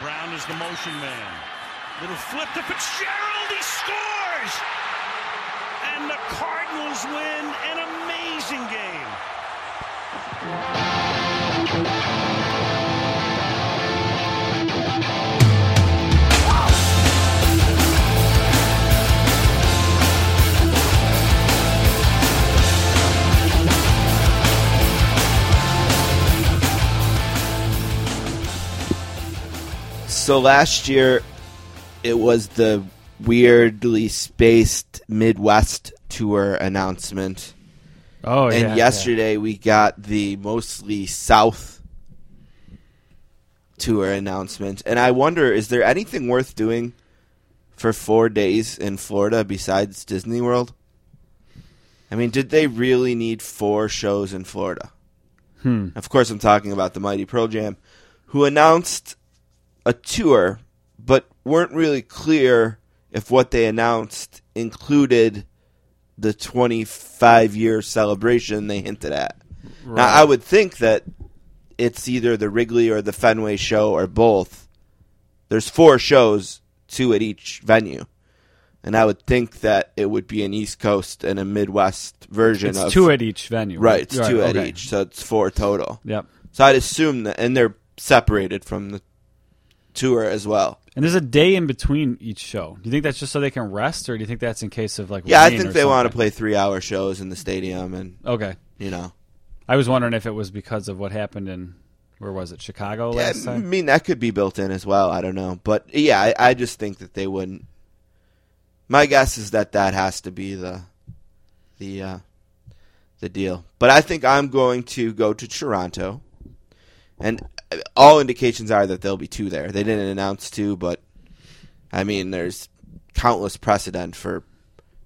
Brown is the motion man. Little flip to Fitzgerald. He scores! And the Cardinals win an amazing game. So last year, it was the weirdly spaced Midwest tour announcement. Oh, yeah and yeah, yesterday we got the mostly South tour announcement. And I wonder, is there anything worth doing for four days in Florida besides Disney World? I mean, did they really need four shows in Florida? Hmm. Of course, I'm talking about the Mighty Pearl Jam, who announced a tour, but weren't really clear if what they announced included the 25 year celebration they hinted at. Now, I would think that it's either the Wrigley or the Fenway show or both. There's four shows, two at each venue. And I would think that it would be an East Coast and a Midwest version It's of two at each venue. Right, it's two at each, so it's four total. Yep. So I'd assume that, and they're separated from the tour as well. And there's a day in between each show. Do you think that's just so they can rest, or do you think that's in case of like? Yeah, I think they want to play three-hour shows in the stadium, and Okay. you know, I was wondering if it was because of what happened in where was it Chicago yeah, last I mean that could be built in as well. I don't know, but yeah, I, I just think that they wouldn't. My guess is that that has to be the, the, uh, the deal. But I think I'm going to go to Toronto, and all indications are that there'll be two there. They didn't announce two, but I mean, there's countless precedent for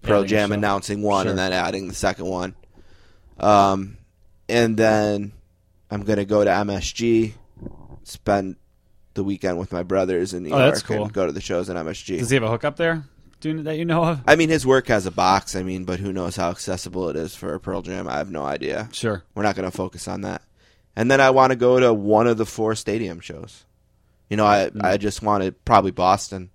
Pearl Jam show. announcing one Sure. and then adding the second one. Um, and then I'm gonna go to MSG, spend the weekend with my brothers in New Oh, York, cool. and go to the shows in MSG. Does he have a hookup there? That you know of? I mean, his work has a box. I mean, but who knows how accessible it is for a Pearl Jam? I have no idea. Sure. We're not going to focus on that. And then I want to go to one of the four stadium shows. You know, I Mm. I just wanted probably Boston.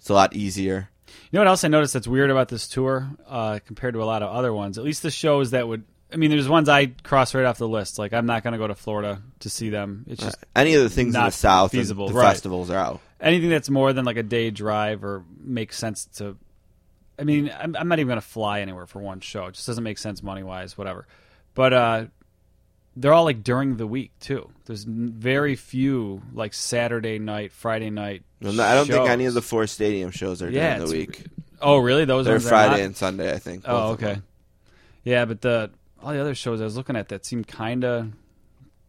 It's a lot easier. You know what else I noticed that's weird about this tour uh, compared to a lot of other ones? At least the shows that would. I mean, there's ones I cross right off the list. Like I'm not going to go to Florida to see them. It's just Any of the things in the South, feasible, the right. festivals are out. anything that's more than like a day drive or makes sense to. I mean, I'm, I'm not even going to fly anywhere for one show. It just doesn't make sense money wise, whatever. But uh, they're all like during the week too. There's very few like Saturday night, Friday night. No, no, I don't think any of the four stadium shows are Yeah, during the week. Oh, really? Those They're are Friday not? and Sunday, I think. Oh, okay. Yeah, but the all the other shows I was looking at that seemed kind of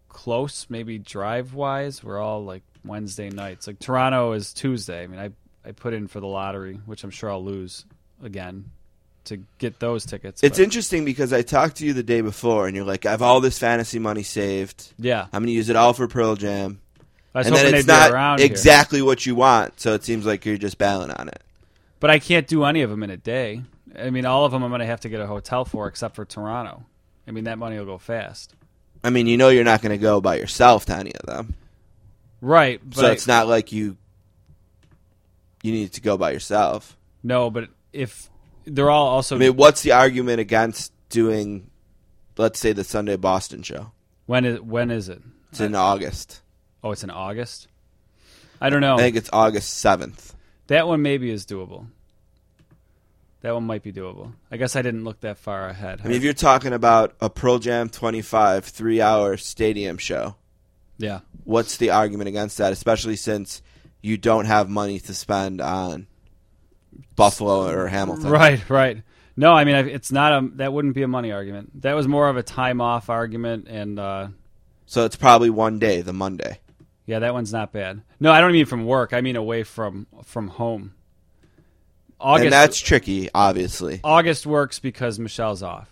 close, maybe drive wise. Were all like Wednesday nights. Like Toronto is Tuesday. I mean, I I put in for the lottery, which I'm sure I'll lose again to get those tickets. It's but- interesting because I talked to you the day before, and you're like, "I have all this fantasy money saved. yeah. I'm going to use it all for Pearl Jam." I was and then it's not around here. exactly what you want, so it seems like you're just bailing on it. But I can't do any of them in a day. I mean, all of them I'm going to have to get a hotel for, except for Toronto. I mean, that money will go fast. I mean, you know, you're not going to go by yourself to any of them, Right. But so it's not like you you need to go by yourself. no, but if they're all also I mean, what's the argument against doing, let's say, the Sunday Boston show? when is when is it? It's in August. Oh, it's in August. I don't know. I think it's August seventh. That one maybe is doable. That one might be doable. I guess I didn't look that far ahead. I mean, if you're talking about a Pearl Jam 25 three hour stadium show, yeah, what's the argument against that? Especially since you don't have money to spend on Buffalo or Hamilton. right, right. No, I mean it's not a. That wouldn't be a money argument. That was more of a time off argument, and uh, So it's probably one day, the Monday. yeah, that one's not bad. No, I don't mean from work. I mean away from from home. August. and that's tricky, obviously. August works because Michelle's off,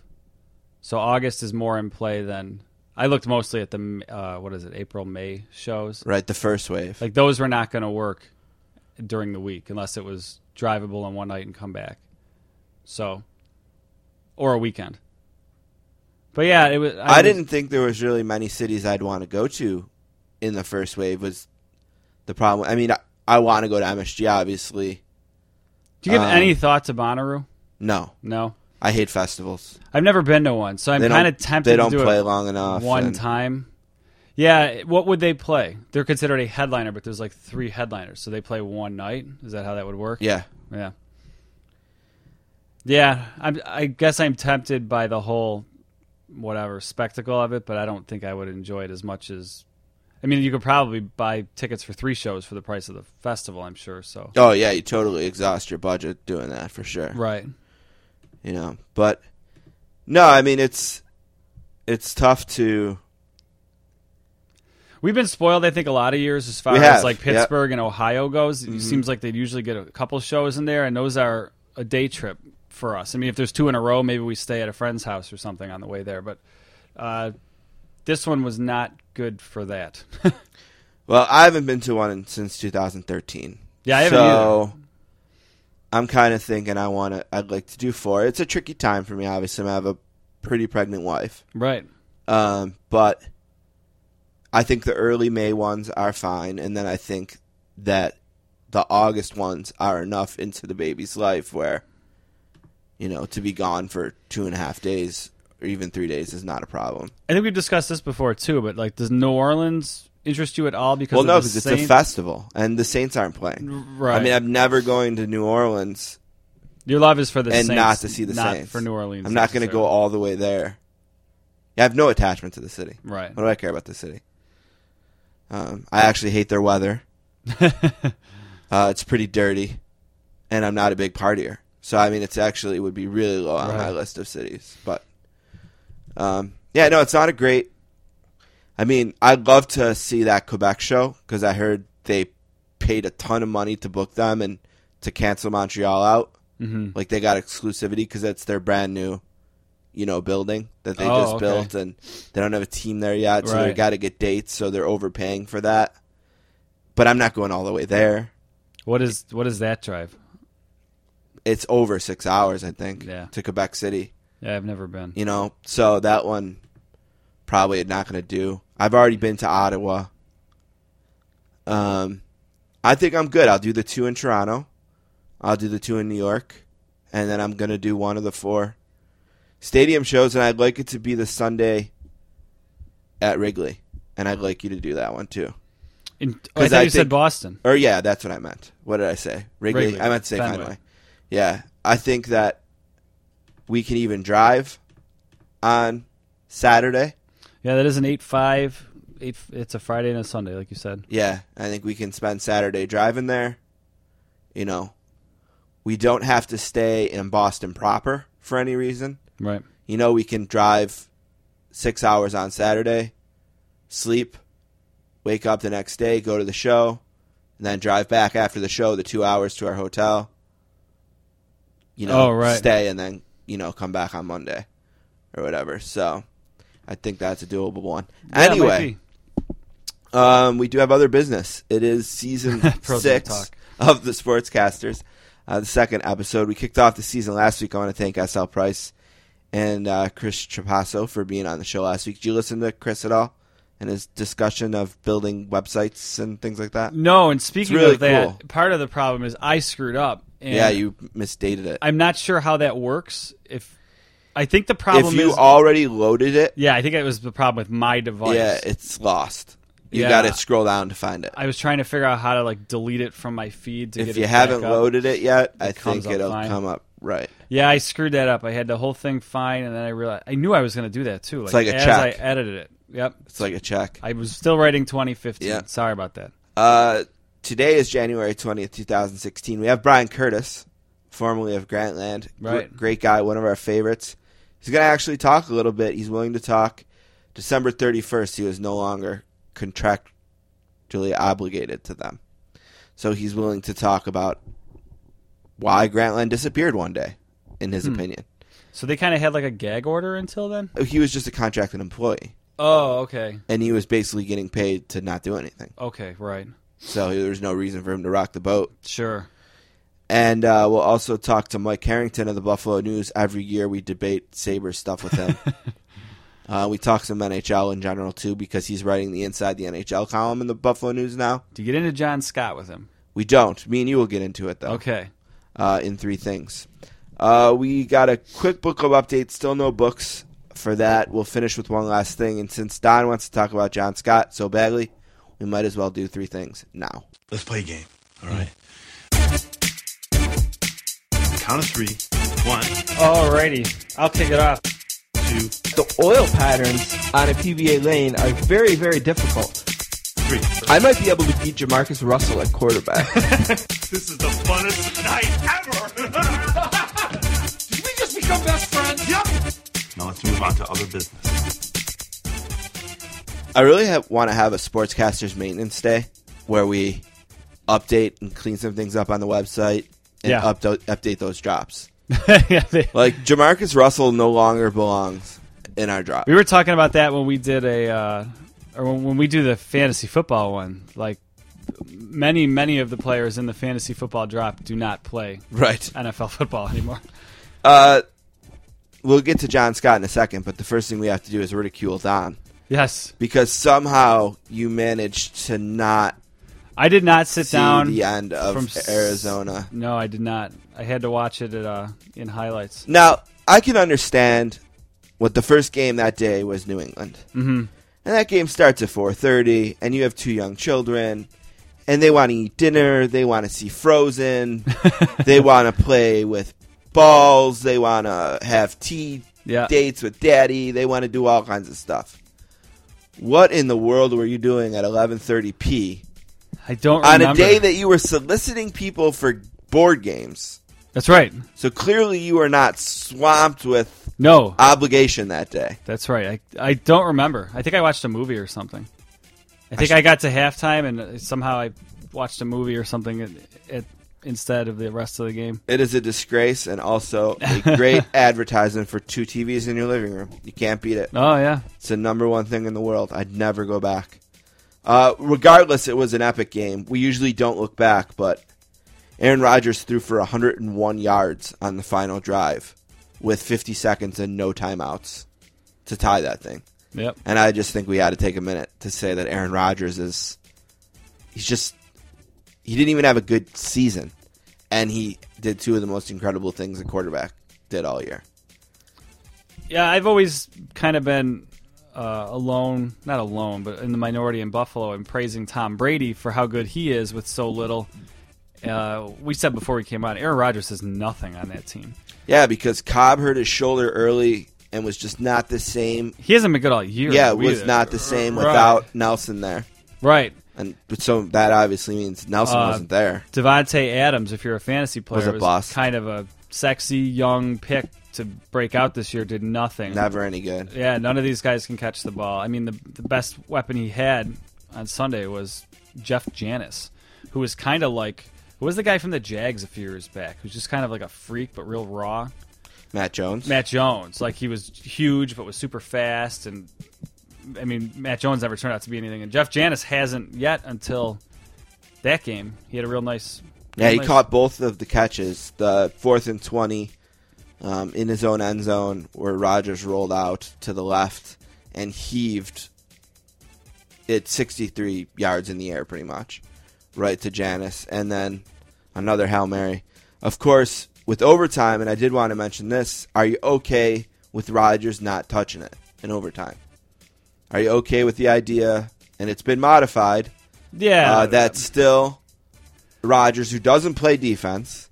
so August is more in play than. I looked mostly at the uh, what is it April May shows. Right, the first wave. Like those were not going to work during the week unless it was drivable on one night and come back. So, or a weekend. But yeah, it was. I, was- didn't think there was really many cities I'd want to go to in the first wave. Was the problem. I mean, I, I want to go to MSG, obviously. Do you have Um, any thoughts to Bonnaroo? No, No, I hate festivals. I've never been to one, so I'm kind of tempted They don't play long enough. one time. Yeah, what would they play? They're considered a headliner, but there's like three headliners, so they play one night. Is that how that would work? Yeah, Yeah. Yeah, I'm, I guess I'm tempted by the whole whatever spectacle of it, but I don't think I would enjoy it as much as. I mean, you could probably buy tickets for three shows for the price of the festival. I'm sure. So. Oh yeah, you totally exhaust your budget doing that for sure. Right. You know, but no, I mean it's it's tough to. We've been spoiled, I think, a lot of years as far as like yep. Mm-hmm. Pittsburgh and Ohio goes. It seems like they'd usually get a couple shows in there, and those are a day trip for us. I mean, if there's two in a row, maybe we stay at a friend's house or something on the way there. But uh, this one was not good for that. Well, I haven't been to one since 2013. Yeah, I haven't so I'm kind of thinking I want to. I'd like to do four. It's a tricky time for me. Obviously, I have a pretty pregnant wife. right. Um, but I think the early May ones are fine, and then I think that the August ones are enough into the baby's life where, you know, to be gone for two and a half days or even three days is not a problem. I think we've discussed this before too, but like, does New Orleans interest you at all? Because well, no, because it's a festival, and the Saints aren't playing. Right. I mean, I'm never going to New Orleans Your love is for the and Saints, not to see the not Saints. for New Orleans. I'm not going to go all the way there. I have no attachment to the city. Right. What do I care about the city? Um, I actually hate their weather. uh, it's pretty dirty, and I'm not a big partier. So I mean, it's actually would be really low on my list of cities. But um, yeah, no, it's not a great. I mean, I'd love to see that Quebec show because I heard they paid a ton of money to book them and to cancel Montreal out. hmm Like they got exclusivity because it's their brand new, you know, building that they Oh, just okay. built, and they don't have a team there yet, so they Right. got to get dates, so they're overpaying for that. But I'm not going all the way there. What is what is that drive? It's over six hours, I think, Yeah. to Quebec City. Yeah, I've never been. You know, so that one probably not going to do. I've already been to Ottawa. Um, I think I'm good. I'll do the two in Toronto. I'll do the two in New York, and then I'm gonna do one of the four stadium shows, and I'd like it to be the Sunday at Wrigley, and I'd mm-hmm. like you to do that one too. In, oh, I thought I you said Boston. Or yeah, that's what I meant. What did I say? Wrigley. Wrigley. I meant to say Fenway. Fenway. Yeah, I think that we can even drive on Saturday. Yeah, that is an eight five. Eight. It's a Friday and a Sunday, like you said. Yeah, I think we can spend Saturday driving there. You know, we don't have to stay in Boston proper for any reason. Right. You know, we can drive six hours on Saturday, sleep, wake up the next day, go to the show, and then drive back after the show the two hours to our hotel. You know, Oh, right. stay and then you know come back on Monday or whatever. So, I think that's a doable one. Yeah, anyway, um, we do have other business. It is season six of the Sportscasters, uh, the second episode. We kicked off the season last week. I want to thank SL Price and uh, Chris Trapasso for being on the show last week. Did you listen to Chris at all and his discussion of building websites and things like that? No, and speaking really of that, cool. part of the problem is I screwed up. And yeah, you misdated it. I'm not sure how that works. If I think the problem if you is, already loaded it, yeah, I think it was the problem with my device. yeah, it's lost. You Yeah. got to scroll down to find it. I was trying to figure out how to like delete it from my feed to get it. If you it haven't up. loaded it yet, I think it'll fine. come up right. Yeah, I screwed that up. I had the whole thing fine, and then I realized I knew I was going to do that too. Like, like a as check. I edited it. Yep, It's like a check. I was still writing 2015. Yeah. Sorry about that. Uh, today is January 20th, 2016. We have Bryan Curtis, formerly of Grantland. Gr- Right. great guy, one of our favorites. He's going to actually talk a little bit. He's willing to talk. December 31st, he was no longer contractually obligated to them. So he's willing to talk about why Grantland disappeared one day, in his Hmm. opinion. So they kind of had like a gag order until then. He was just a contracted employee, Oh, okay, and he was basically getting paid to not do anything. okay, right, So there was no reason for him to rock the boat. sure. And uh, we'll also talk to Mike Harrington of the Buffalo News. Every year we debate Saber stuff with him. Uh, we talk some NHL in general too because he's writing the inside the NHL column in the Buffalo News now. Do you get into John Scott with him? We don't. Me and you will get into it though. Okay. Uh, in three things. Uh, we got a quick book club update. Still no books for that. We'll finish with one last thing. And since Don wants to talk about John Scott so badly, we might as well do three things now. Let's play a game. All right. Count of three. One, Alrighty. I'll take it off. two, The oil patterns on a PBA lane are very, very difficult. Three. I might be able to beat Jamarcus Russell at quarterback. This is the funnest night ever. Did we just become best friends? yep. Now let's move on to other business. I really have, want to have a sportscasters maintenance day where we update and clean some things up on the website and Yeah. update update those drops. yeah, they- Like Jamarcus Russell no longer belongs in our drop. we were talking about that when we did a, uh, or when, when we do the fantasy football one. Like many, many of the players in the fantasy football drop do not play Right. NFL football anymore. Uh, we'll get to John Scott in a second, but the first thing we have to do is ridicule Don Yes, because somehow you managed to not I did not sit down the end of from Arizona. No, I did not. I had to watch it at, uh, in highlights. Now I can understand what the first game that day was New England, mm-hmm. And that game starts at four thirty, and you have two young children. And they want to eat dinner. They want to see Frozen. they want to play with balls. They want to have tea Yeah. dates with daddy. They want to do all kinds of stuff. What in the world were you doing at 11:30 I don't on remember. a day that you were soliciting people for board games? That's right. So clearly you were not swamped with No, obligation that day. that's right. I I don't remember. I think I watched a movie or something. I think I, got to halftime and somehow I watched a movie or something at, at, instead of the rest of the game. It is a disgrace and also a great advertisement for two TVs in your living room. You can't beat it. Oh yeah, It's the number one thing in the world. I'd never go back. Uh, regardless, it was an epic game. We usually don't look back, but Aaron Rodgers threw for 101 yards on the final drive with 50 seconds and no timeouts to tie that thing. yep. And I just think we had to take a minute to say that Aaron Rodgers is. He's just. He didn't even have a good season. And he did two of the most incredible things a quarterback did all year. Yeah, I've always kind of been uh, alone, not alone, but in the minority in Buffalo and praising Tom Brady for how good he is with so little. Uh, we said before we came on, Aaron Rodgers is nothing on that team. Yeah, because Cobb hurt his shoulder early and was just not the same. He hasn't been good all year. Yeah, was either. not the same Right. without Nelson there. Right. And but so that obviously means Nelson Uh, wasn't there. Davante Adams, if you're a fantasy player, Was a was bust. kind of a sexy young pick to break out this year. Did nothing. Never any good. Yeah, none of these guys can catch the ball. I mean, the the best weapon he had on Sunday was Jeff Janis, who was kind of like who was the guy from the Jags a few years back, who's just kind of like a freak but real raw. Matt Jones. Matt Jones, like he was huge but was super fast, and I mean, Matt Jones never turned out to be anything, and Jeff Janis hasn't yet until that game. He had a real nice. Yeah, he nice- caught both of the catches. The fourth and twenty um, in his own end zone, where Rodgers rolled out to the left and heaved it sixty-three yards in the air, pretty much, right to Janis, and then another hail mary. Of course, with overtime, and I did want to mention this: Are you okay with Rodgers not touching it in overtime? Are you okay with the idea? And it's been modified Yeah, uh, that still Rodgers, who doesn't play defense,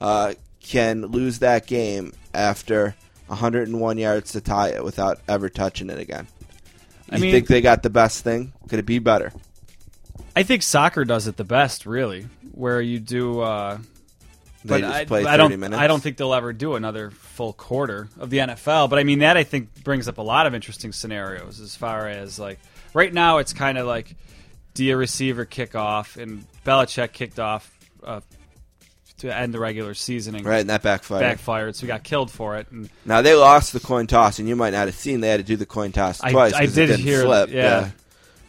uh, can lose that game after 101 yards to tie it without ever touching it again. I You mean- think they got the best thing? Could it be better? I think soccer does it the best, really, where you do. Uh, They but just I, play 30 I don't. minutes. I don't think they'll ever do another full quarter of the NFL. But I mean, that I think brings up a lot of interesting scenarios as far as like right now, it's kind of like do you receiver kick off and Belichick kicked off uh, to end the regular season and right, and that backfired. backfired, so we got killed for it. And Now they lost the coin toss, and you might not have seen they had to do the coin toss I- twice. I did hear- flip. yeah.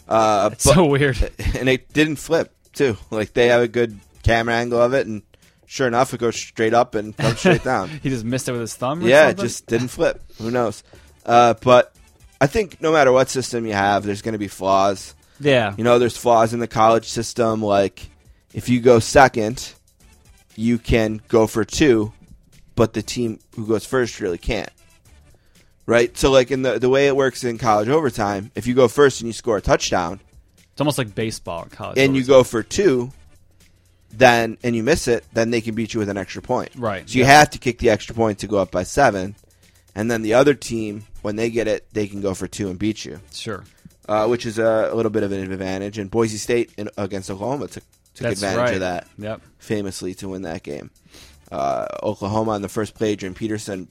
Uh, but- so weird. and it didn't flip too. Like they have a good camera angle of it, and sure enough, it goes straight up and comes straight down. he just missed it with his thumb. Or Yeah, it just didn't flip. Who knows? Uh, but I think no matter what system you have, there's going to be flaws. Yeah. You know, there's flaws in the college system. Like, if you go second, you can go for two, but the team who goes first really can't. Right? So, like, in the, the way it works in college overtime, if you go first and you score a touchdown, It's almost like baseball in college. and you go for two, then and you miss it, then they can beat you with an extra point. Right, So you yeah. have to kick the extra point to go up by seven, and then the other team, when they get it, they can go for two and beat you, Sure. uh, which is a, a little bit of an advantage. And Boise State in, against Oklahoma took, took That's advantage right. of that Yep. famously to win that game. Uh, Oklahoma on the first play, Jim Peterson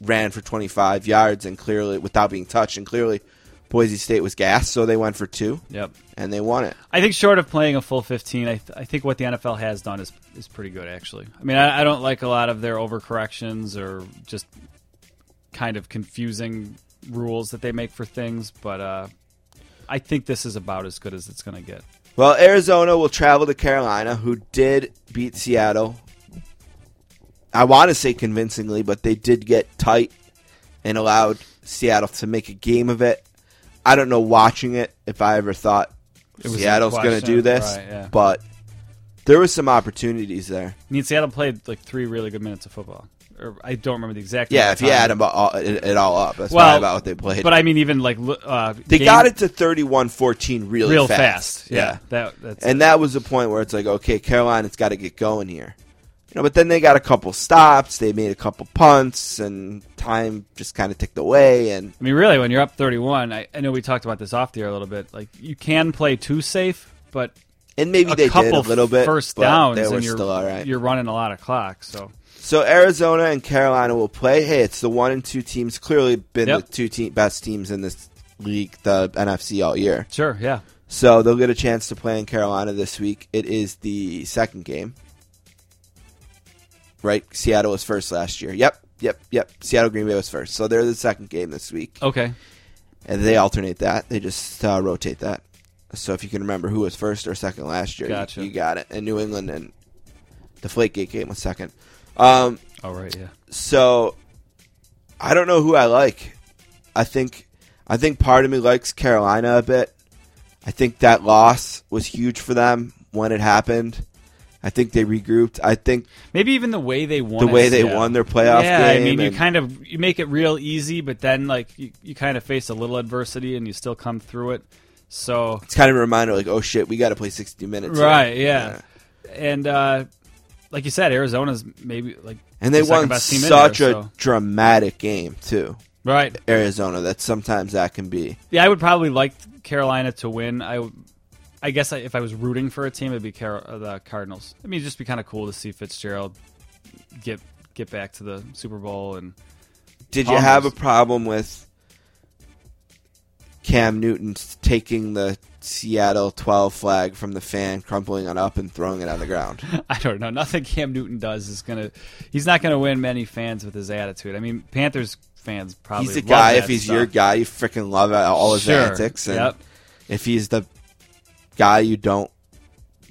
ran for 25 yards and clearly without being touched, and clearly Boise State was gassed, so they went for two Yep. and they won it. I think short of playing a full 15, I, th- I think what the NFL has done is is pretty good actually. I mean, I, I don't like a lot of their overcorrections or just kind of confusing rules that they make for things, but uh, I think this is about as good as it's going to get. Well, Arizona will travel to Carolina, who did beat Seattle. I want to say convincingly, but they did get tight and allowed Seattle to make a game of it. I don't know watching it if I ever thought was Seattle's going to do this, Right, yeah. but there was some opportunities there. I mean, Seattle played like three really good minutes of football. Or I don't remember the exact. Yeah, if you add them all, it, it all up, that's Well, probably about what they played. But I mean, even like uh, they game- got it to 31-14 really real fast. fast. Yeah, that that's and that was the point where it's like, okay, Carolina's got to get going here. You know, but then they got a couple stops, they made a couple punts, and time just kind of ticked away. And I mean, really, when you're up 31, I, I know we talked about this off the air a little bit. Like, you can play too safe, but and maybe a they couple did a little bit, first downs, they were and you're still all right. you're running a lot of clock. So So Arizona and Carolina will play. Hey, it's the one and two teams. Clearly, been Yep. the two te- best teams in this league, the NFC all year. sure, yeah, So they'll get a chance to play in Carolina this week. It is the second game. Right? Seattle was first last year. Yep, yep, yep. Seattle Green Bay was first. So they're the second game this week. okay, And they alternate that. They just uh, rotate that. So if you can remember who was first or second last year, you- Gotcha. you, got it. And New England and the Flakegate game was second. Um, all right, yeah, so I don't know who I like. I think I think part of me likes Carolina a bit. I think that loss was huge for them when it happened. I think they regrouped. I think maybe even the way they won the it, way they yeah. won their playoff Yeah, game. I mean, you kind of you make it real easy, but then like you, you kind of face a little adversity and you still come through it. So it's kind of a reminder, like, oh shit, we got to play sixty minutes, right, yeah, and uh, like you said, Arizona's maybe like And they the second won best team such there, a so- dramatic game too. right. Arizona, that sometimes that can be. Yeah, I would probably like Carolina to win. I, would- I guess I, if I was rooting for a team, it'd be Car- uh, the Cardinals. I mean, it'd just be kind of cool to see Fitzgerald get get back to the Super Bowl and Did you have a problem with Cam Newton taking the Seattle 12 flag from the fan, crumpling it up and throwing it on the ground? I don't know. Nothing Cam Newton does is gonna. He's not gonna win many fans with his attitude. I mean, Panthers fans probably. he's love guy. If he's stuff. your guy, you freaking love all his Sure. antics. And Yep. if he's the guy you don't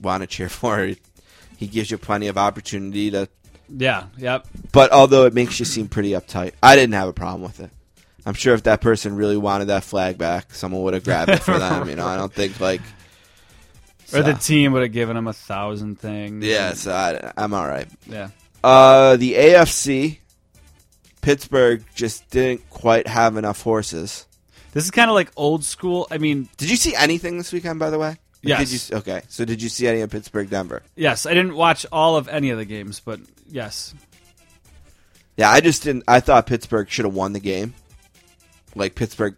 want to cheer for, he gives you plenty of opportunity to. Yeah. Yep. But although it makes you seem pretty uptight, I didn't have a problem with it. I'm sure if that person really wanted that flag back, someone would have grabbed it for them. You know, I don't think like. Or the team would have given him a thousand things. Yeah, so I, I'm all right. Yeah. Uh, the AFC, Pittsburgh just didn't quite have enough horses. This is kind of like old school. I mean, Did you see anything this weekend, by the way? Yes. Did you, okay, so did you see any of Pittsburgh Denver? yes, I didn't watch all of any of the games, but yes, Yeah, I just didn't. I thought Pittsburgh should have won the game. Like Pittsburgh,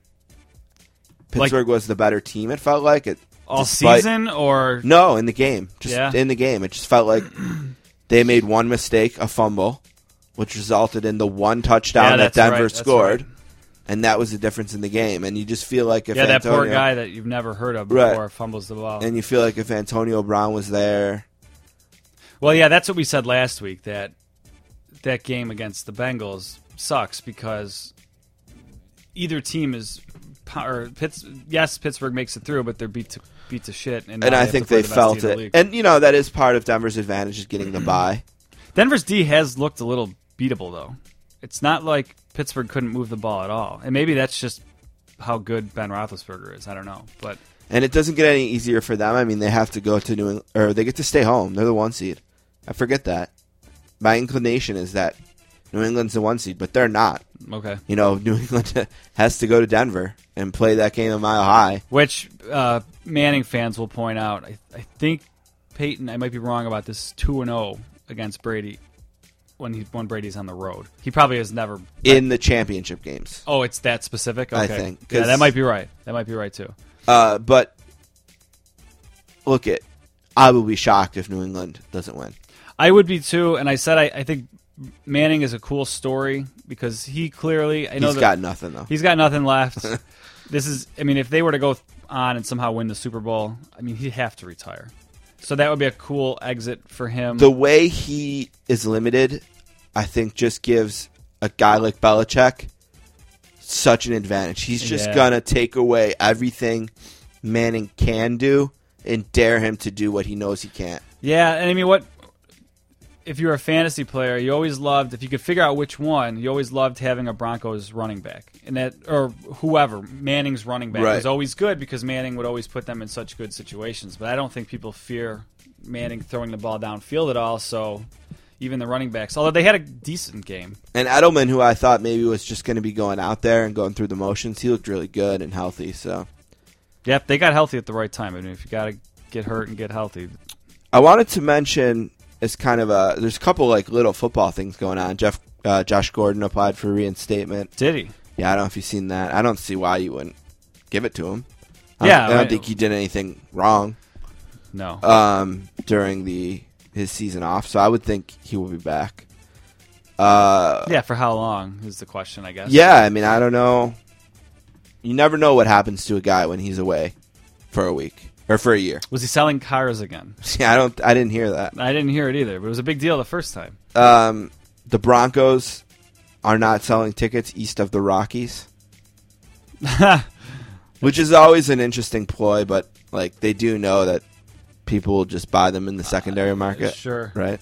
Pittsburgh was the better team. It felt like it all despite- season or No, in the game, just Yeah. in the game, it just felt like they made one mistake, a fumble, which resulted in the one touchdown Yeah, that Denver right, scored, right. And that was the difference in the game. And you just feel like if yeah, that poor guy that you've never heard of Right. before fumbles the ball. and you feel like if Antonio Brown was there, Well, yeah, that's what we said last week that that game against the Bengals sucks because either team is or Pitts, yes, Pittsburgh makes it through, but they're beat to beat to shit, and, and I think they the felt in the it. And you know that is part of Denver's advantage is getting the bye. Denver's D has looked a little beatable though. It's not like Pittsburgh couldn't move the ball at all, and maybe that's just how good Ben Roethlisberger is. I don't know, but And it doesn't get any easier for them. I mean, they have to go to New England, or they get to stay home. They're the one seed. I forget that. My inclination is that New England's the one seed, but they're not. okay. You know, New England has to go to Denver and play that game a mile high. Which uh, Manning fans will point out. I, I think Peyton. I might be wrong about this. Two and zero against Brady when he when Brady's on the road. He probably has never. in the championship games. Oh, it's that specific. I Okay. think, yeah, that might be right. That might be right too. Uh, but look it, I will be shocked if New England doesn't win. I would be too, and I said I, I think Manning is a cool story because he clearly I know He's got nothing though. he's got nothing left. this is I mean if they were to go on and somehow win the Super Bowl, I mean he'd have to retire. So that would be a cool exit for him. The way he is limited, I think, just gives a guy like Belichick such an advantage. He's just Yeah. gonna take away everything Manning can do and dare him to do what he knows he can't. Yeah, and I mean, what if you're a fantasy player? You always loved if you could figure out which one. You always loved having a Broncos running back, and that or whoever Manning's running back Right. was always good because Manning would always put them in such good situations. But I don't think people fear Manning throwing the ball downfield at all. So even the running backs, although they had a decent game, And Edelman, who I thought maybe was just going to be going out there and going through the motions, he looked really good and healthy. So yep, they got healthy at the right time. I mean, if you got to get hurt and get healthy, I wanted to mention as kind of a there's a couple like little football things going on. Jeff uh, Josh Gordon applied for reinstatement. did he? Yeah, I don't know if you've seen that. I don't see why you wouldn't give it to him. I Yeah, don't, I don't right. think he did anything wrong No. um, during the his season off, so I would think he will be back. Uh, yeah, for how long is the question? I guess. yeah, I mean, I don't know. You never know what happens to a guy when he's away for a week or for a year. Was he selling cars again? Yeah, I don't. I didn't hear that. I didn't hear it either, but it was a big deal the first time. Um, the Broncos are not selling tickets east of the Rockies, which is always an interesting ploy. But like, they do know that people will just buy them in the secondary market, Sure. right?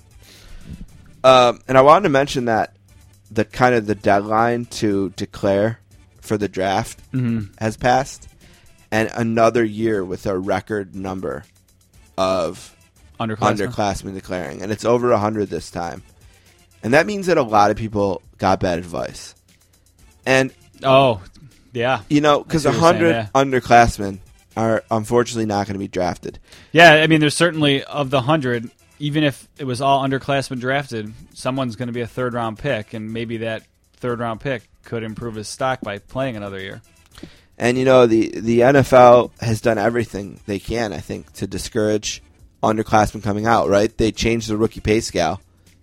Um, and I wanted to mention that the kind of the deadline to declare for the draft Mhm. has passed, and another year with a record number of Underclassmen. underclassmen declaring, and it's over 100 this time. And that means that a lot of people got bad advice. And, Oh, yeah. you know, because what 100 you're underclassmen are unfortunately not going to be drafted. Yeah, I mean, there's certainly, of the 100, even if it was all underclassmen drafted, someone's going to be a third round pick, and maybe that third round pick could improve his stock by playing another year. And, you know, the, the NFL has done everything they can, I think, to discourage underclassmen coming out, right? They changed the rookie pay scale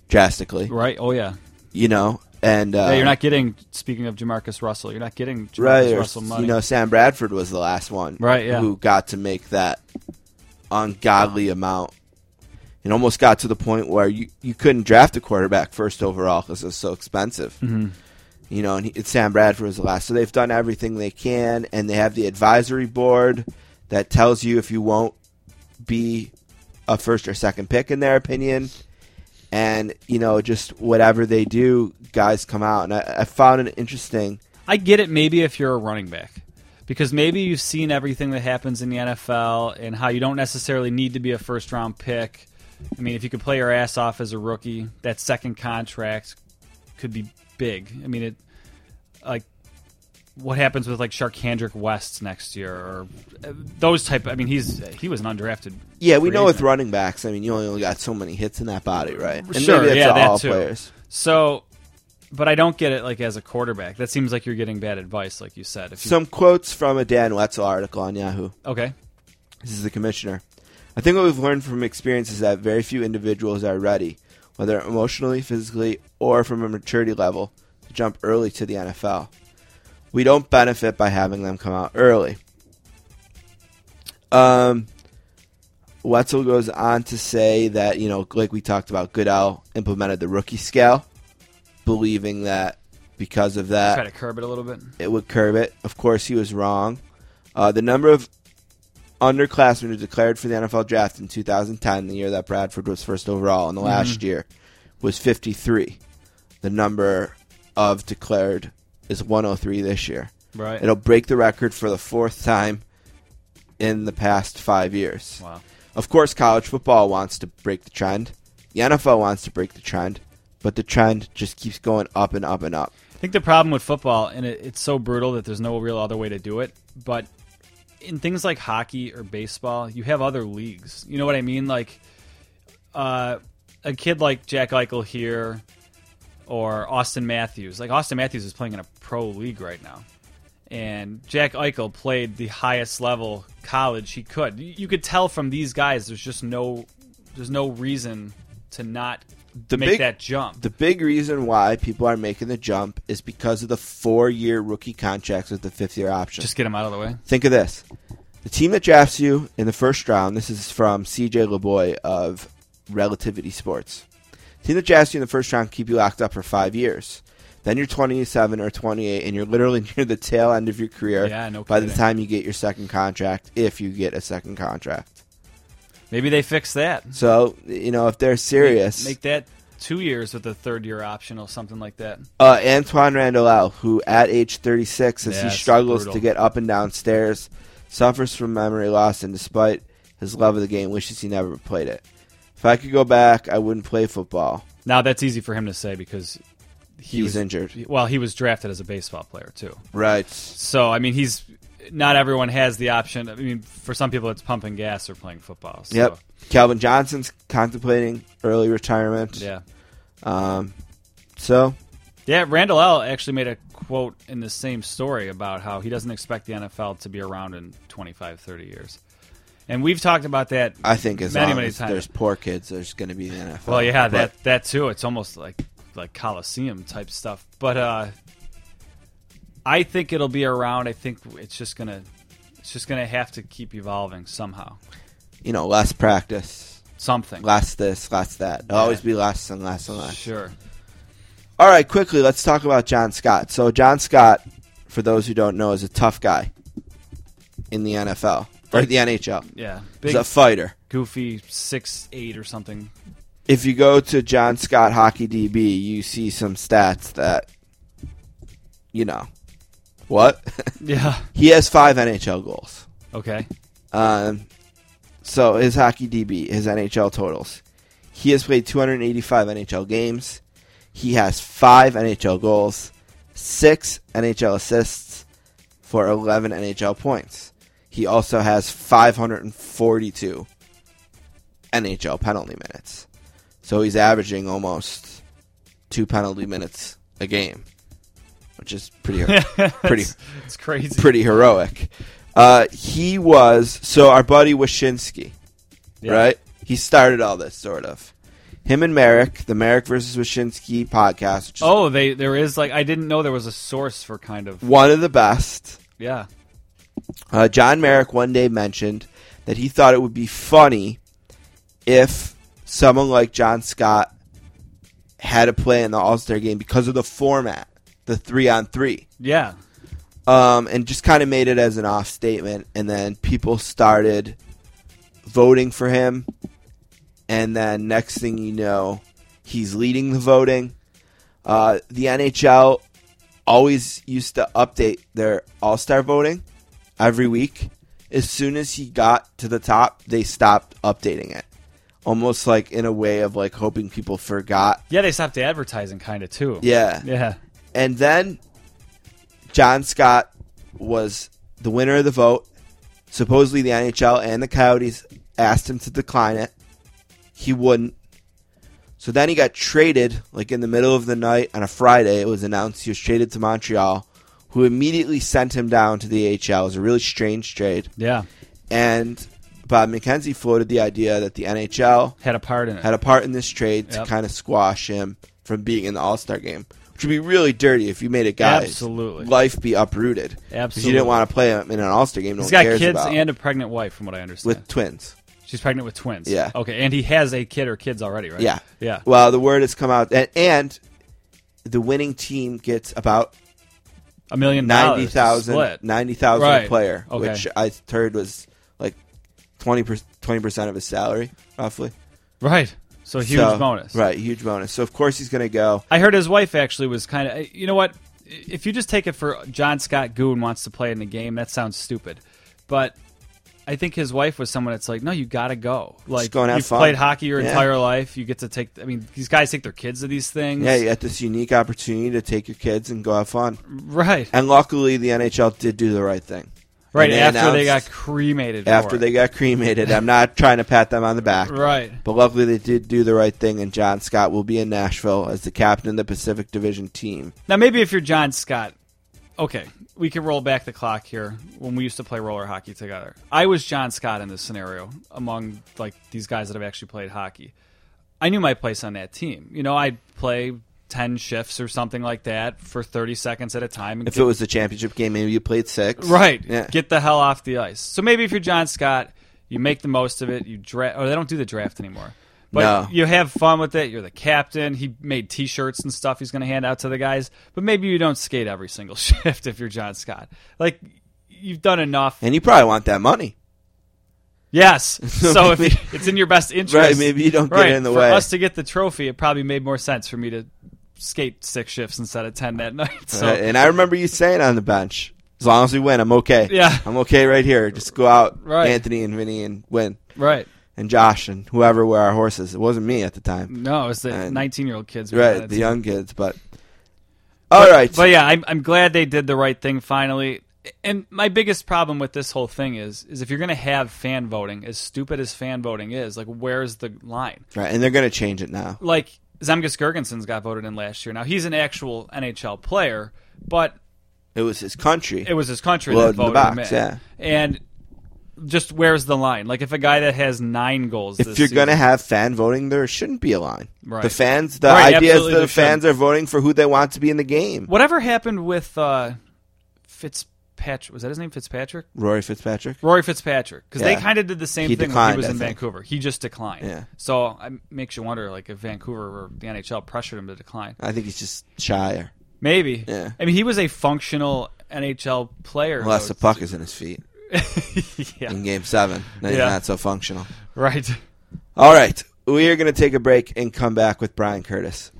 drastically, Right? Oh, yeah. you know, and. Uh, yeah, you're not getting, speaking of Jamarcus Russell, you're not getting Jamarcus right, or, Russell money. you know, Sam Bradford was the last one, Right, yeah. who got to make that ungodly amount, and almost got to the point where you, you couldn't draft a quarterback first overall because it was so expensive. Mhm. You know, and he, Sam Bradford was the last, so they've done everything they can, and they have the advisory board that tells you if you won't be a first or second pick in their opinion. And you know, just whatever they do, guys come out, and I, I found it interesting. I get it maybe if you're a running back. Because maybe you've seen everything that happens in the NFL and how you don't necessarily need to be a first round pick. I mean, if you could play your ass off as a rookie, that second contract could be big. I mean, it like what happens with like Shark Charcandrick West next year or uh, those type. I mean, he's he was an undrafted. Yeah, we know with running backs, I mean, you only got so many hits in that body, right? And Sure, yeah, that too. players. So, but I don't get it like as a quarterback. That seems like you're getting bad advice, like you said. If you, Some quotes from a Dan Wetzel article on Yahoo. okay, This is the commissioner. I think what we've learned from experience is that very few individuals are ready, whether emotionally, physically, or from a maturity level, to jump early to the NFL. We don't benefit by having them come out early. Um, Wetzel goes on to say that, you know, like we talked about, Goodell implemented the rookie scale, believing that because of that, try to curb it a little bit. it would curb it. Of course, he was wrong. Uh, the number of underclassmen who declared for the NFL draft in 2010, the year that Bradford was first overall, in the last mm-hmm. year, was 53. The number of declared is 103 this year. Right. It'll break the record for the fourth time in the past five years. Wow. Of course, college football wants to break the trend. The NFL wants to break the trend, but the trend just keeps going up and up and up. I think the problem with football, and it, it's so brutal that there's no real other way to do it, but in things like hockey or baseball, you have other leagues. You know what I mean? Like uh, a kid like Jack Eichel here or Auston Matthews. Like Auston Matthews is playing in a pro league right now. And Jack Eichel played the highest level college he could. You could tell from these guys there's just no there's no reason to not The make big- that jump. The big reason why people are making the jump is because of the four-year rookie contracts with the fifth-year option. just get them out of the way. Think of this: the team that drafts you in the first round. This is from CJ LaBoy of Relativity Sports. The team that drafts you in the first round keep you locked up for five years. Then you're 27 or 28, and you're literally near the tail end of your career. Yeah, no by the time you get your second contract, if you get a second contract. Maybe they fix that. So you know if they're serious, Make that two years with a third year option or something like that. uh, Antwaan Randle El, who at age 36, as Yeah, he struggles to get up and down stairs, suffers from memory loss, and despite his love of the game, wishes he never played it. If I could go back, I wouldn't play football. Now that's easy for him to say because he He's was injured. Well, he was drafted as a baseball player too. Right. So I mean, he's not everyone has the option. I mean, for some people, it's pumping gas or playing football. So, Yep. Calvin Johnson's contemplating early retirement. Yeah. Um, so Yeah. Randle El actually made a quote in the same story about how he doesn't expect the NFL to be around in 25, 30 years. And we've talked about that. I think as Many, long many as times. there's poor kids, there's going to be the NFL. Well, yeah, But that that too. It's almost like like Coliseum type stuff. But uh, I think it'll be around. I think it's just gonna it's just gonna have to keep evolving somehow. you know, less practice, Something. less this, less that. It'll always be less and less and less. Sure. All right, quickly, let's talk about John Scott. So, John Scott, for those who don't know, is a tough guy in the NFL or the NHL. Yeah. He's a fighter. goofy, six eight or something. If you go to John Scott Hockey DB, you see some stats that, you know, what? Yeah. he has five NHL goals. Okay. Um, so his hockey DB, his NHL totals. He has played 285 NHL games. He has five NHL goals, six NHL assists for 11 NHL points. He also has 542 NHL penalty minutes. So he's averaging almost two penalty minutes a game, which is pretty pretty It's, it's crazy. pretty heroic. Uh, he was so our buddy Wyshynski, Yeah. right? He started all this sort of. Him and Marek, the Marek versus Wyshynski podcast, Oh, they there is like I didn't know there was a source for kind of one of the best. yeah. Uh, John Marek one day mentioned that he thought it would be funny if someone like John Scott had to play in the All Star game because of the format, the three on three. Yeah. um, and just kind of made it as an off statement. And then people started voting for him, and then next thing you know, he's leading the voting. Uh, the NHL always used to update their All Star voting every week. As soon as he got to the top, they stopped updating it. Almost like in a way of like hoping people forgot. Yeah, they stopped advertising kind of too. Yeah. Yeah. And then John Scott was the winner of the vote. Supposedly the NHL and the Coyotes asked him to decline it. He wouldn't. So then he got traded, like in the middle of the night on a Friday. It was announced he was traded to Montreal, who immediately sent him down to the AHL. It was a really strange trade. Yeah. And Bob McKenzie floated the idea that the NHL Had a part in it. had a part in this trade to kind of squash him from being in the All Star game, which would be really dirty if you made a guy's Absolutely. life be uprooted. Because you didn't want to play him in an All Star game. No He's one got cares kids about. and a pregnant wife, from what I understand. with twins. She's pregnant with twins. Yeah. Okay, and he has a kid or kids already, right? Yeah, Yeah. Well, the word has come out, and, and the winning team gets about A million ninety dollars thousand, split. ninety thousand a Right. player, Okay. which I heard was like 20 percent of his salary, roughly. Right. So huge So- bonus. right? Huge bonus. So of course he's going to go. I heard his wife actually was kind of. Uh, you know what? if you just take it for John Scott Goon wants to play in the game, that sounds stupid. But I think his wife was someone that's like, no, you got to go. Like, go you've fun. played hockey your Yeah. entire life. You get to take. I mean, these guys take their kids to these things. Yeah, you got this unique opportunity to take your kids and go have fun. right. And luckily, the NHL did do the right thing. Right after they got cremated. after they got cremated. I'm not trying to pat them on the back. Right. But luckily, they did do the right thing, and John Scott will be in Nashville as the captain of the Pacific Division team. Now, maybe if you're John Scott, okay, we can roll back the clock here when we used to play roller hockey together. I was John Scott in this scenario among like these guys that have actually played hockey. I knew my place on that team. You know, I'd play 10 shifts or something like that for 30 seconds at a time. If get- it was a championship game, maybe you played six. Right. Yeah. Get the hell off the ice. So maybe if you're John Scott, you make the most of it. You draft. Or oh, they don't do the draft anymore. But No. you have fun with it. You're the captain. He made T-shirts and stuff. He's going to hand out to the guys. But maybe you don't skate every single shift if you're John Scott. Like you've done enough. And you probably want that money. Yes. So if it's in your best interest, Right, maybe you don't get right, in the for way. us to get the trophy, it probably made more sense for me to skate six shifts instead of ten that night. So Uh, and I remember you saying on the bench, as long as we win, I'm okay. Yeah. I'm okay right here. Just go out, Right. Anthony and Vinny, and win. right. And Josh and whoever were our horses. It wasn't me at the time. No, it was the 19 year old kids. Right, the young kids. But all right, But yeah, I'm, I'm glad they did the right thing finally. And my biggest problem with this whole thing is, is if you're going to have fan voting, as stupid as fan voting is, like where's the line? right, and they're going to change it now. Like Zemgus Girgensons got voted in last year. Now he's an actual NHL player, but It was his country. it was his country that in the voted box, him in. yeah. And just where's the line? Like if a guy that has nine goals, if you're going to have fan voting, there shouldn't be a line. Right. The fans, the Right, idea is that the fans shouldn't. are voting for who they want to be in the game. whatever happened with uh, Fitzpatrick, was that his name? Fitzpatrick. Rory Fitzpatrick. Rory Fitzpatrick, because Yeah. they kind of did the same He thing when he was I in think. Vancouver. He just declined. Yeah. So it makes you wonder, like, if Vancouver or the NHL pressured him to decline. I think he's just shy. Maybe. Yeah. I mean, he was a functional NHL player. Unless though. the puck is in his feet yeah. in Game Seven, Yeah. not so functional. Right. All right, we are going to take a break and come back with Bryan Curtis.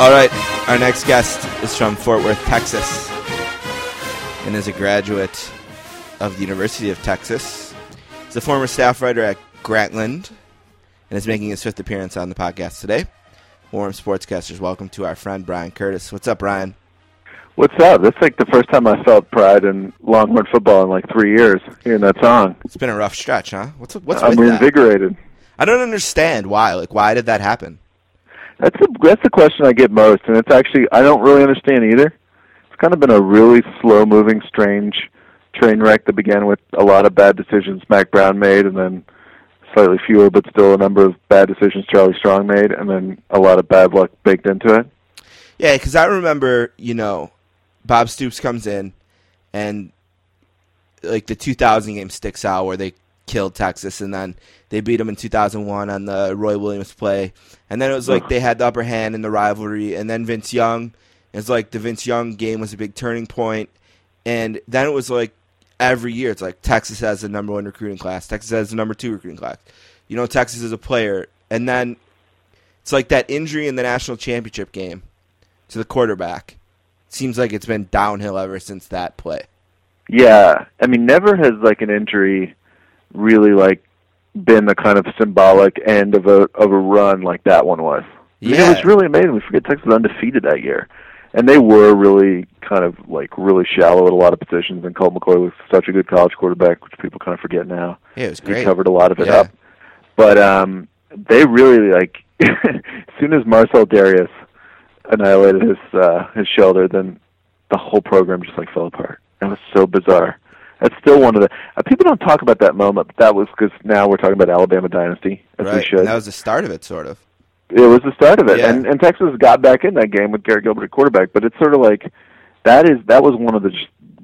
All right, our next guest is from Fort Worth, Texas, and is a graduate of the University of Texas. He's a former staff writer at Grantland and is making his fifth appearance on the podcast today. Warm Sportscasters, welcome to our friend Bryan Curtis. What's up, Bryan? What's up? That's like the first time I felt pride in Longhorn football in like three years hearing that song. It's been a rough stretch, huh? What's what's I'm with that? I don't understand why. Like, why did that happen? That's the that's the question I get most, and it's actually I don't really understand either. It's kind of been a really slow moving, strange train wreck that began with a lot of bad decisions Mack Brown made, and then slightly fewer, but still a number of bad decisions Charlie Strong made, and then a lot of bad luck baked into it. Yeah, because I remember, you know, Bob Stoops comes in, and like the 2000 game sticks out where they killed Texas, and then they beat them in 2001 on the Roy Williams play, and then it was like they had the upper hand in the rivalry, and then Vince Young, it's like the Vince Young game was a big turning point, and then it was like every year it's like Texas has the number one recruiting class, Texas has the number two recruiting class, you know, Texas is a player, and then it's like that injury in the national championship game to the quarterback. Seems like it's been downhill ever since that play. Yeah, I mean, never has like an injury really like been the kind of symbolic end of a of a run like that one was. I mean, Yeah. it was really amazing. We forget Texas was undefeated that year, and they were really kind of like really shallow at a lot of positions. And Colt McCoy was such a good college quarterback, which people kind of forget now. Yeah, it was He great. covered a lot of it Yeah. up, but um, they really like as soon as Marcell Dareus annihilated his uh, his shoulder, then the whole program just like fell apart. That was so bizarre. That's still one of the uh, people don't talk about that moment, but that was because now we're talking about Alabama dynasty as we should. And that was the start of it, sort of. it was the start of it, Yeah. and and Texas got back in that game with Garrett Gilbert at quarterback. But it's sort of like that is that was one of the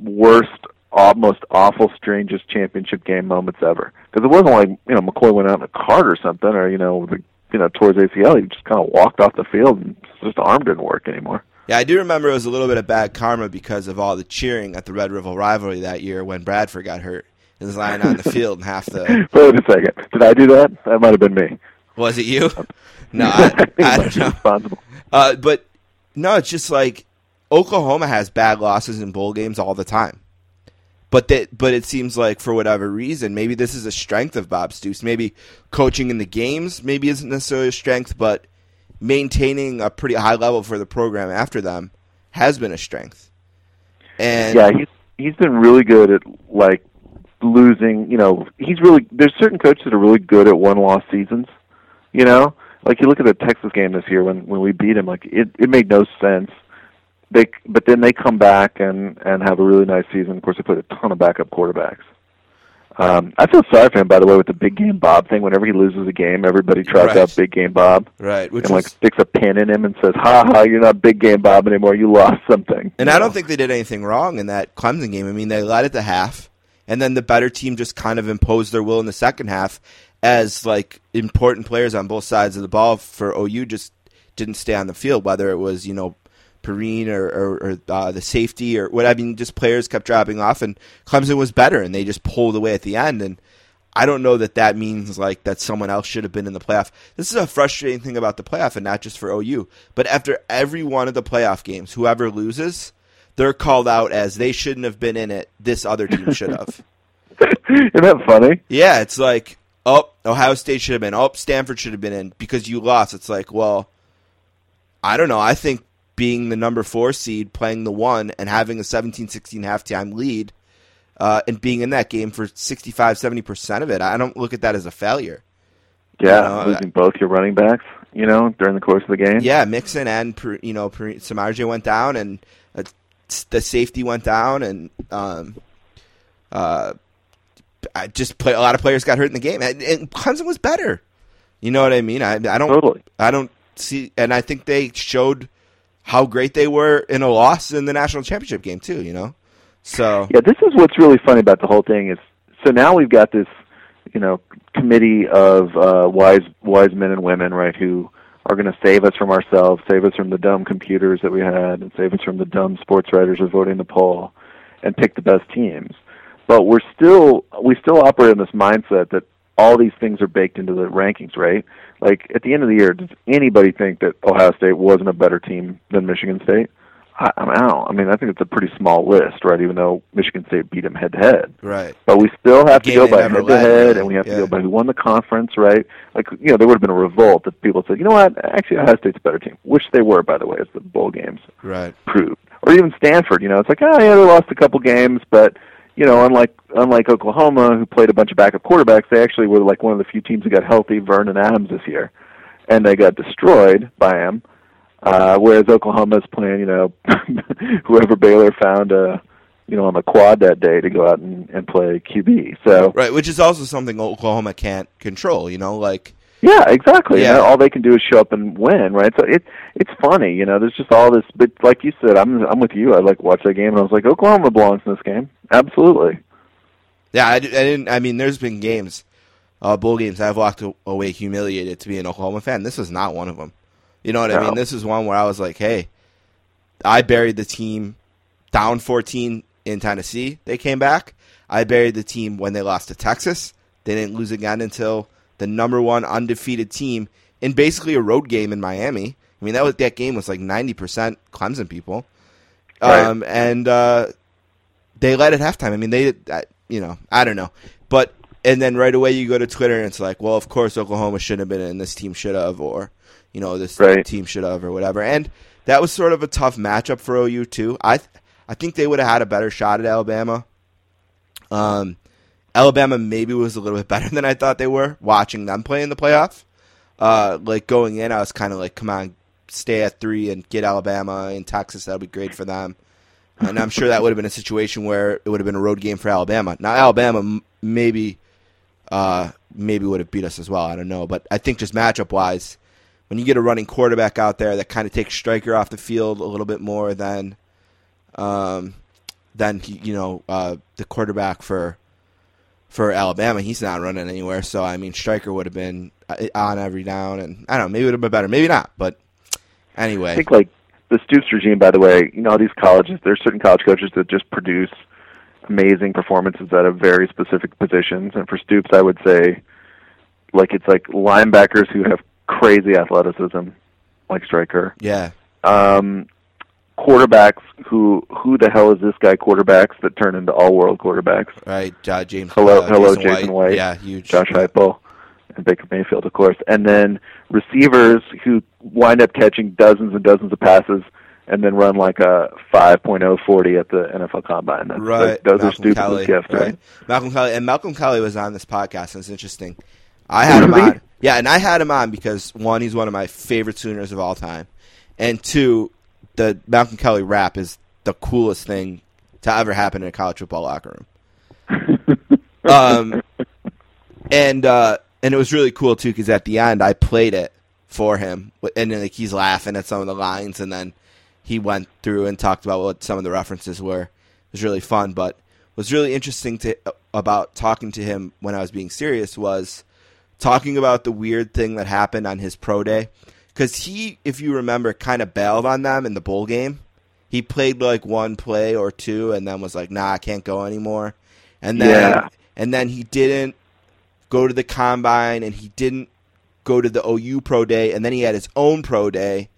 worst, aw- most awful, strangest championship game moments ever. Because it wasn't like you know McCoy went out in a cart or something, or you know the, you know towards ACL. He just kind of walked off the field, and just arm didn't work anymore. Yeah, I do remember it was a little bit of bad karma because of all the cheering at the Red River rivalry that year when Bradford got hurt. and was lying on the field and half the. Wait a second. Did I do that? That might have been me. Was it you? No, I, I don't know. Responsible. Uh, but no, it's just like Oklahoma has bad losses in bowl games all the time. But that, but it seems like for whatever reason, maybe this is a strength of Bob Stoops. Maybe coaching in the games maybe isn't necessarily a strength, but maintaining a pretty high level for the program after them has been a strength. And yeah, he's he's been really good at like losing. You know, he's really there's certain coaches that are really good at one loss seasons. You know, like you look at the Texas game this year when when we beat him, like it it made no sense. They but then they come back and and have a really nice season. Of course, they put a ton of backup quarterbacks. Um, I feel sorry for him, by the way, with the big game Bob thing. Whenever he loses a game, everybody tries Right. out big game Bob right, which and like was, sticks a pin in him and says, "Ha ha, you're not big game Bob anymore. You lost something." And I know? don't think they did anything wrong in that Clemson game. I mean, they led at the half, and then the better team just kind of imposed their will in the second half as like important players on both sides of the ball for OU just didn't stay on the field, whether it was, you know, Perine or, or, or uh, the safety or what I mean, just players kept dropping off, and Clemson was better, and they just pulled away at the end. And I don't know that that means like that someone else should have been in the playoff. This is a frustrating thing about the playoff, and not just for OU, but after every one of the playoff games, whoever loses, they're called out as they shouldn't have been in it. This other team should have. Isn't that funny? yeah, it's like, oh, Ohio State should have been. Oh, Stanford should have been in because you lost. It's like, well, I don't know. I think being the number four seed, playing the one, and having a 17-16 halftime lead, uh, and being in that game for 65, 70% of it, I don't look at that as a failure. Yeah, You know, losing both your running backs, you know, during the course of the game. Yeah, Mixon and you know Per- went down, and uh, the safety went down, and um, uh, I just play a lot of players got hurt in the game, and, and Clemson was better. You know what I mean? I, I don't Totally. I don't see, and I think they showed how great they were in a loss in the national championship game too. You know, so Yeah, this is what's really funny about the whole thing is so now we've got this, you know, committee of uh, wise wise men and women, right, who are going to save us from ourselves, save us from the dumb computers that we had, and save us from the dumb sports writers who voting the poll, and pick the best teams. But we're still we still operate in this mindset that all these things are baked into the rankings, right? Like at the end of the year, does anybody think that Ohio State wasn't a better team than Michigan State? I, I'm out. I mean, I think it's a pretty small list, right? Even though Michigan State beat them head to head, right, but we still have to go by head to head, and we have Yeah. to go by who won the conference, right? Like you know, there would have been a revolt if people said, you know what, actually Ohio State's a better team, which they were, by the way, as the bowl games right, proved. Or even Stanford, you know, it's like, oh yeah, they lost a couple games, but you know, unlike unlike Oklahoma, who played a bunch of backup quarterbacks, they actually were like one of the few teams that got healthy. Vernon Adams this year, and they got destroyed by him. Uh, whereas Oklahoma's playing, you know, whoever Baylor found, uh, you know, on the quad that day to go out and, and play QB. So right. Which is also something Oklahoma can't control. You know, like yeah, exactly. Yeah. All they can do is show up and win, right? So it it's funny, you know. There's just all this, but like you said, I'm I'm with you. I like watch that game, and I was like, Oklahoma belongs in this game, absolutely. Yeah, I, I didn't. I mean, there's been games, uh, bowl games. I've walked away humiliated to be an Oklahoma fan. This is not one of them. You know what I mean? This is one where I was like, hey, I buried the team down 14 in Tennessee. They came back. I buried the team when they lost to Texas. They didn't lose again until the number one undefeated team in basically a road game in Miami. I mean, that was that game was like 90% Clemson people. Right. Um, and uh, they led at halftime. I mean, they, I, you know, I don't know, but and then right away you go to Twitter and it's like, well, of course Oklahoma shouldn't have been in. This team should have, or you know, this Right. team should have, or whatever. And that was sort of a tough matchup for OU too. I, th- I think they would have had a better shot at Alabama. Um, Alabama maybe was a little bit better than I thought they were. Watching them play in the playoff, uh, like going in, I was kind of like, come on, stay at three and get Alabama and Texas. That'll be great for them. And I'm sure that would have been a situation where it would have been a road game for Alabama. Now Alabama maybe, uh, maybe would have beat us as well. I don't know, but I think just matchup wise, when you get a running quarterback out there that kind of takes Striker off the field a little bit more than, um, than you know, uh, the quarterback for for Alabama, he's not running anywhere. So I mean, Striker would have been uh, on every down, and I don't know, maybe it would have been better, maybe not. But anyway, I think like the Stoops regime, by the way, you know these colleges. There's certain college coaches that just produce amazing performances out of very specific positions, and for Stoops, I would say, like it's like linebackers who have crazy athleticism, like Striker. Yeah. Um, quarterbacks who who the hell is this guy? Quarterbacks that turn into all world quarterbacks. Right. Uh, James. Hello, uh, hello, Jason, Jason White. Yeah, huge. Josh Heupel and Baker Mayfield, of course, and then receivers who wind up catching dozens and dozens of passes and then run like a 5.0 40 at the NFL Combine. That's, Right. Those Malcolm are stupid Kelly, gifts, right? Malcolm Kelly and Malcolm Kelly was on this podcast, and it's interesting. I had him on. Yeah, and I had him on because one, he's one of my favorite Sooners of all time, and two, the Malcolm Kelly rap is the coolest thing to ever happen in a college football locker room. um, and uh, and it was really cool too because at the end I played it for him, and then like he's laughing at some of the lines, and then he went through and talked about what some of the references were. It was really fun, but was really interesting to about talking to him when I was being serious was talking about the weird thing that happened on his pro day because he, if you remember, kind of bailed on them in the bowl game. He played like one play or two, and then was like, "Nah, I can't go anymore." And then, Yeah. and then he didn't go to the combine, and he didn't go to the OU pro day, and then he had his own pro day,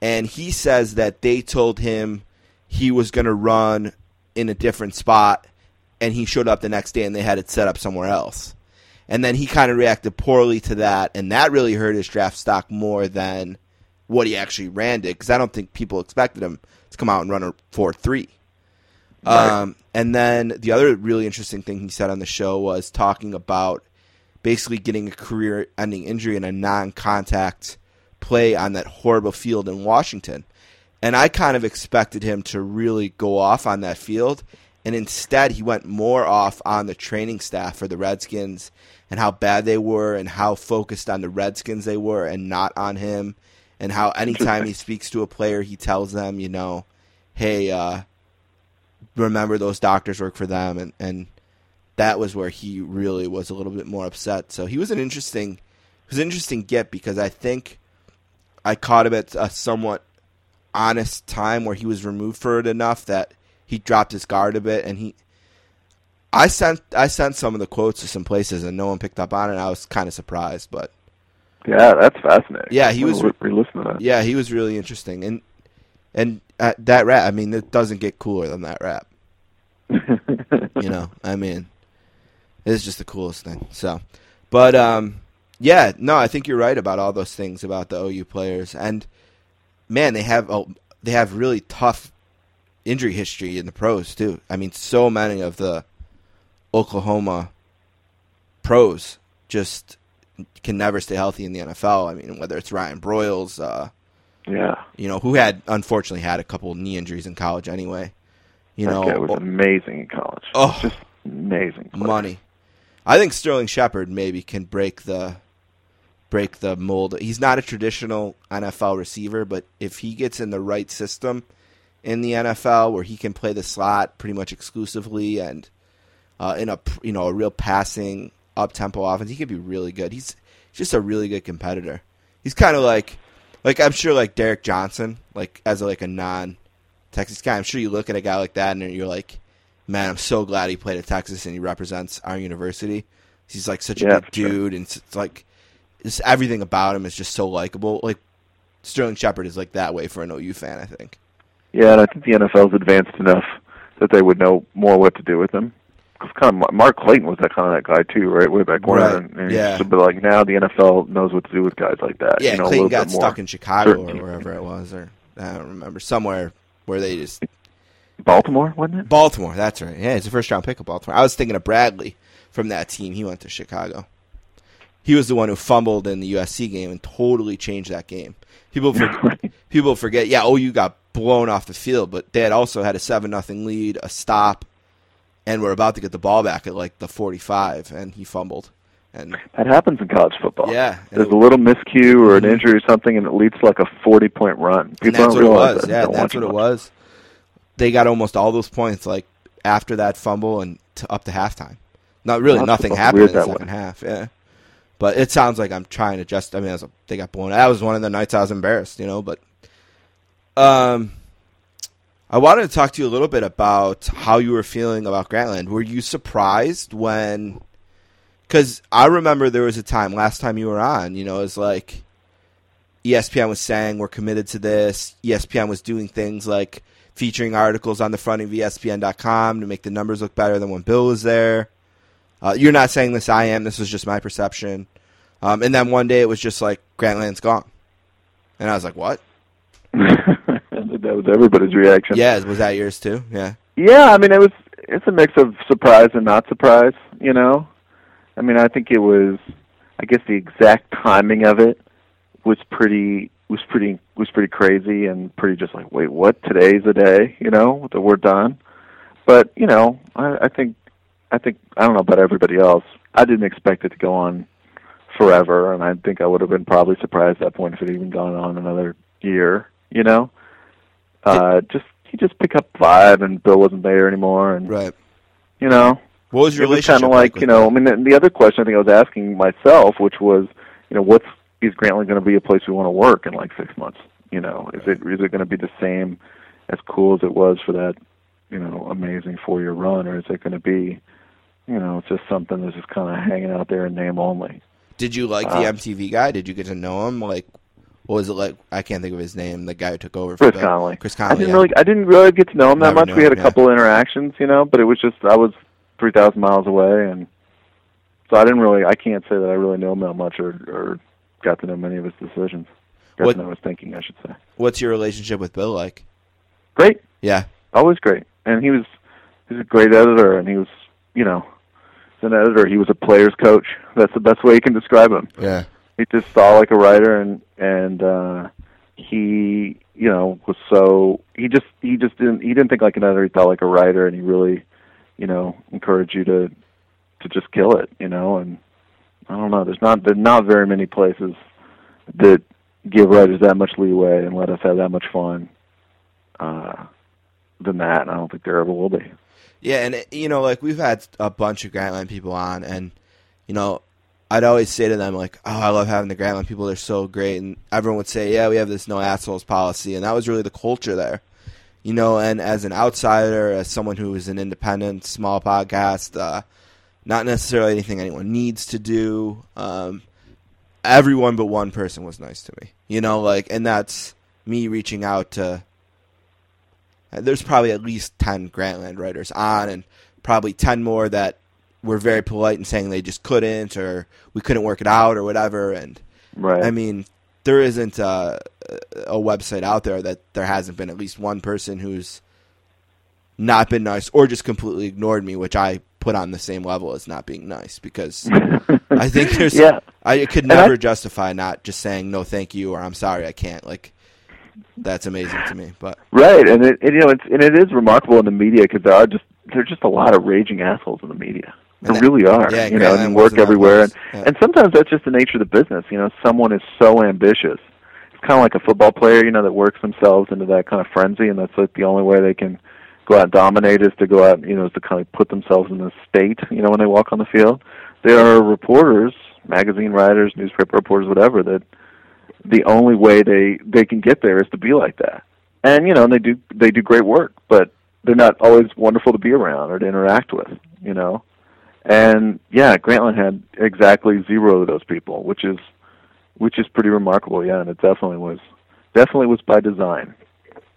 and he says that they told him he was going to run in a different spot, and he showed up the next day, and they had it set up somewhere else. And then he kind of reacted poorly to that, and that really hurt his draft stock more than what he actually ran it, because I don't think people expected him to come out and run a four three. Um, and then the other really interesting thing he said on the show was talking about basically getting a career-ending injury in a non-contact play on that horrible field in Washington. And I kind of expected him to really go off on that field, and instead he went more off on the training staff for the Redskins and how bad they were and how focused on the Redskins they were and not on him and how anytime he speaks to a player he tells them, you know, hey, uh, remember those doctors work for them and, and that was where he really was a little bit more upset. So he was an interesting it was an interesting get because I think I caught him at a somewhat honest time where he was removed for it enough that he dropped his guard a bit and he I sent I sent some of the quotes to some places and no one picked up on it. I was kind of surprised, but Yeah, that's fascinating. Yeah, he was- Re- re-listen to that. yeah, he was really interesting and and uh, that rap. I mean, it doesn't get cooler than that rap. you know, I mean, it's just the coolest thing. So, but um, yeah, no, I think you're right about all those things about the OU players, and man, they have oh, they have really tough injury history in the pros too. I mean, so many of the Oklahoma pros just can never stay healthy in the NFL. I mean, whether it's Ryan Broyles, uh, yeah. you know, who had unfortunately had a couple knee injuries in college anyway. You that know, guy was amazing in college. Oh. just amazing. player. money. I think Sterling Shepard maybe can break the break the mold. He's not a traditional NFL receiver, but if he gets in the right system in the NFL where he can play the slot pretty much exclusively and uh, in a you know a real passing up tempo offense, he could be really good. He's just a really good competitor. He's kind of like like I'm sure like Derrick Johnson, like as a, like a non Texas guy. I'm sure you look at a guy like that and you're like, man, I'm so glad he played at Texas and he represents our university. He's like such a good sure. dude, and it's like just everything about him is just so likable. Like Sterling Shepard is like that way for an OU fan, I think. Yeah, and I think the NFL's advanced enough that they would know more what to do with him. Kind of Mark Clayton was that kind of that guy too, right? Way back when. Right, And, and yeah. but like now, the NFL knows what to do with guys like that. Yeah, you know, Clayton got stuck in Chicago certainty. or wherever it was, or I don't remember somewhere where they just Baltimore, wasn't it? Baltimore. That's right. Yeah, he's a first round pick of Baltimore. I was thinking of Bradley from that team. He went to Chicago. He was the one who fumbled in the USC game and totally changed that game. People forget, people forget. Yeah, OU got blown off the field, but they had also had a seven nothing lead, a stop, and we're about to get the ball back at like the forty five, and he fumbled. And That happens in college football. Yeah, there's it- a little miscue or an Mhm. injury or something, and it leads to like a forty-point run. People that's don't what it was. that. Yeah, that's what it much. was. They got almost all those points like after that fumble and to, up to halftime. Not really, College nothing happened in the that way. second half. Yeah, but it sounds like I'm trying to just. I mean, I was, they got blown. That was one of the nights I was embarrassed, you know. But Um, I wanted to talk to you a little bit about how you were feeling about Grantland. Were you surprised when? Because I remember there was a time last time you were on. You know, it was like ESPN was saying we're committed to this. ESPN was doing things like featuring articles on the front of ESPN.com to make the numbers look better than when Bill was there. Uh, you're not saying this, I am. This was just my perception. Um, and then one day it was just like Grantland's gone, and I was like, "What?" that was everybody's reaction. Yeah, was that yours too? Yeah. Yeah, I mean it was it's a mix of surprise and not surprise, you know. I mean, I think it was I guess the exact timing of it was pretty was pretty was pretty crazy and pretty just like, wait, what? Today's the day, you know, that we're done. But, you know, I, I think I think I don't know about everybody else. I didn't expect it to go on forever and I think I would have been probably surprised at that point if it had even gone on another year, you know uh, just he just pick up vibe, and Bill wasn't there anymore, and Right. you know, What was your it relationship kind of like with you know, I mean, the, the other question I think I was asking myself, which was, you know, what's is Grantland going to be a place we want to work in like six months? You know, is it is it going to be the same as cool as it was for that, you know, amazing four year run, or is it going to be, you know, it's just something that's just kind of hanging out there in name only? Did you like uh, the MTV guy? Did you get to know him? Like, what was it like? I can't think of his name. The guy who took over. for Chris Bill. Connelly. Chris I didn't yeah. really, I didn't really get to know him that Never much. We had him, a yeah. couple interactions, you know, but it was just I was three thousand miles away, and so I didn't really, I can't say that I really know him that much, or or got to know many of his decisions. Got What- to know his thinking, I should say. What's your relationship with Bill like? Great, Yeah. always great, and he was he's a great editor, and he was, you know, an editor, he was a player's coach. That's the best way you can describe him. Yeah. He just saw like a writer and and uh he you know was so he just he just didn't he didn't think like an editor he thought like a writer and he really you know encouraged you to to just kill it you know and i don't know. There's not there's not very many places that give writers that much leeway and let us have that much fun uh than that and i don't think there ever will be. Yeah, and you know, like we've had a bunch of Grantland people on, and you know, I'd always say to them like, "Oh, I love having the Grantland people; they're so great." And everyone would say, "Yeah, we have this no assholes policy," and that was really the culture there, you know. And as an outsider, as someone who is an independent small podcast, uh, not necessarily anything anyone needs to do. Um, everyone but one person was nice to me, you know, like, and that's me reaching out to there's probably at least 10 Grantland writers on and probably 10 more that were very polite and saying they just couldn't or we couldn't work it out or whatever. And right. I mean there isn't a, a website out there that there hasn't been at least one person who's not been nice or just completely ignored me which I put on the same level as not being nice because I think there's yeah. I could And I- never justify not just saying no thank you or I'm sorry I can't. Like that's amazing to me but Right, and it, and, you know, it's and it is remarkable in the media because there are just there's just a lot of raging assholes in the media. And that- really are, yeah, you know, and work everywhere, and Yeah. and sometimes that's just the nature of the business. You know, someone is so ambitious. It's kind of like a football player, you know, that works themselves into that kind of frenzy, and that's like the only way they can go out and dominate is to go out, you know, is to kind of put themselves in a state, you know, when they walk on the field. There are reporters, magazine writers, newspaper reporters, whatever, that the only way they they can get there is to be like that. And you know, and they do they do great work, but they're not always wonderful to be around or to interact with, you know. And yeah, Grantland had exactly zero of those people, which is which is pretty remarkable, yeah, and it definitely was definitely was by design.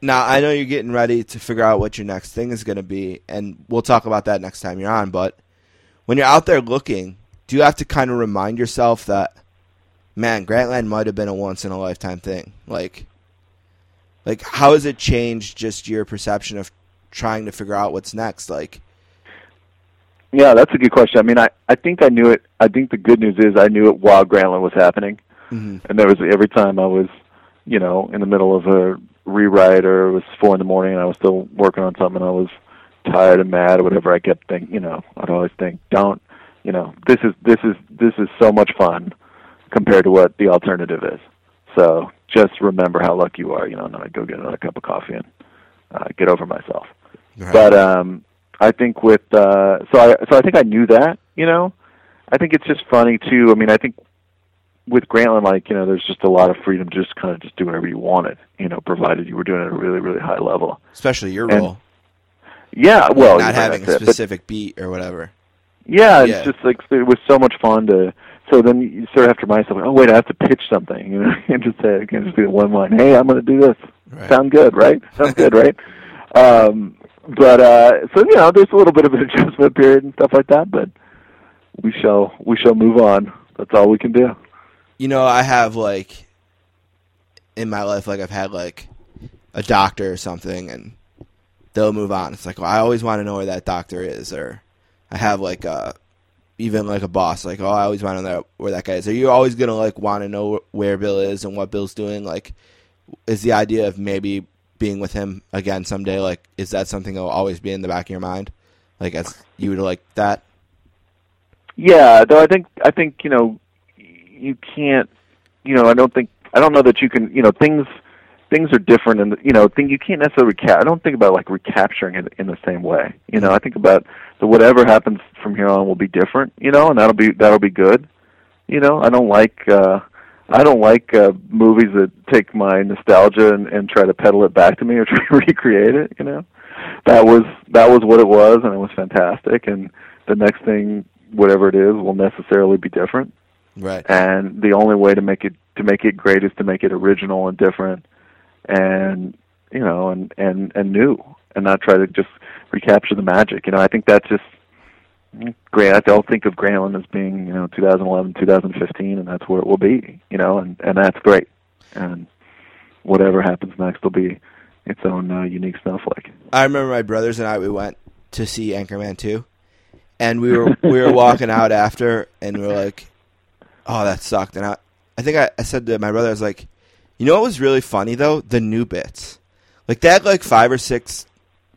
Now I know you're getting ready to figure out what your next thing is going to be, and we'll talk about that next time you're on. But when you're out there looking, do you have to kind of remind yourself that, man, Grantland might have been a once in a lifetime thing? Like, like how has it changed just your perception of trying to figure out what's next? Like, Yeah, that's a good question. I mean, I I think I knew it. I think the good news is I knew it while Grantland was happening. mhm. and there was every time I was, you know, in the middle of a rewrite or it was four in the morning and I was still working on something and I was tired and mad or whatever, I kept thinking, you know, I'd always think, don't, you know, this is this is this is so much fun compared to what the alternative is. So just remember how lucky you are, you know, and then I'd go get another cup of coffee and uh, get over myself. Right. But um I think with uh so I so I think I knew that, you know. I think it's just funny too. I mean, I think with Grantland, like you know, there's just a lot of freedom to just kind of just do whatever you wanted, you know, provided you were doing it at a really really high level. Especially your And- role, Yeah, well, not having a it. But specific beat or whatever. Yeah, it's Yeah. just like it was so much fun to. So then you sort of have to remind yourself, oh wait, I have to pitch something. You know, and just say, I can't just do the one line. Hey, I'm going to do this. Right. Sound good, right? Sounds good, right? Um, but uh, so you know, there's a little bit of an adjustment period and stuff like that. But we shall we shall move on. That's all we can do. you know, I have like in my life, like I've had like a doctor or something, and they'll move on. It's like, well, I always want to know where that doctor is, or I have like a even like a boss, like, oh, I always want to know where that guy is. Are you always gonna like want to know where Bill is and what Bill's doing? Like, is the idea of maybe being with him again someday? Like, is that something that will always be in the back of your mind? Like, as you would like that? Yeah, though I think I think you know you can't you know I don't think I don't know that you can you know things things are different and you know thing you can't necessarily recap I don't think about like recapturing it in the same way you know I think about the whatever happens from here on will be different you know and that'll be that'll be good you know I don't like uh I don't like uh movies that take my nostalgia and, and try to peddle it back to me or try to recreate it you know? That was that was what it was and it was fantastic and the next thing whatever it is will necessarily be different. Right. and the only way to make it to make it great is to make it original and different and you know and and and new and not try to just recapture the magic you know? I think that's just great i don't think of Grantland as being you know 2011 2015 and that's where it will be you know and and that's great. And whatever happens next will be its own uh, unique snowflake. I remember my brothers and I we went to see Anchorman 2 and we were we were walking out after and we were like oh that sucked. And I I think I, I said to my brother I was like you know what was really funny though? The new bits. Like they had like five or six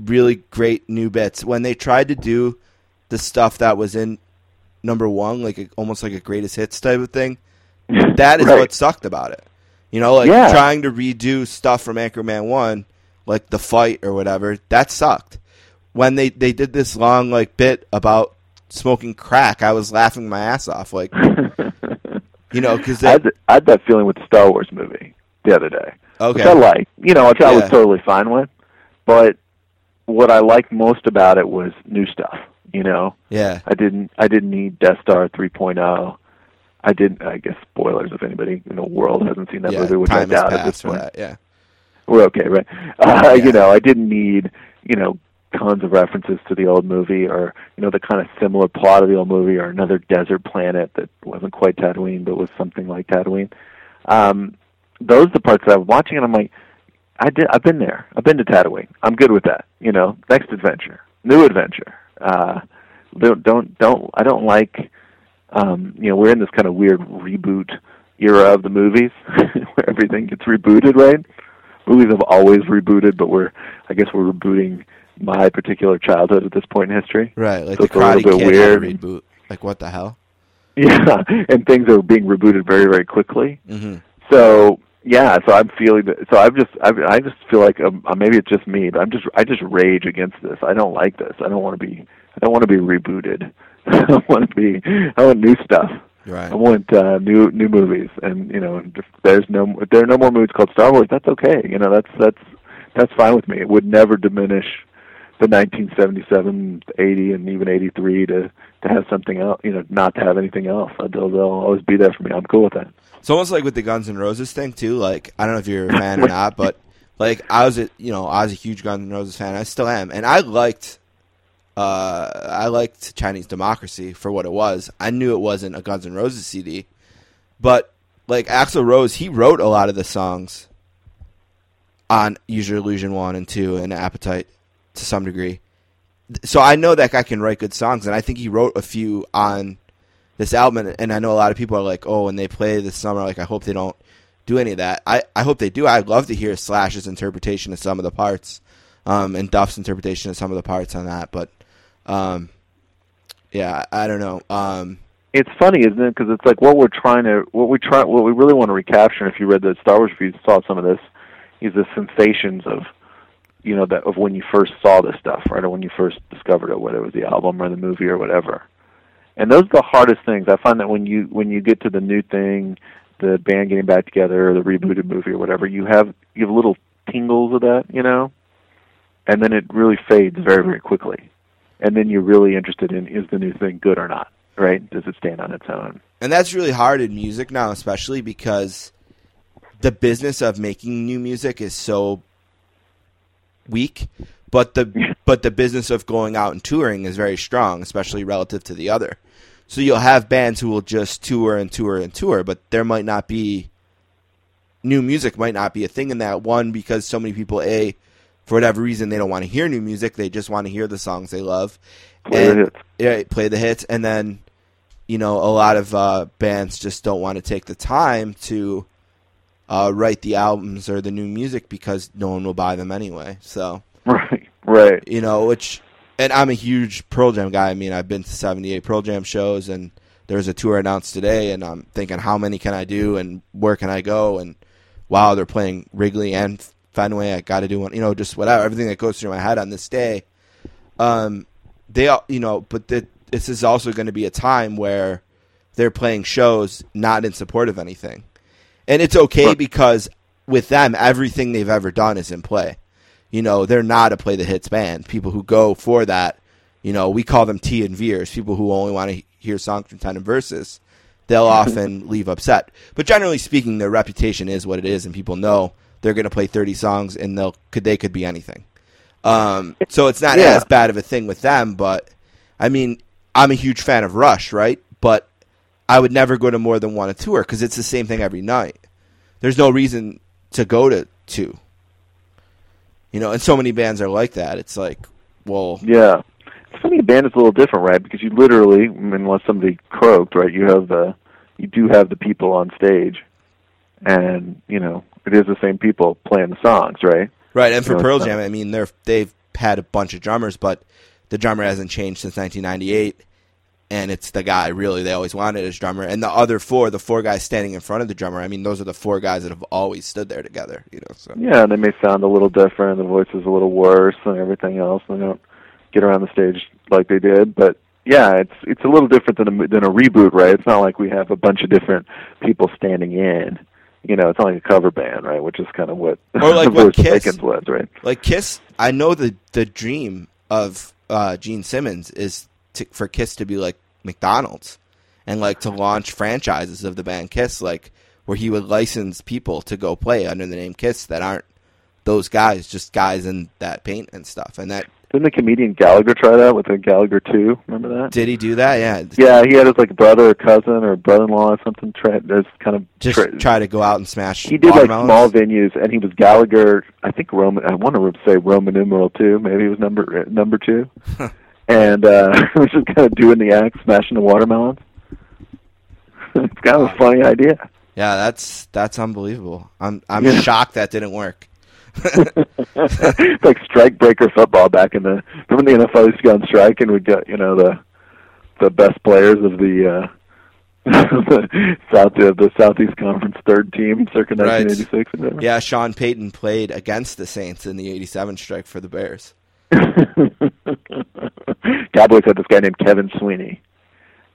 really great new bits. When they tried to do the stuff that was in number one like a, almost like a greatest hits type of thing that is Right. what sucked about it you know like Yeah. trying to redo stuff from Anchorman 1 like the fight or whatever that sucked when they they did this long like bit about smoking crack i was laughing my ass off like you know because I, had, I had that feeling with the Star Wars movie the other day, which I okay like. You know, which I was totally fine with. But what I liked most about it was new stuff. You know, yeah I didn't I didn't need Death Star 3.0. I didn't. I guess spoilers if anybody in the world hasn't seen that yeah movie, which I doubt at this point. that yeah We're okay, right? Uh, Yeah. You know, I didn't need you know tons of references to the old movie, or you know the kind of similar plot of the old movie, or another desert planet that wasn't quite Tatooine, but was something like Tatooine. Um, those are the parts that I'm watching, and I'm like, I did. I've been there. I've been to Tatooine. I'm good with that. You know, next adventure, new adventure. Uh, don't don't don't. I don't like. Um, you know, we're in this kind of weird reboot era of the movies where everything gets rebooted, right? Movies have always rebooted, but we're I guess we're rebooting my particular childhood at this point in history. right like So the it's a little bit weird. reboot like what the hell Yeah, and things are being rebooted very very quickly. hmm So yeah, so I'm feeling that. So I'm just I, I just feel like um, uh, maybe it's just me, but I'm just I just rage against this. I don't like this. I don't want to be I don't want to be rebooted. I want to be I want new stuff. right I want uh, new new movies, and you know, if there's no if there are no more movies called Star Wars. That's okay. You know, that's that's that's fine with me. It would never diminish the 1977, 80, and even 83 to to have something else. You know, not to have anything else. They'll they'll always be there for me. I'm cool with that. It's almost like with the Guns N' Roses thing too. Like I don't know if you're a fan or not, but like I was a you know I was a huge Guns N' Roses fan. I still am, and I liked uh I liked Chinese Democracy for what it was. I knew it wasn't a Guns N' Roses CD, but like Axl Rose, he wrote a lot of the songs on Use Your Illusion one and two and Appetite to some degree. So I know that guy can write good songs, and I think he wrote a few on this album, and- I know a lot of people are like, "Oh, when they play this summer, like I hope they don't do any of that." I, I hope they do. I'd love to hear Slash's interpretation of some of the parts, um, and Duff's interpretation of some of the parts on that. But, um, yeah, I, I don't know. Um, It's funny, isn't it? Because it's like what we're trying to, what we try, what we really want to recapture. If you read the Star Wars reviews, and saw some of this, is the sensations of, you know, that of when you first saw this stuff, right, or when you first discovered it, whether it was the album or the movie or whatever. And those are the hardest things. I find that when you when you get to the new thing, the band getting back together, or the rebooted movie, or whatever, you have you have little tingles of that, you know, and then it really fades very mm-hmm. very quickly, and then you're really interested in is the new thing good or not, right? Does it stand on its own? And that's really hard in music now, especially because the business of making new music is so weak, but the but the business of going out and touring is very strong, especially relative to the other. So you'll have bands who will just tour and tour and tour, but there might not be new music might not be a thing in that one because so many people a for whatever reason they don't want to hear new music, they just want to hear the songs they love. Play and, the hits. Yeah, play the hits and then you know, a lot of uh, bands just don't want to take the time to uh, write the albums or the new music because no one will buy them anyway. So, Right, right. you know, which, and I'm a huge Pearl Jam guy. I mean, I've been to 78 Pearl Jam shows, and there's a tour announced today, and I'm thinking, how many can I do, and where can I go? And wow, they're playing Wrigley and Fenway. I got to do one, you know, just whatever, everything that goes through my head on this day. Um, they, all, you know, but the, this is also going to be a time where they're playing shows not in support of anything. And it's okay because with them, everything they've ever done is in play. You know, they're not a play the hits band. People who go for that, you know, we call them T and Veers, people who only want to hear songs from 10 and verses. They'll often leave upset. But generally speaking, their reputation is what it is, and people know they're going to play 30 songs and they'll could they could be anything. Um, so it's not Yeah. as bad of a thing with them, but I mean, I'm a huge fan of Rush, right? But I would never go to more than one a tour because it's the same thing every night. There's no reason to go to two. You know, and so many bands are like that. It's like, well, Yeah. It's funny, a band is a little different, right? Because you literally, unless somebody croaked, right? You have the, you do have the people on stage, and you know it is the same people playing the songs, right? right. And for No, it's Pearl. Jam, I mean, they're they've had a bunch of drummers, but the drummer hasn't changed since 1998, and it's the guy really they always wanted as drummer. And the other four, the four guys standing in front of the drummer, I mean, those are the four guys that have always stood there together. You know, so Yeah, they may sound a little different. The voice is a little worse and everything else. And they don't get around the stage like they did, but yeah, it's it's a little different than a than a reboot, right? It's not like we have a bunch of different people standing in. You know, it's not like a cover band, right? Which is kind of what Or like what Kiss- was, right? like Kiss, I know the the dream of uh, Gene Simmons is to, for Kiss to be like McDonald's and like to launch franchises of the band Kiss, like where he would license people to go play under the name Kiss that aren't those guys, just guys in that paint and stuff. And that Didn't the comedian Gallagher try that with the Gallagher Two? Remember that? did he do that? Yeah, Yeah, he had his like brother or cousin or brother-in-law or something. Try, there's kind of just tra- try to go out and smash. he did like small venues, and he was Gallagher. I think Roman. I want to say Roman numeral two. Maybe he was number number two, and uh was just kind of doing the act, smashing the watermelons. it's kind of a funny idea. Yeah, that's that's unbelievable. I'm I'm Yeah. shocked that didn't work. it's like strike breaker football back in the remember the NFL used to go on strike and we'd get you know the the best players of the uh the south of the southeast conference third team circa 1986 or. Yeah, Sean Payton played against the Saints in the '87 strike for the Bears. Cowboys had this guy named Kevin Sweeney,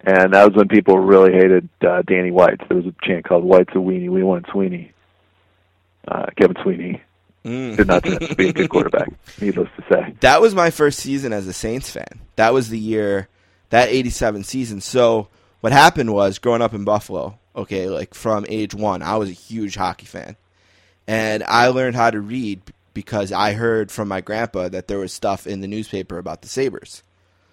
and that was when people really hated uh, Danny White. There was a chant called "White's a weenie, we want Sweeney." Uh, Kevin Sweeney Mm. did not turn out to be a good quarterback, needless to say. That was my first season as a Saints fan. That was the year, that 87 season. So what happened was growing up in Buffalo, okay, like from age one, I was a huge hockey fan. And I learned how to read because I heard from my grandpa that there was stuff in the newspaper about the Sabres.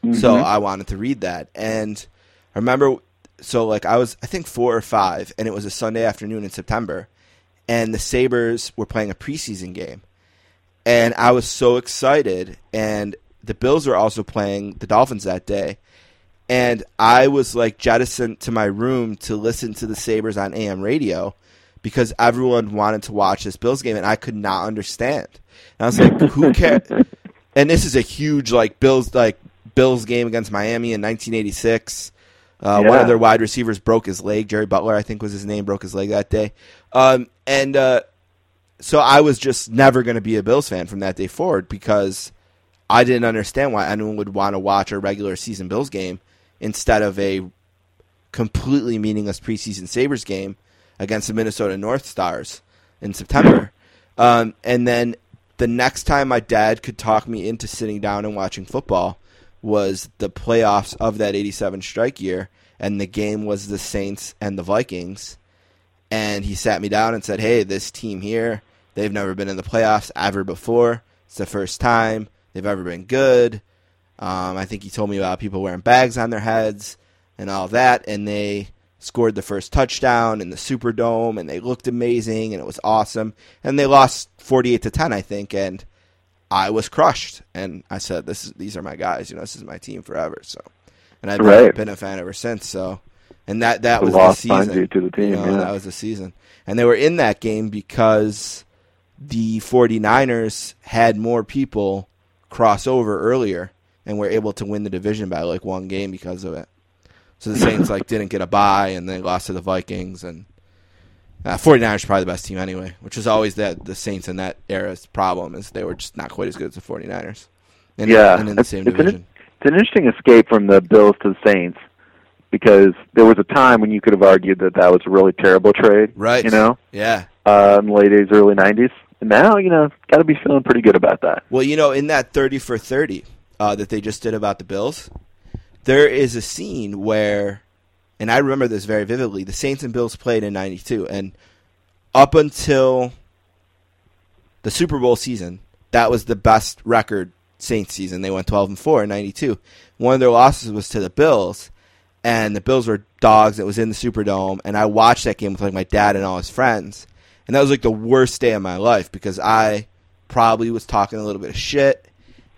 So mm-hmm. I wanted to read that. And I remember, so like I was, I think four or five, and it was a Sunday afternoon in September. And the Sabres were playing a preseason game and I was so excited. And the Bills were also playing the Dolphins that day, and I was like jettisoned to my room to listen to the Sabres on AM radio because everyone wanted to watch this Bills game, and I could not understand. And I was like, "Who cares?" and this is a huge like Bills like Bills game against Miami in 1986. Uh, One of their wide receivers broke his leg. Jerry Butler, I think, was his name. Broke his leg that day. Um, and uh, so I was just never going to be a Bills fan from that day forward because I didn't understand why anyone would want to watch a regular season Bills game instead of a completely meaningless preseason Sabres game against the Minnesota North Stars in September. Um, and then the next time my dad could talk me into sitting down and watching football was the playoffs of that 87 strike year. And the game was the Saints and the Vikings. And he sat me down and said, Hey, this team here, they've never been in the playoffs ever before. It's the first time they've ever been good. Um, I think he told me about people wearing bags on their heads and all that. And they scored the first touchdown in the Superdome, and they looked amazing, and it was awesome. And they lost forty-eight to ten, I think, and I was crushed. And I said, "This is these are my guys. You know, this is my team forever." So, and I've been, Right. been a fan ever since. So, and that that The was the season you to the team, You know, yeah. That was the season, and they were in that game because the 49ers had more people cross over earlier and were able to win the division by like one game because of it. So the Saints like didn't get a bye and they lost to the Vikings and uh, 49ers are probably the best team anyway, which was always that the Saints in that era's problem is they were just not quite as good as the 49ers. And, yeah, and in the same it's an, division. it's an interesting escape from the Bills to the Saints because there was a time when you could have argued that that was a really terrible trade. Right. You know, Yeah. uh, in the late '80s, early '90s. And now, you know, got to be feeling pretty good about that. Well, you know, in that 30 for 30 uh, that they just did about the Bills, there is a scene where, and I remember this very vividly, the Saints and Bills played in 92. And up until the Super Bowl season, that was the best record Saints season. They went 12 and 4 in 92. One of their losses was to the Bills, and the Bills were dogs. It was in the Superdome, and I watched that game with like my dad and all his friends. And that was like the worst day of my life because I probably was talking a little bit of shit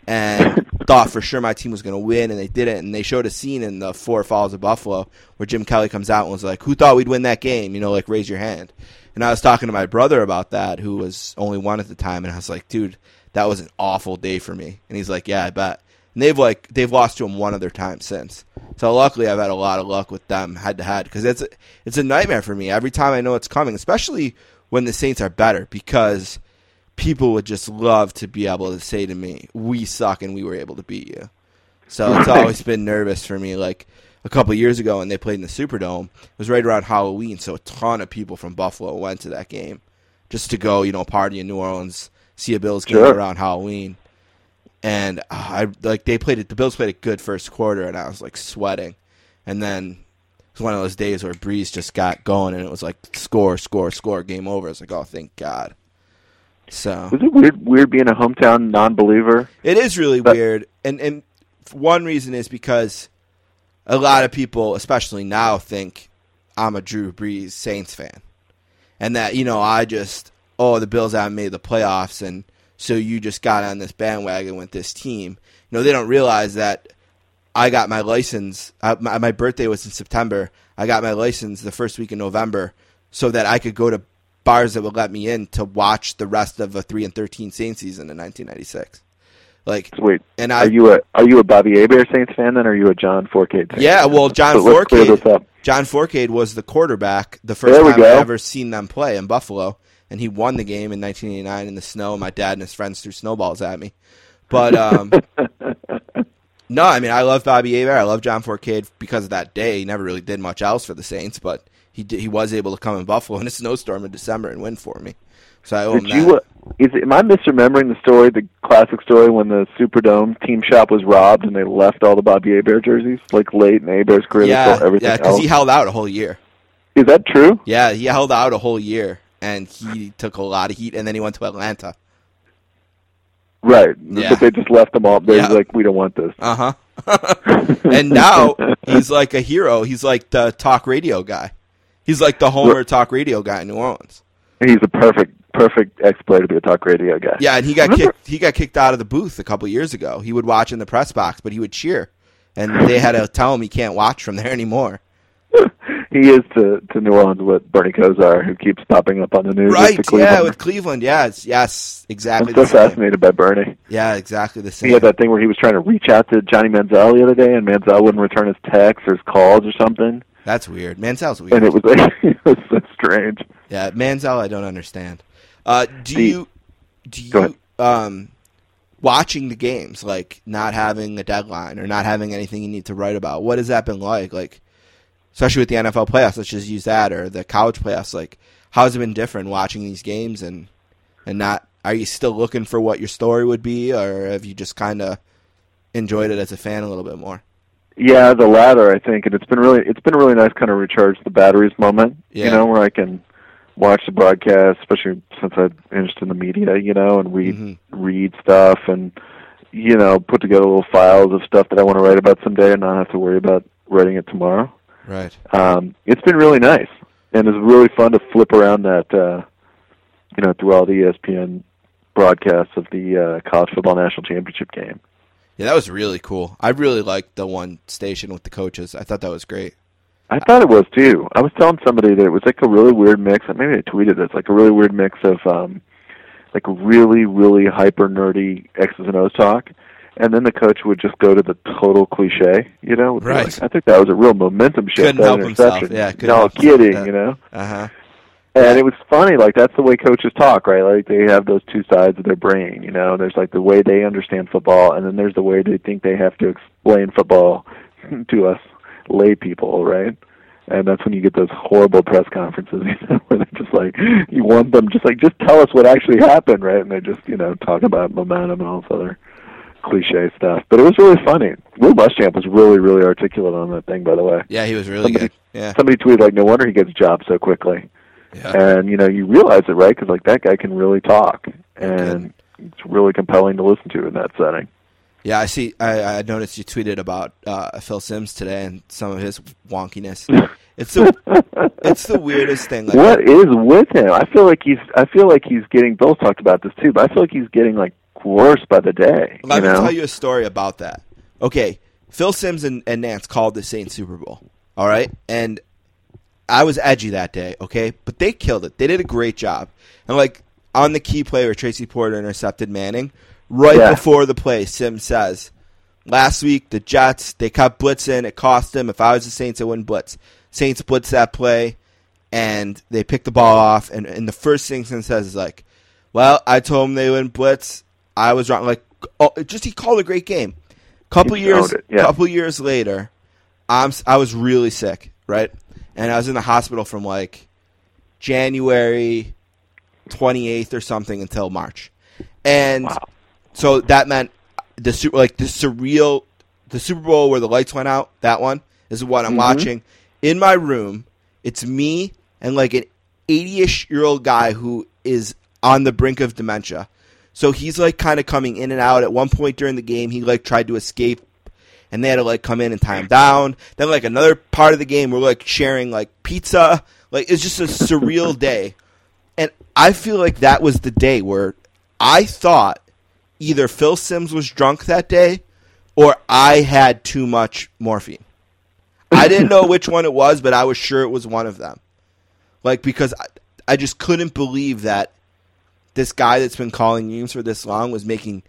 and thought for sure my team was going to win, and they didn't. And they showed a scene in the Four Falls of Buffalo where Jim Kelly comes out and was like, "Who thought we'd win that game?" You know, like raise your hand. And I was talking to my brother about that, who was only one at the time, and I was like, "Dude, that was an awful day for me." And he's like, "Yeah, I bet." And they've like they've lost to him one other time since. So luckily, I've had a lot of luck with them head to head because it's a, it's a nightmare for me every time I know it's coming, especially when the Saints are better because people would just love to be able to say to me, "We suck and we were able to beat you." So it's always been nervous for me. Like a couple years ago when they played in the Superdome, it was right around Halloween, so a ton of people from Buffalo went to that game just to go, you know, party in New Orleans, see a Bills game Sure. around Halloween. And uh, I like they played it. The Bills played a good first quarter, and I was like sweating. And then it was one of those days where Brees just got going, and it was like score, score, score, game over. I was like, oh, thank God. So Was it weird? Weird being a hometown non-believer. it is really But- weird, and and one reason is because a lot of people, especially now, think I'm a Drew Brees Saints fan, and that you know I just oh the Bills haven't made the playoffs, and so you just got on this bandwagon with this team. You know they don't realize that I got my license. I, my, my birthday was in September. I got my license the first week in November, so that I could go to bars that would let me in to watch the rest of a three and thirteen Saints season in 1996. Like, So wait, and I are you a are you a Bobby Hebert Saints fan then, or are you a John Fourcade? Saints Yeah, fan? well, John So Fourcade-. John Fourcade was the quarterback the first There time I ever seen them play in Buffalo, and he won the game in 1989 in the snow. My dad and his friends threw snowballs at me, but um, no, I mean I love Bobby Hebert. I love John Fourcade because of that day. He never really did much else for the Saints, but he did, he was able to come in Buffalo in a snowstorm in December and win for me. So I owe him Did you? Uh, is am I misremembering the story, the classic story when the Superdome team shop was robbed and they left all the Bobby Hebert jerseys like late in Hebert's career? Yeah, everything yeah, because he held out a whole year. is that true? Yeah, he held out a whole year, and he took a lot of heat, and then he went to Atlanta. Right. Yeah. But they just left them all. They're Yeah. like, we don't want this. Uh huh. and now he's like a hero. He's like the talk radio guy. He's like the Homer talk radio guy in New Orleans. He's a perfect, perfect ex-player to be a talk radio guy. Yeah, and he got Remember- kicked. He got kicked out of the booth a couple years ago. He would watch in the press box, but he would cheer, and they had to tell him he can't watch from there anymore. he is to, to New Orleans what Bernie Kosar, who keeps popping up on the news. Right? Yeah, with Cleveland. Yes, yes, exactly. I'm so fascinated by Bernie. Yeah, exactly the same. He had that thing where he was trying to reach out to Johnny Manziel the other day, and Manziel wouldn't return his texts or his calls or something. That's weird. Manziel's weird. And it was like it was so strange. Yeah, Manziel, I don't understand. Uh, do The- you do you um watching the games, like not having a deadline or not having anything you need to write about. What has that been like? Like, especially with the NFL playoffs, let's just use that or the college playoffs. Like, how has it been different watching these games and and not? Are you still looking for what your story would be, or have you just kind of enjoyed it as a fan a little bit more? Yeah, the latter, I think, and it's been really it's been a really nice kind of recharge the batteries moment. Yeah. You know, where I can watch the broadcast, especially since I'm interested in the media, you know, and read Mhm. read stuff and you know put together little files of stuff that I want to write about someday, and not have to worry about writing it tomorrow. Right. Um, it's been really nice, and it's really fun to flip around that, uh, you know, through all the ESPN broadcasts of the uh, college football national championship game. Yeah, that was really cool. I really liked the one station with the coaches. I thought that was great. I thought it was too. I was telling somebody that it was like a really weird mix. Maybe I tweeted this, like a really weird mix of um, like really, really hyper nerdy X's and O's talk, and then the coach would just go to the total cliche. You know, Right. Like, I think that was a real momentum shift. Couldn't that help himself. interception. Yeah, couldn't no kidding. Yeah. You know. Uh huh. And it was funny, like that's the way coaches talk, right? Like they have those two sides of their brain, you know. There's like the way they understand football, and then there's the way they think they have to explain football to us lay people, right? And that's when you get those horrible press conferences, you know, where they're just like, you want them just like, just tell us what actually happened, right? And they just, you know, talk about momentum and all this other cliche stuff. But it was really funny. Will Muschamp was really, really articulate on that thing, by the way. Yeah, he was really Somebody- good. Yeah. Somebody tweeted like, no wonder he gets jobs so quickly Yeah. and you know you realize it right because like that guy can really talk and it's really compelling to listen to in that setting Yeah, I see. I, I noticed you tweeted about uh, Phil Simms today and some of his wonkiness. It's the it's the weirdest thing. Like, what is with him i feel like he's i feel like he's getting bill's talked about this too but i feel like he's getting like worse by the day Let me know tell you a story about that. Okay, Phil Simms and, and Nance called the Saints Super Bowl. All right, and I was edgy that day. Okay, but they killed it. They did a great job. And like on the key play where Tracy Porter intercepted Manning, right Yeah. before the play, Simms says, "Last week the Jets they cut blitz in. It cost them. If I was the Saints, I wouldn't blitz. Saints blitz that play." And they pick the ball off, and, and the first thing Simms says is like, "Well, I told them they wouldn't blitz. I was wrong." Like, oh, just he called a great game. Couple He years, yeah. couple years later, I'm I was really sick, right? And I was in the hospital from like January 28th or something until March. And Wow. so that meant the super like the surreal the Super Bowl where the lights went out, that one is what I'm Mhm. watching in my room. It's me and like an 80ish year old guy who is on the brink of dementia. So he's like kind of coming in and out. At one point during the game, he like tried to escape and they had to like come in and tie him down. Then like another part of the game, we're like sharing like pizza. Like it's just a surreal day, and I feel like that was the day where I thought either Phil Simms was drunk that day, or I had too much morphine. I didn't know which one it was, but I was sure it was one of them. Like because I, I just couldn't believe that this guy that's been calling games for this long was making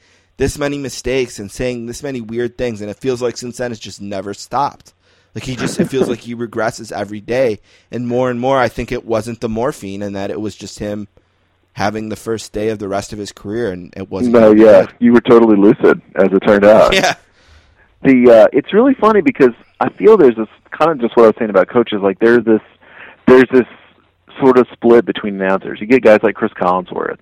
this many mistakes and saying this many weird things, and it feels like since then it's just never stopped. Like he just, it feels like he regresses every day, and more and more, I think it wasn't the morphine, and that it was just him having the first day of the rest of his career, and it wasn't. no yeah good. you were totally lucid as it turned out yeah, the uh it's really funny because I feel there's this kind of just what I was saying about coaches. Like there's this there's this sort of split between announcers. You get guys like Chris Collinsworth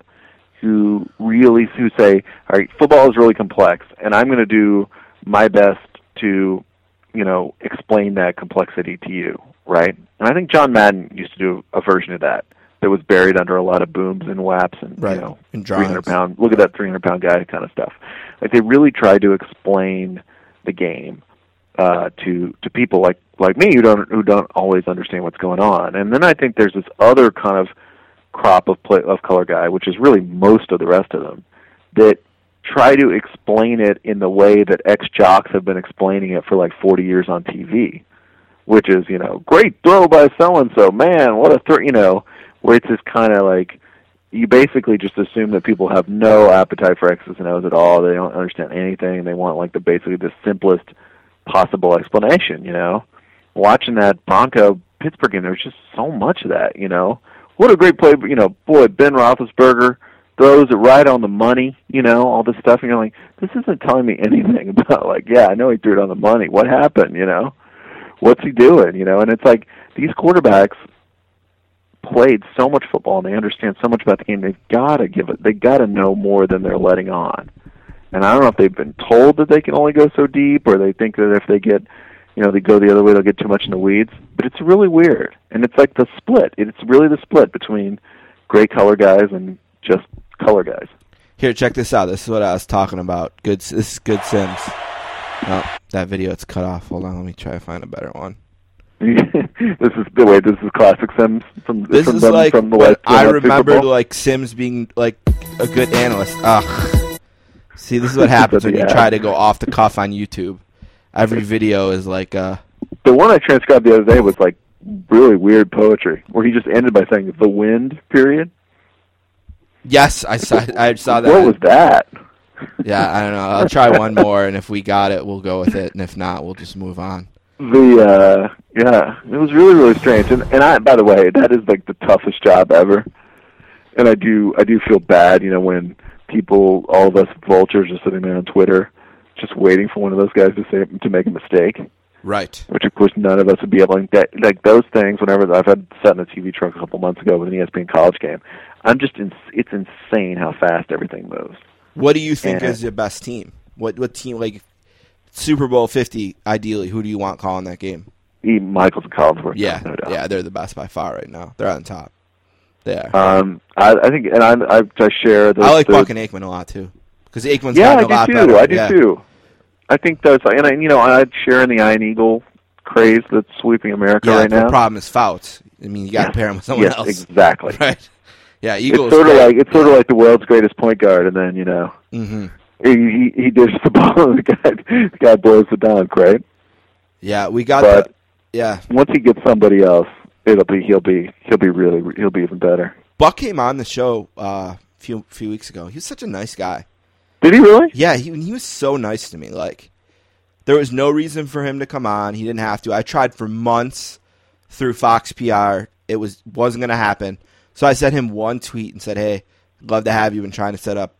who really who say, "All right, football is really complex, and I'm going to do my best to, you know, explain that complexity to you." Right? And I think John Madden used to do a version of that that was buried under a lot of booms and whaps and Right. you know, And 300 drawings. pound. Look at that 300 pound guy kind of stuff. Like they really tried to explain the game uh, to to people like like me who don't who don't always understand what's going on. And then I think there's this other kind of crop of play, of color guy, which is really most of the rest of them, that try to explain it in the way that ex jocks have been explaining it for like 40 years on TV, which is you know great throw by so and so, man, what a throw, you know, where it's this kind of like you basically just assume that people have no appetite for X's and O's at all. They don't understand anything. They want like the basically the simplest possible explanation. You know, watching that Bronco Pittsburgh game, there's just so much of that. You know, what a great play! You know, boy, Ben Roethlisberger throws it right on the money, you know, all this stuff, and you're like, this isn't telling me anything about like, yeah, I know he threw it on the money. What happened, you know? What's he doing, you know? And it's like these quarterbacks played so much football and they understand so much about the game. They've got to give it. They got to know more than they're letting on. And I don't know if they've been told that they can only go so deep, or they think that if they get, you know, they go the other way, they'll get too much in the weeds. But it's really weird, and it's like the split. It's really the split between gray color guys and just color guys. Here, check this out. This is what I was talking about. Good. This is good Simms. Oh, that video it's cut off. Hold on, let me try to find a better one. this is the way. This is classic Simms from This from is them, like from the what West. I from that Super remembered Bowl. like Simms being like a good analyst. Ugh. See, this is what happens when you try to go off the cuff on YouTube. Every video is like uh The one I transcribed the other day was like really weird poetry, where he just ended by saying "the wind." Period. Yes, I saw I saw that. What was that? Yeah, I don't know. I'll try one more and if we got it, we'll go with it, and if not, we'll just move on. The uh yeah, it was really really strange. And and I by the way, that is like the toughest job ever. And I do I do feel bad, you know, when people all of us vultures are sitting there on Twitter just waiting for one of those guys to say to make a mistake. Right. Which of course none of us would be able to that, like those things whenever I've had sat in a TV truck a couple months ago with an E ESPN college game. I'm just in, it's insane how fast everything moves. What do you think Yeah. is your best team? What what team like Super Bowl fifty? Ideally, who do you want calling that game? Even Michaels and Collinsworth. Yeah, no doubt. yeah, they're the best by far right now. They're on top. Are. Um, I, I think, and I, I, I share the. I like the, Buck and Aikman a lot too, because Aikman's Yeah, gotten I a lot do too. better. I do yeah. too. I think those, and I, you know, I'd share in the Ian Eagle craze that's sweeping America Yeah, right the now. The problem is Fouts. I mean, you got to Yes. pair him with someone yes, else, exactly. right? Yeah, It's Eagles. sort of like it's sort of like the world's greatest point guard, and then you know hmm he he, he dishes the ball, and the guy the guy blows the dunk, right? Yeah, we got But- the. Yeah, Once he gets somebody else, it'll be he'll be he'll be really he'll be even better. Buck came on the show uh, a few few weeks ago. He was such a nice guy. Did he really? Yeah, he he was so nice to me. Like there was no reason for him to come on. He didn't have to. I tried for months through Fox PR. It was wasn't going to happen. So I sent him one tweet and said, "Hey, love to have you. Been trying to set up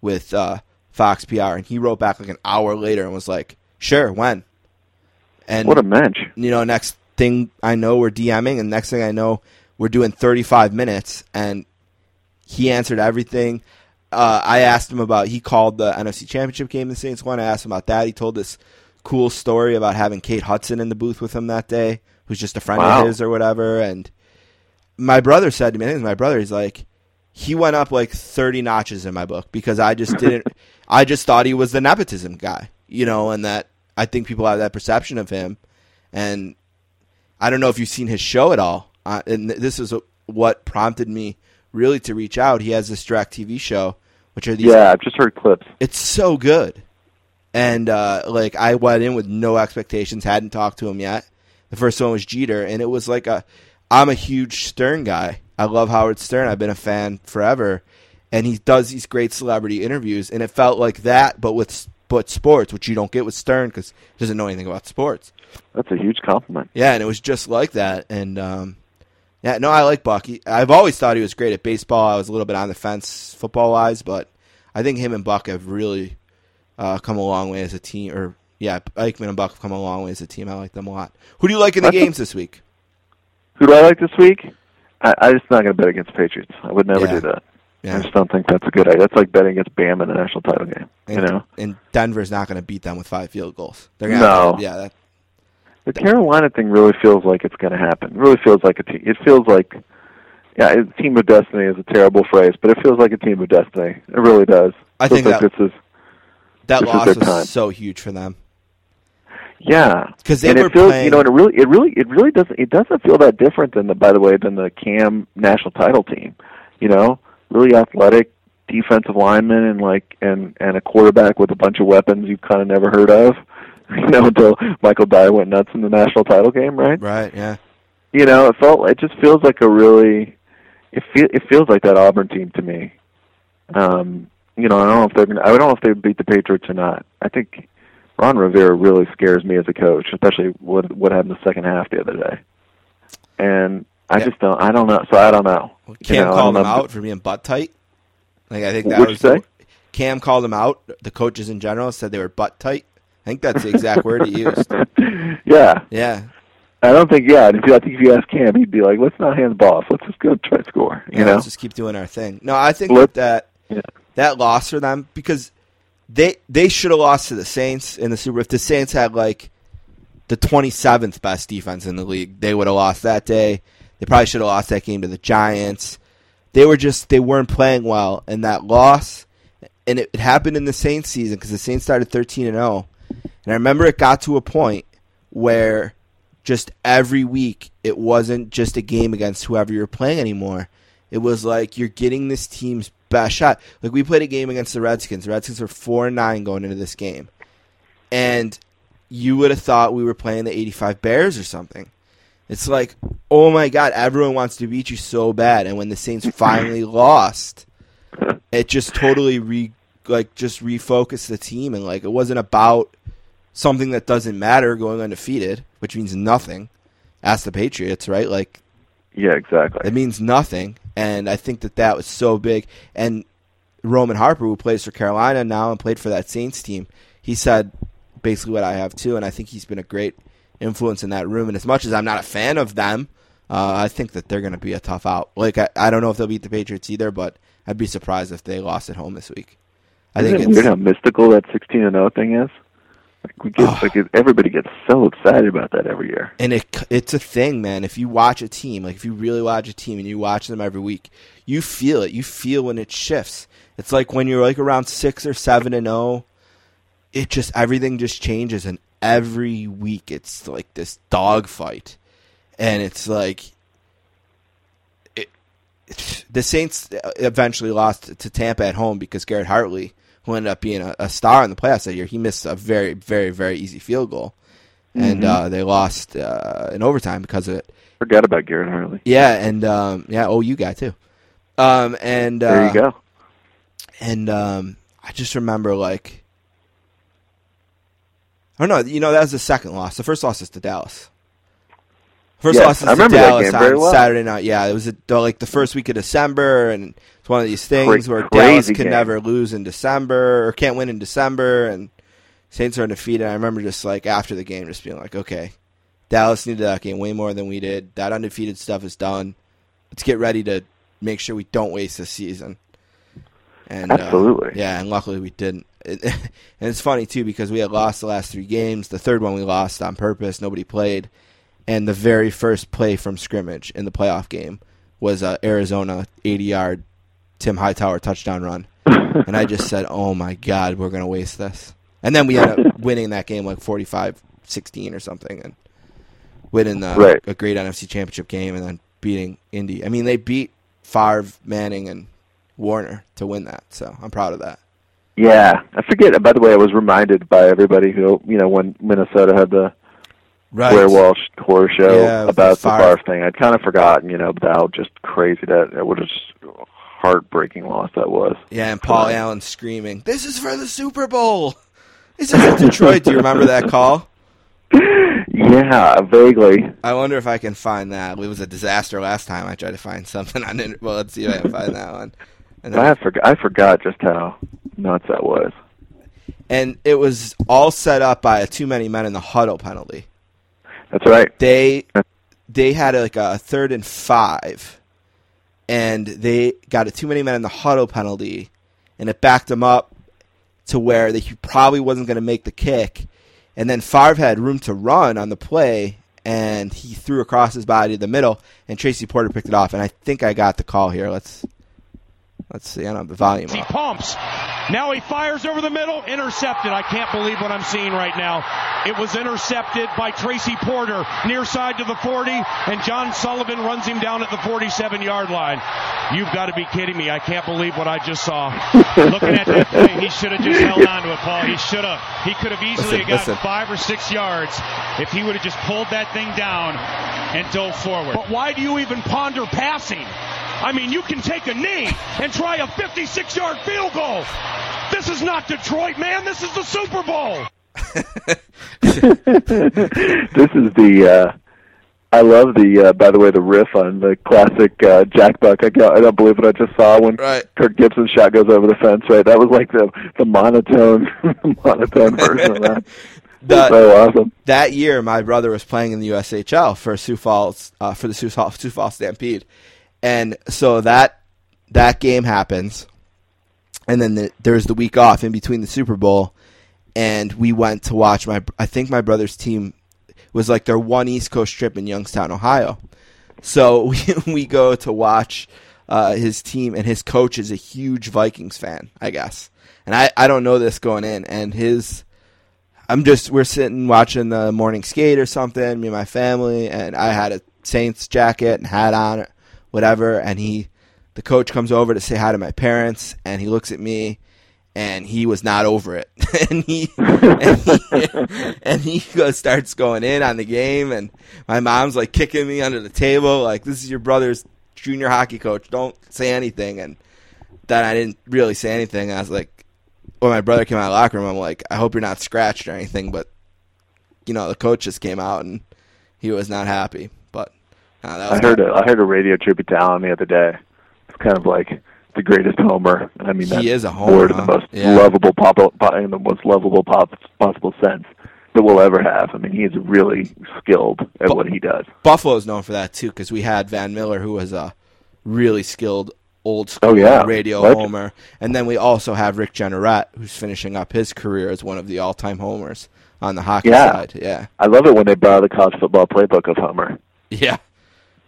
with uh, Fox PR." And he wrote back like an hour later and was like, "Sure, when?" And What a mensch! you know, next thing I know, we're DMing, and next thing I know, we're doing 35 minutes, and he answered everything. Uh, I asked him about. He called the NFC Championship game the Saints won. I asked him about that. He told this cool story about having Kate Hudson in the booth with him that day, who's just a friend Wow. of his or whatever. And my brother said to me, I think it was my brother. He's like, he went up like 30 notches in my book because I just didn't. I just thought he was the nepotism guy, you know, and that I think people have that perception of him. And I don't know if you've seen his show at all. Uh, and th- this is what prompted me really to reach out. He has this direct TV show, which are these. Yeah, I've just heard clips. It's so good. And uh, like I went in with no expectations, hadn't talked to him yet. The first one was Jeter, and it was like a. I'm a huge Stern guy. I love Howard Stern. I've been a fan forever, and he does these great celebrity interviews, and it felt like that, but with but sports, which you don't get with Stern because he doesn't know anything about sports. That's a huge compliment. Yeah, and it was just like that. And um, yeah, no, I like Bucky. I've always thought he was great at baseball. I was a little bit on the fence football wise, but I think him and Buck have really uh, come a long way as a team. Or yeah, Aikman and Buck have come a long way as a team. I like them a lot. Who do you like in the That's a- games this week? Who do I like this week? I, I just not going to bet against Patriots. I would never Yeah. do that. I just don't think that's a good idea. That's like betting against Bam in the national title game. and, You know, and Denver's not going to beat them with five field goals. They're gonna No. to- yeah, that, the Carolina thing really feels like it's going to happen. It really feels like a team. It feels like, yeah, a team of destiny is a terrible phrase, but it feels like a team of destiny. It really does. I Feels think like that this is that this is loss time. so huge for them yeah. because they and were it feels, playing. you know, and it really, it really, it really doesn't, it doesn't feel that different than the, by the way, than the Cam national title team. You know, really athletic defensive linemen and like, and and a quarterback with a bunch of weapons you've kind of never heard of. You know, until Michael Dyer went nuts in the national title game, right? right? Yeah. You know, it felt, it just feels like a really, it feel, it feels like that Auburn team to me. Um, you know, I don't know if they're gonna, I don't know if they beat the Patriots or not. I think Ron Rivera really scares me as a coach, especially what what happened the second half the other day. And I Yeah. just don't, I don't know. So I don't know. Well, You Cam know, I called know. out for being butt tight. Like I think that What'd was you say? Cam called them out. The coaches in general said they were butt tight. I think that's the exact word he used. yeah, Yeah, I don't think. Yeah, if you, I think if you ask Cam, he'd be like, "Let's not hand the ball off. Let's just go try to score." You yeah, know, let's just keep doing our thing. No, I think Let- that Yeah. that loss for them because they they should have lost to the Saints in the Super. If the Saints had like the 27th best defense in the league, they would have lost that day. They probably should have lost that game to the Giants. They were just they weren't playing well, and that loss, and it, it happened in the Saints season because the Saints started 13 and 0, and I remember it got to a point where just every week it wasn't just a game against whoever you're playing anymore. It was like you're getting this team's best shot. Like we played a game against the Redskins. The Redskins were four and nine going into this game, and you would have thought we were playing the '85 Bears or something. It's like, oh my god, everyone wants to beat you so bad, and when the Saints finally lost, it just totally re like just refocused the team, and like it wasn't about something that doesn't matter going undefeated, which means nothing. Ask the Patriots, right? Like yeah, exactly. it means nothing, and I think that that was so big. And Roman Harper, who plays for Carolina now and played for that Saints team, he said basically what I have too, and I think he's been a great influence in that room. And as much as I'm not a fan of them, uh, I think that they're going to be a tough out. Like I, I don't know if they'll beat the Patriots either, but I'd be surprised if they lost at home this week. I Isn't think it it's weird how mystical that 16 and 0 thing is? Like we get, Oh. like everybody gets so excited about that every year. and it it's a thing, man. If you watch a team, like if you really watch a team and you watch them every week, you feel it. You feel when it shifts. It's like when you're like around six or seven and zero, it just everything just changes, and every week it's like this dogfight, and it's like the Saints eventually lost to Tampa at home because Garrett Hartley, who ended up being a, a star in the playoffs that year, he missed a very, very, very easy field goal, and uh, they lost uh, in overtime because of it. Forgot about Garrett Hartley. Yeah, and um, yeah, oh, you guy too. Um, and uh, There you go. and um, I just remember like, I don't know. you know that was the second loss. The first loss is to Dallas. First Yes, loss is I to remember that Dallas on well. Saturday night. Yeah, it was a, like the first week of December, and it's one of these things Cra- where Dallas can game. never lose in December or can't win in December, and Saints are undefeated. I remember just like after the game, just being like, okay, Dallas needed that game way more than we did. That undefeated stuff is done. Let's get ready to make sure we don't waste this season. And uh, Absolutely. yeah, and luckily we didn't. and it's funny too because we had lost the last three games. The third one we lost on purpose. Nobody played, and the very first play from scrimmage in the playoff game was a Arizona 80-yard Tim Hightower touchdown run. and I just said, "Oh my God, we're gonna waste this." And then we ended up winning that game like 45-16 or something, and winning the, Right. a great NFC Championship game, and then beating Indy. I mean, they beat Favre, Manning, and Warner to win that. So I'm proud of that. Yeah, I forget. By the way, I was reminded by everybody who you know when Minnesota had the Right. Blair Walsh horror show Yeah, about the. Favre thing. I'd kind of forgotten, you know, how just crazy that it have just heartbreaking loss that was. Yeah, and Paul Allen screaming, "This is for the Super Bowl." This is in Detroit. Do you remember that call? Yeah, vaguely. I wonder if I can find that. It was a disaster last time. I tried to find something on it. Well, let's see if I can find that one. And, then- I forgot. I forgot just how nuts that was. and it was all set up by a too many men in the huddle penalty. That's right. They they had like a third and five, and they got a too many men in the huddle penalty, and it backed them up to where they, he probably wasn't going to make the kick, and then Favre had room to run on the play, and he threw across his body to the middle, and Tracy Porter picked it off, and I think I got the call here. Let's let's see. I don't have the volume. He Up. pumps. Now he fires over the middle. Intercepted. I can't believe what I'm seeing right now. It was intercepted by Tracy Porter near side to the 40, and John Sullivan runs him down at the 47 yard line. You've got to be kidding me. I can't believe what I just saw. Looking at that play, he should have just held on to it, Paul. He should have. He could have easily Listen, gotten listen. five or six yards if he would have just pulled that thing down and dove forward. But why do you even ponder passing? I mean, you can take a knee and try a 56 yard field goal. This is not Detroit, man. This is the Super Bowl. this is the. uh I love the, uh, by the way, the riff on the classic uh, Jack Buck. I, I don't believe what I just saw when Right. Kirk Gibson's shot goes over the fence. Right, that was like the the monotone, monotone version of that. The- so awesome. that year, my brother was playing in the USHL for Sioux Falls uh, for the Sioux Falls, Sioux Falls Stampede, and so that that game happens, and then the, there's the week off in between the Super Bowl, and we went to watch my. I think my brother's team was like their one East Coast trip in Youngstown, Ohio. So we we go to watch uh, his team, and his coach is a huge Vikings fan, I guess. And I, I don't know this going in, and his I'm just we're sitting watching the morning skate or something, me and my family, and I had a Saints jacket and hat on, whatever, and he the coach comes over to say hi to my parents and he looks at me and he was not over it. and he and he, and he goes, starts going in on the game and my mom's like kicking me under the table like this is your brother's junior hockey coach. Don't say anything and then I didn't really say anything. I was like when my brother came out of the locker room, I'm like, I hope you're not scratched or anything, but you know, the coach just came out and he was not happy. Oh, was I heard a I heard a radio tribute to Allen the other day. It's kind of like the greatest homer. I mean, He is a homer, word in the most Yeah. lovable pop, pop in the most lovable pop, possible sense that we'll ever have. I mean, he is really skilled at But- what he does. Buffalo's known for that too because we had Van Miller, who was a really skilled old school Oh, yeah. radio Legend. homer, and then we also have Rick Jeanneret, who's finishing up his career as one of the all-time homers on the hockey Yeah. side. Yeah, I love it when they borrow the college football playbook of Homer. yeah,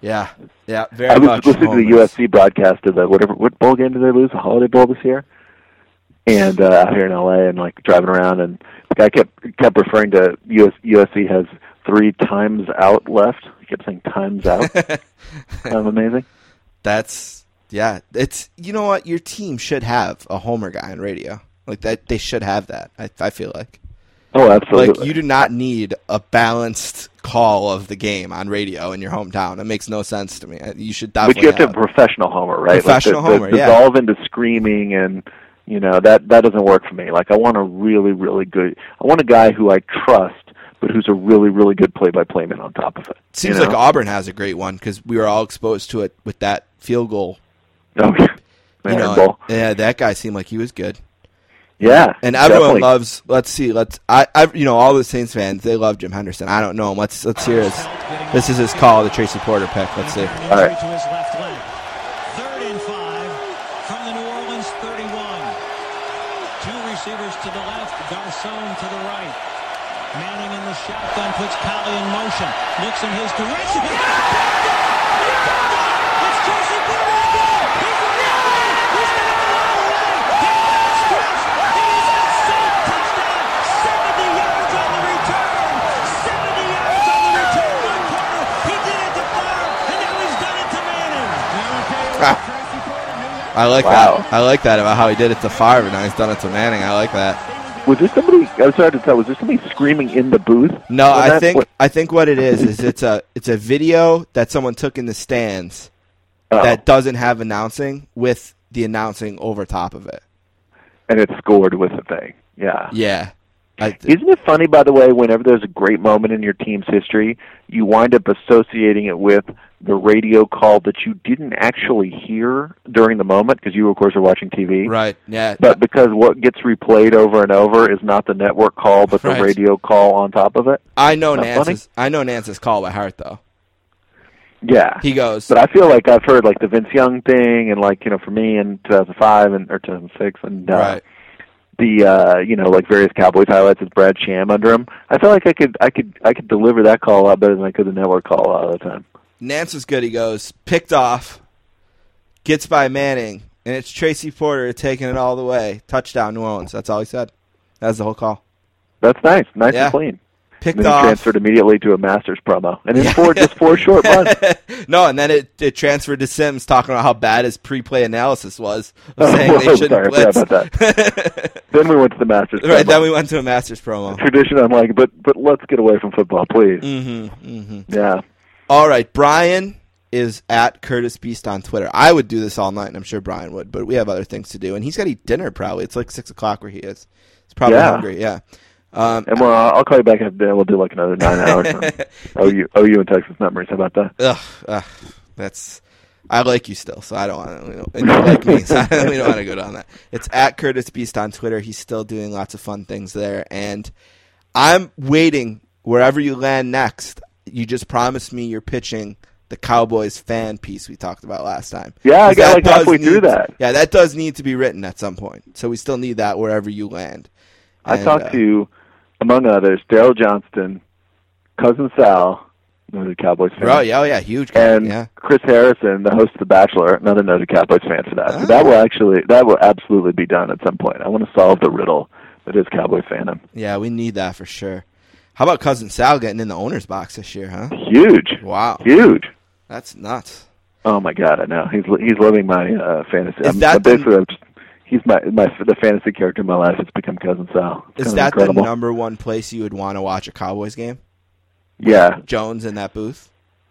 yeah, yeah. Very I was much listening to the. USC broadcast of the whatever what bowl game did they lose? The Holiday Bowl this year. And uh, out here in LA, and like driving around, and the guy kept kept referring to US, USC has three times out left. He kept saying times out. kind of amazing. That's yeah. It's you know what your team should have a homer guy on radio like that. They should have that. I, I feel like. Oh, absolutely. Like you do not need a balanced call of the game on radio in your hometown. It makes no sense to me. Uh, You should but you have to have a professional homer, right? Professional like the, homer, the, yeah. Dissolve into screaming and you know that that doesn't work for me. Like I want a really really good. I want a guy who I trust, but who's a really really good play-by-play man on top of it. Seems you know? like Auburn has a great one because we were all exposed to it with that field goal. oh, yeah. You Man, know, yeah, that guy seemed like he was good. Yeah, And everyone definitely. loves. Let's see. Let's. I. I. You know, all the Saints fans they love Jim Henderson. I don't know him. Let's. Let's hear his. This is his call, the Tracy Porter pick. Let's see. All right. To his left leg. Third and five from the New Orleans 31. Two receivers to the left, Garcon to the right. Manning in the shotgun puts Collie in motion. Looks in his direction. I like Wow. that. I like that about how he did it to Favre, and now he's done it to Manning. I like that. Was there somebody? I was sorry to tell. Was there somebody screaming in the booth? No, I think what- I think what it is is it's a it's a video that someone took in the stands oh, that doesn't have announcing with the announcing over top of it. and it's scored with the thing. Yeah. Yeah. I, Isn't it funny, by the way, whenever there's a great moment in your team's history, you wind up associating it with the radio call that you didn't actually hear during the moment because you, of course, are watching TV. right. Yeah. But because what gets replayed over and over is not the network call, but the Right. radio call on top of it. I know Nance's I know Nance's call by heart though. Yeah. He goes But I feel like I've heard like the Vince Young thing, and like you know, for me in 2005 and or 2006, and uh, right. The uh you know like various Cowboys highlights with Brad Sham under him. I feel like I could I could I could deliver that call a lot better than I could the network call a lot of the time. Nance is good. He goes picked off, gets by Manning, and it's Tracy Porter taking it all the way. Touchdown, New Orleans. That's all he said. That's the whole call. That's nice, nice Yeah. and clean. Picked And then he off. transferred immediately to a Masters promo, and in four just four short months. no, and then it, it transferred to Simms talking about how bad his pre-play analysis was, Oh, saying they sorry, shouldn't forgot about Then we went to the Masters. right, promo. then we went to a Masters promo. Tradition. I'm like, but but let's get away from football, please. Mm-hmm, mm-hmm. Yeah. All right, Bryan is at Curtis Beast on Twitter. I would do this all night, and I'm sure Bryan would, but we have other things to do, and he's got to eat dinner probably. It's like six o'clock where he is. He's probably Yeah. hungry. Yeah. Um, And well, I'll call you back after dinner. We'll do like another nine hours. OU, OU and Texas memories. How about that? ugh, ugh, that's. I like you still, so I don't want to. And you like me, so I don't, we don't want to go down that. It's at Curtis Beast on Twitter. He's still doing lots of fun things there, and I'm waiting wherever you land next. You just promised me you're pitching the Cowboys fan piece we talked about last time. Yeah, I got like halfway need- through that. Yeah, that does need to be written at some point. So we still need that wherever you land. I talked uh, to, among others, Daryl Johnston, cousin Sal, noted Cowboys fan, Bro, yeah, oh, yeah, huge guy. and yeah. Chris Harrison, the host of The Bachelor, another noted Cowboys fan for that. So Ah. that will actually, that will absolutely be done at some point. I want to solve the riddle that is Cowboy fandom. Yeah, we need that for sure. How about cousin Sal getting in the owner's box this year, huh? Huge, Wow, huge. that's nuts. Oh my god, I know he's he's living my uh, fantasy. Is I'm, that the- basically I'm just, he's my my the fantasy character in my life It's become cousin Sal. It's Is that incredible. the number one place you would want to watch a Cowboys game? Yeah, Jones in that booth.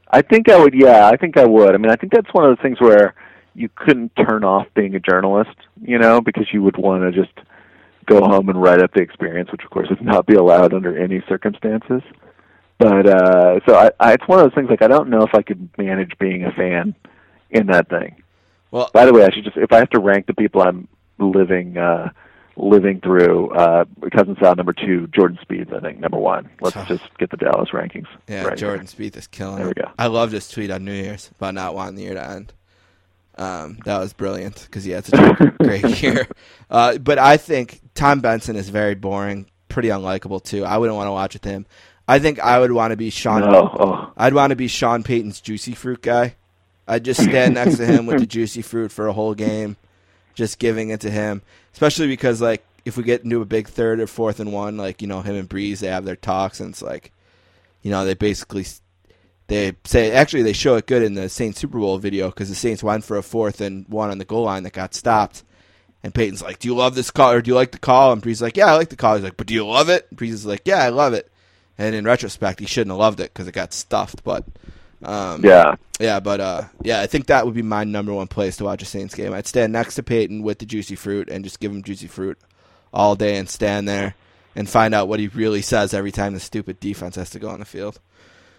I think I would. Yeah, I think I would. I mean, I think that's one of the things where you couldn't turn off being a journalist, you know, because you would want to just go home and write up the experience, which of course would not be allowed under any circumstances. But uh so I, I it's one of those things like I don't know if I could manage being a fan in that thing. Well, By the way, I should just if I have to rank the people I'm living uh living through, uh cousin Sal number two, Jordan Spieth, I think, number one. Let's just get the Dallas rankings. yeah, right Jordan Spieth is killing There we go. I love this tweet on New Year's about not wanting the year to end. Um, that was brilliant because he had such a great year. Uh, but I think Tom Benson is very boring, pretty unlikable too. I wouldn't want to watch with him. I think I would want to be Sean. No, oh. I'd want to be Sean Payton's juicy fruit guy. I'd just stand next to him with the juicy fruit for a whole game, just giving it to him. Especially because like if we get into a big third or fourth and one, like you know him and Brees, they have their talks, and it's like, you know, they basically they say actually they show it good in the Saints Super Bowl video because the Saints went for a fourth and one on the goal line that got stopped. And Payton's like, "Do you love this call or do you like the call?" And Brees's like, "Yeah, I like the call." He's like, "But do you love it?" And Brees is like, "Yeah, I love it." And in retrospect, he shouldn't have loved it because it got stuffed. But um, Yeah. yeah, but uh, yeah, I think that would be my number one place to watch a Saints game. I'd stand next to Payton with the juicy fruit and just give him juicy fruit all day and stand there and find out what he really says every time the stupid defense has to go on the field.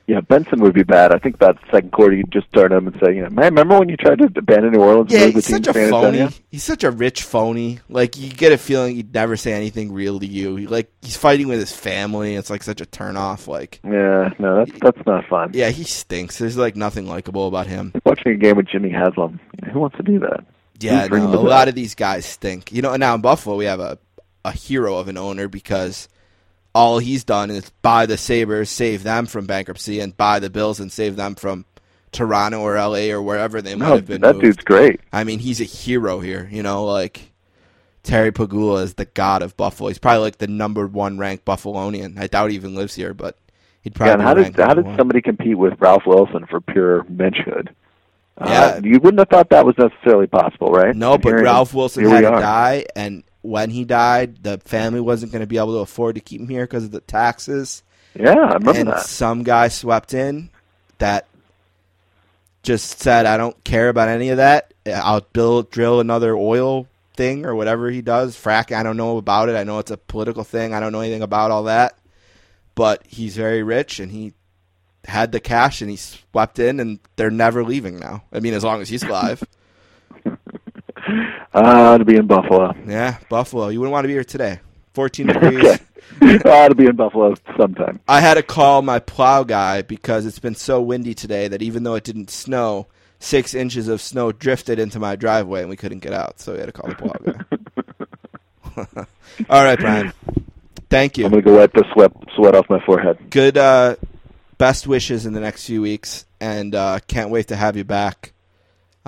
Yeah, Benson would be bad. I think about the second quarter, you'd just start him and say, you know, man, remember when you tried to abandon New Orleans Yeah, and he's such a phony. Antonio? He's such a rich phony. Like you get a feeling he'd never say anything real to you. He, like he's fighting with his family. It's like such a turnoff. Like Yeah, no, that's that's not fun. yeah, he stinks. There's like nothing likable about him. Watching a game with Jimmy Haslam, who wants to do that? Yeah, no, a lot of these guys stink. You know, now in Buffalo we have a a hero of an owner because all he's done is buy the Sabres, save them from bankruptcy, and buy the Bills and save them from Toronto or LA or wherever they might No, have been. that moved. dude's great. I mean, he's a hero here. You know, like Terry Pegula is the god of Buffalo. He's probably like the number one ranked Buffalonian. I doubt he even lives here, but he'd probably Yeah, and how did how did one. somebody compete with Ralph Wilson for pure menschhood? Yeah. Uh, you wouldn't have thought that was necessarily possible, right? No, but Ralph Wilson had to die, and when he died, the family wasn't going to be able to afford to keep him here because of the taxes. Yeah, I remember and that. some guy swept in that just said, "I don't care about any of that. I'll build, drill another oil thing or whatever he does. Frack. I don't know about it. I know it's a political thing. I don't know anything about all that. But he's very rich, and he had the cash, and he swept in, and they're never leaving now. I mean, as long as he's alive. Ah, to be in Buffalo. yeah, Buffalo. You wouldn't want to be here today. 14 degrees. ah, to be in Buffalo sometime. I had to call my plow guy because it's been so windy today that even though it didn't snow, six inches of snow drifted into my driveway and we couldn't get out. So we had to call the plow guy. All right, Bryan. Thank you. I'm gonna go wipe the sweat sweat off my forehead. Good. Uh, best wishes in the next few weeks, and uh, can't wait to have you back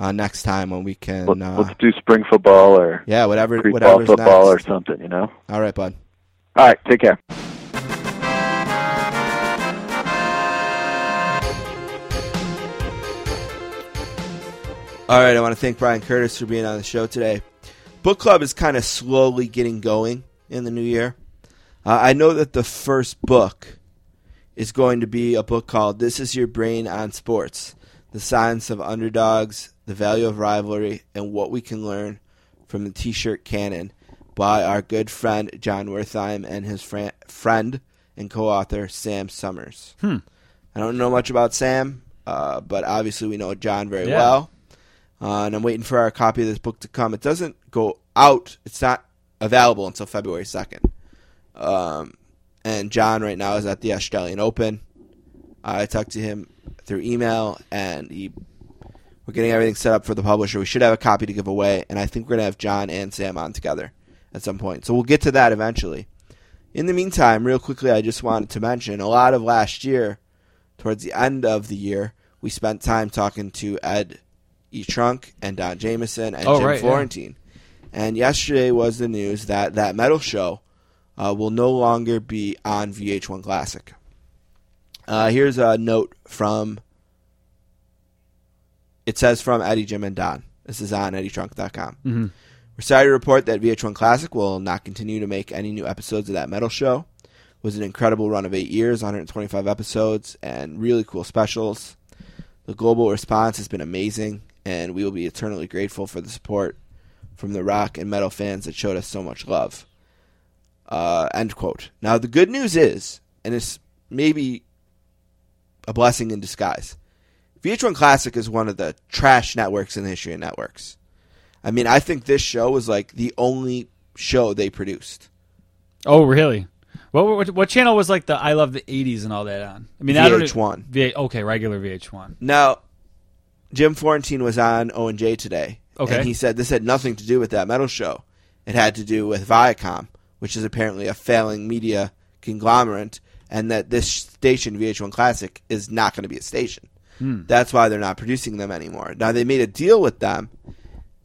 uh, next time when we can. Let, Uh, let's do spring football or yeah, whatever. Whatever's football next. or something. You know. All right, bud. All right, take care. All right, I want to thank Bryan Curtis for being on the show today. Book club is kind of slowly getting going in the new year. Uh, I know that the first book is going to be a book called This Is Your Brain on Sports The Science of Underdogs, the Value of Rivalry, and What We Can Learn from the T shirt Cannon by our good friend Jon Wertheim and his fr- friend and co-author Sam Sommers. Hmm. I don't know much about Sam, uh, but obviously we know Jon very Yeah. well. Uh, and I'm waiting for our copy of this book to come. It doesn't go out. It's not available until February 2nd. Um, and Jon right now is at the Australian Open. I talked to him through email, and he we're getting everything set up for the publisher. We should have a copy to give away, and I think we're gonna have Jon and Sam on together at some point. So we'll get to that eventually. In the meantime, real quickly, I just wanted to mention a lot of last year, towards the end of the year, we spent time talking to Ed E. Trunk and Don Jamieson and Oh, Jim right, yeah. Florentine. And yesterday was the news that that metal show uh, will no longer be on VH1 Classic. Uh, here's a note from. It says from Eddie, Jim, and Don. This is on EddieTrunk.com. Mm-hmm. We're sorry to report that VH1 Classic will not continue to make any new episodes of that metal show. It was an incredible run of eight years, 125 episodes, and really cool specials. The global response has been amazing, and we will be eternally grateful for the support from the rock and metal fans that showed us so much love. Uh, end quote. Now, the good news is, and it's maybe a blessing in disguise, VH1 Classic is one of the trash networks in the history of networks. I mean, I think this show was like the only show they produced. Oh, really? What, what what channel was like the I love the '80s and all that on? I mean, I don't- VH1. V- okay, regular VH1. Now, Jim Florentine was on O and J today, Okay. and he said this had nothing to do with that metal show. It had to do with Viacom, which is apparently a failing media conglomerate, and that this station, VH1 Classic, is not going to be a station. Hmm. That's why they're not producing them anymore. Now they made a deal with them.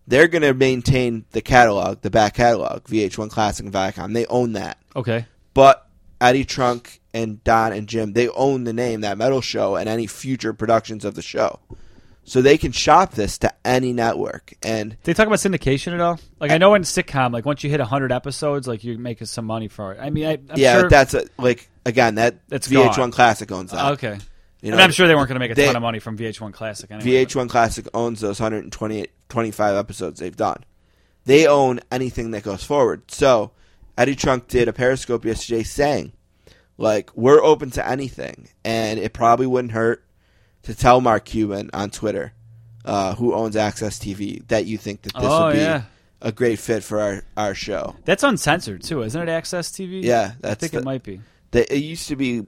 They're going to maintain the catalog, the back catalog, VH1 Classic and Viacom. They own that. Okay. But Eddie Trunk and Don and Jim, they own the name, that metal show, and any future productions of the show. So they can shop this to any network. And they talk about syndication at all? Like I know in sitcom, like once you hit hundred episodes, like you're making some money for it. I mean, I, I'm yeah, sure, that's a, like again that That's VH1 gone. Classic owns that. okay. You know, mean, I'm sure they weren't going to make a they- ton of money from VH1 Classic. Anyway, VH1 Classic owns those 128 25 episodes they've done. They own anything that goes forward. So Eddie Trunk did a Periscope yesterday saying, like, we're open to anything, and it probably wouldn't hurt to tell Mark Cuban on Twitter, uh, who owns AXS TV, that you think that this Oh, would be yeah. a great fit for our, our show. That's uncensored too, isn't it? AXS TV. Yeah, I think the- it might be. They, it used to be,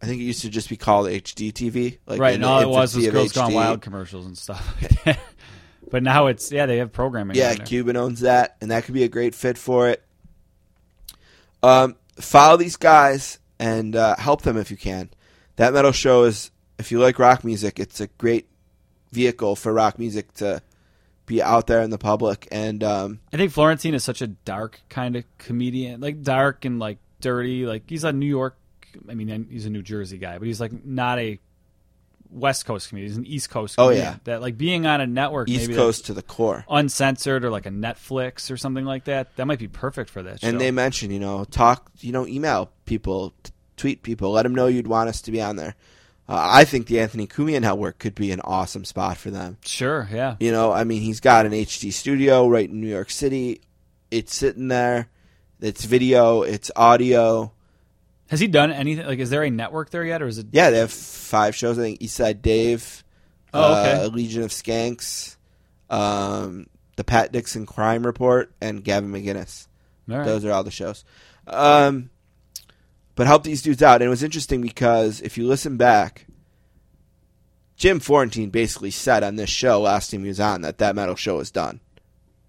I think it used to just be called HD TV. Like right. And all it was was Girls Gone Wild commercials and stuff. like but now it's yeah, they have programming. Yeah. Cuban owns that, and that could be a great fit for it. Um, follow these guys and uh, help them if you can. That metal show is, if you like rock music, it's a great vehicle for rock music to be out there in the public. And um, I think Florentine is such a dark kind of comedian, like dark and like dirty. Like he's a New York. I mean, he's a New Jersey guy, but he's like not a West Coast comedian. He's an East Coast. Oh, yeah. that like being on a network, East maybe Coast to the core. uncensored or like a Netflix or something like that. That might be perfect for that. Show. And they mentioned, you know, talk, you know, email people, t- tweet people, let them know you'd want us to be on there. Uh, I think the Anthony Cumia Network could be an awesome spot for them. sure, yeah, You know, I mean, he's got an HD studio right in New York City. It's sitting there. It's video. It's audio. Has he done anything? Like, is there a network there yet, or is it? Yeah, they have five shows. I think Eastside Dave, Oh, okay. uh, Legion of Skanks, um, the Pat Dixon Crime Report, and Gavin McInnes. Right. Those are all the shows. Um, but help these dudes out. And it was interesting because if you listen back, Jim Florentine basically said on this show last time he was on that that metal show was done.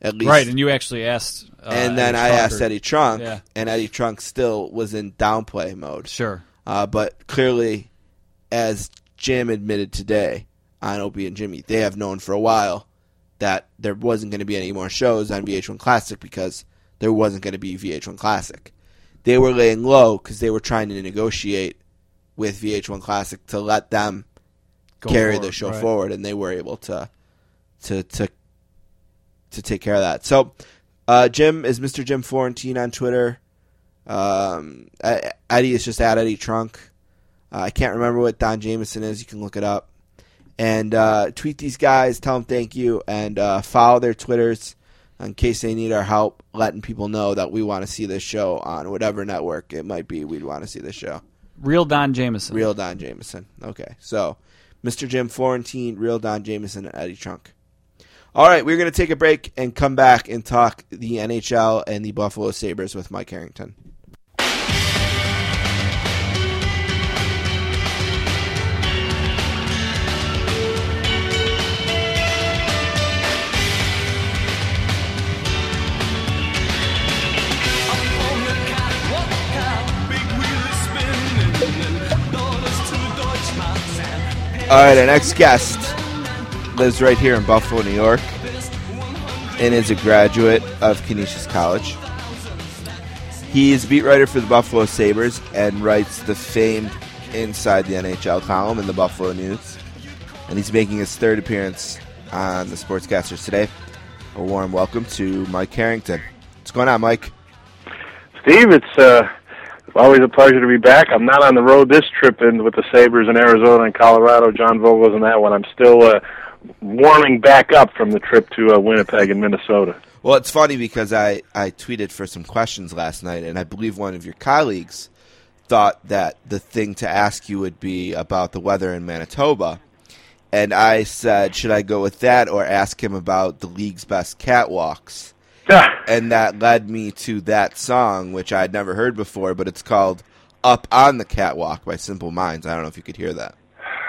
At least right, and you actually asked. Uh, and then Eddie I Trunk asked or- Eddie Trunk, Yeah. and Eddie Trunk still was in downplay mode. Sure. Uh, but clearly, as Jim admitted today on Opie and Jimmy, they have known for a while that there wasn't going to be any more shows on VH1 Classic because there wasn't going to be VH1 Classic. They were laying low because they were trying to negotiate with VH1 Classic to let them Go carry forward, the show right. forward, and they were able to to to to take care of that. So, uh, Jim is Mr. Jim Florentine on Twitter. Um, Eddie is just at Eddie Trunk. Uh, I can't remember what Don Jamieson is. You can look it up and uh, tweet these guys. Tell them thank you and uh, follow their Twitters. in case they need our help letting people know that we want to see this show on whatever network it might be. We'd want to see this show. Real Don Jamieson. Real Don Jamieson. Okay, so Mr. Jim Florentine, Real Don Jamieson, and Eddie Trunk. All right, we're going to take a break and come back and talk the NHL and the Buffalo Sabres with Mike Harrington. All right, our next guest lives right here in Buffalo, New York, and is a graduate of Canisius College. He is beat writer for the Buffalo Sabres and writes the famed Inside the NHL column in the Buffalo News. And he's making his third appearance on the Sportscasters today. A warm welcome to Mike Harrington. What's going on, Mike? Steve, it's uh, always a pleasure to be back. I'm not on the road this trip in with the Sabres in Arizona and Colorado. John Vogl's in that one. I'm still uh, warming back up from the trip to uh, Winnipeg and Minnesota. Well, it's funny because I, I tweeted for some questions last night, and I believe one of your colleagues thought that the thing to ask you would be about the weather in Manitoba. And I said, should I go with that or ask him about the league's best catwalks? and that led me to that song, which I had never heard before, but it's called Up on the Catwalk by Simple Minds. I don't know if you could hear that.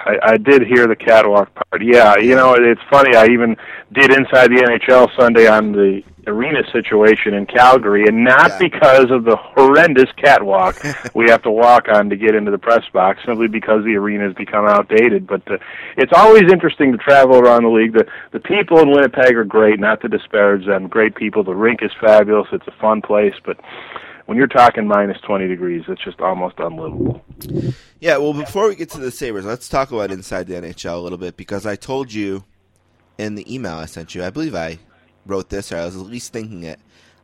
I, I did hear the catwalk part. Yeah, you know, it's funny. I even did Inside the NHL Sunday on the arena situation in Calgary, and not Yeah. because of the horrendous catwalk we have to walk on to get into the press box, simply because the arena has become outdated. But uh, it's always interesting to travel around the league. The the people in Winnipeg are great, not to disparage them. Great people. The rink is fabulous. It's a fun place, but when you're talking minus 20 degrees, it's just almost unlivable. Yeah, well, before we get to the Sabres, let's talk about inside the NHL a little bit because I told you in the email I sent you, I believe I wrote this or I was at least thinking it.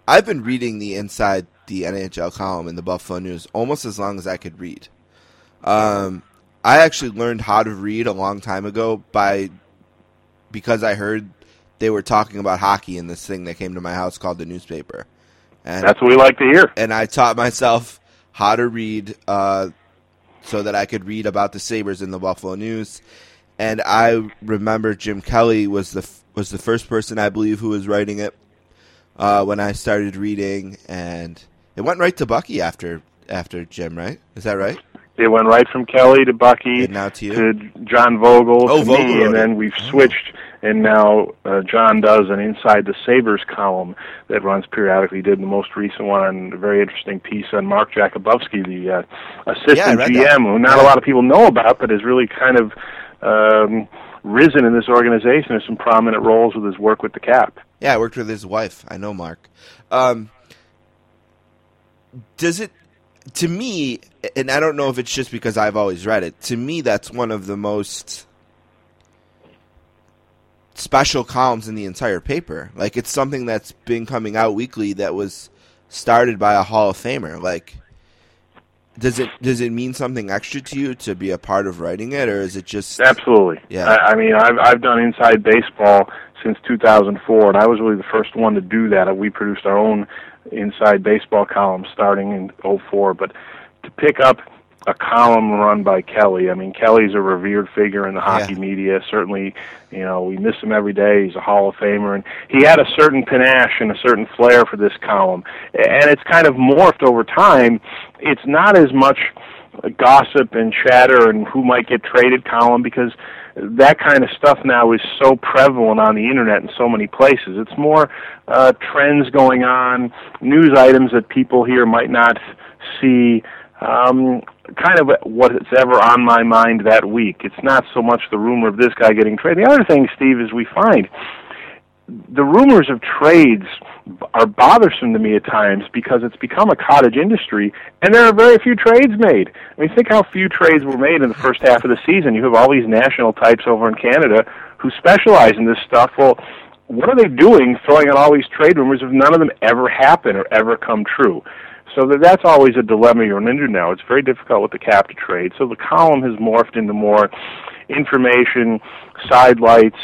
I've been reading the inside the NHL column in the Buffalo News almost as long as I could read. Um, I actually learned how to read a long time ago by because I heard they were talking about hockey in this thing that came to my house called the newspaper. And That's what we like to hear. and I taught myself how to read uh, so that I could read about the Sabres in the Buffalo News. And I remember Jim Kelley was the f- was the first person I believe who was writing it uh, when I started reading, and it went right to Bucky after after Jim, right? Is that right? It went right from Kelley to Bucky And now to you? to John Vogl Oh, to Vogl me, and then we've switched. And now uh, John does an Inside the Sabres column that runs periodically. He did the most recent one on a very interesting piece on Mark Jakubowski, the uh, assistant read GM, that. who not Yeah. a lot of people know about, but has really kind of um, risen in this organization in some prominent roles with his work with the Cap. Yeah, I worked with his wife. I know Mark. Um, does it, to me, and I don't know if it's just because I've always read it, to me, that's one of the most special columns in the entire paper. Like, it's something that's been coming out weekly that was started by a Hall of Famer. Like, does it does it mean something extra to you to be a part of writing it, or is it just Absolutely. Yeah. I, I mean, I've I've done inside baseball since 2004, and I was really the first one to do that. We produced our own inside baseball column starting in '04, but to pick up a column run by Kelley. I mean, Kelley's a revered figure in the hockey Yeah. media. Certainly, you know, we miss him every day. He's a Hall of Famer, and he had a certain panache and a certain flair for this column. And it's kind of morphed over time. It's not as much gossip and chatter and who might get traded column because that kind of stuff now is so prevalent on the internet in so many places. It's more uh, trends going on, news items that people here might not see. Um, kind of what is ever on my mind that week. It's not so much the rumor of this guy getting traded. The other thing, Steve, is we find the rumors of trades are bothersome to me at times because it's become a cottage industry and there are very few trades made. I mean, think how few trades were made in the first half of the season. You have all these national types over in Canada who specialize in this stuff. Well, what are they doing throwing out all these trade rumors if none of them ever happen or ever come true? So that that's always a dilemma you're into now. It's very difficult with the cap to trade. So the column has morphed into more information, sidelights,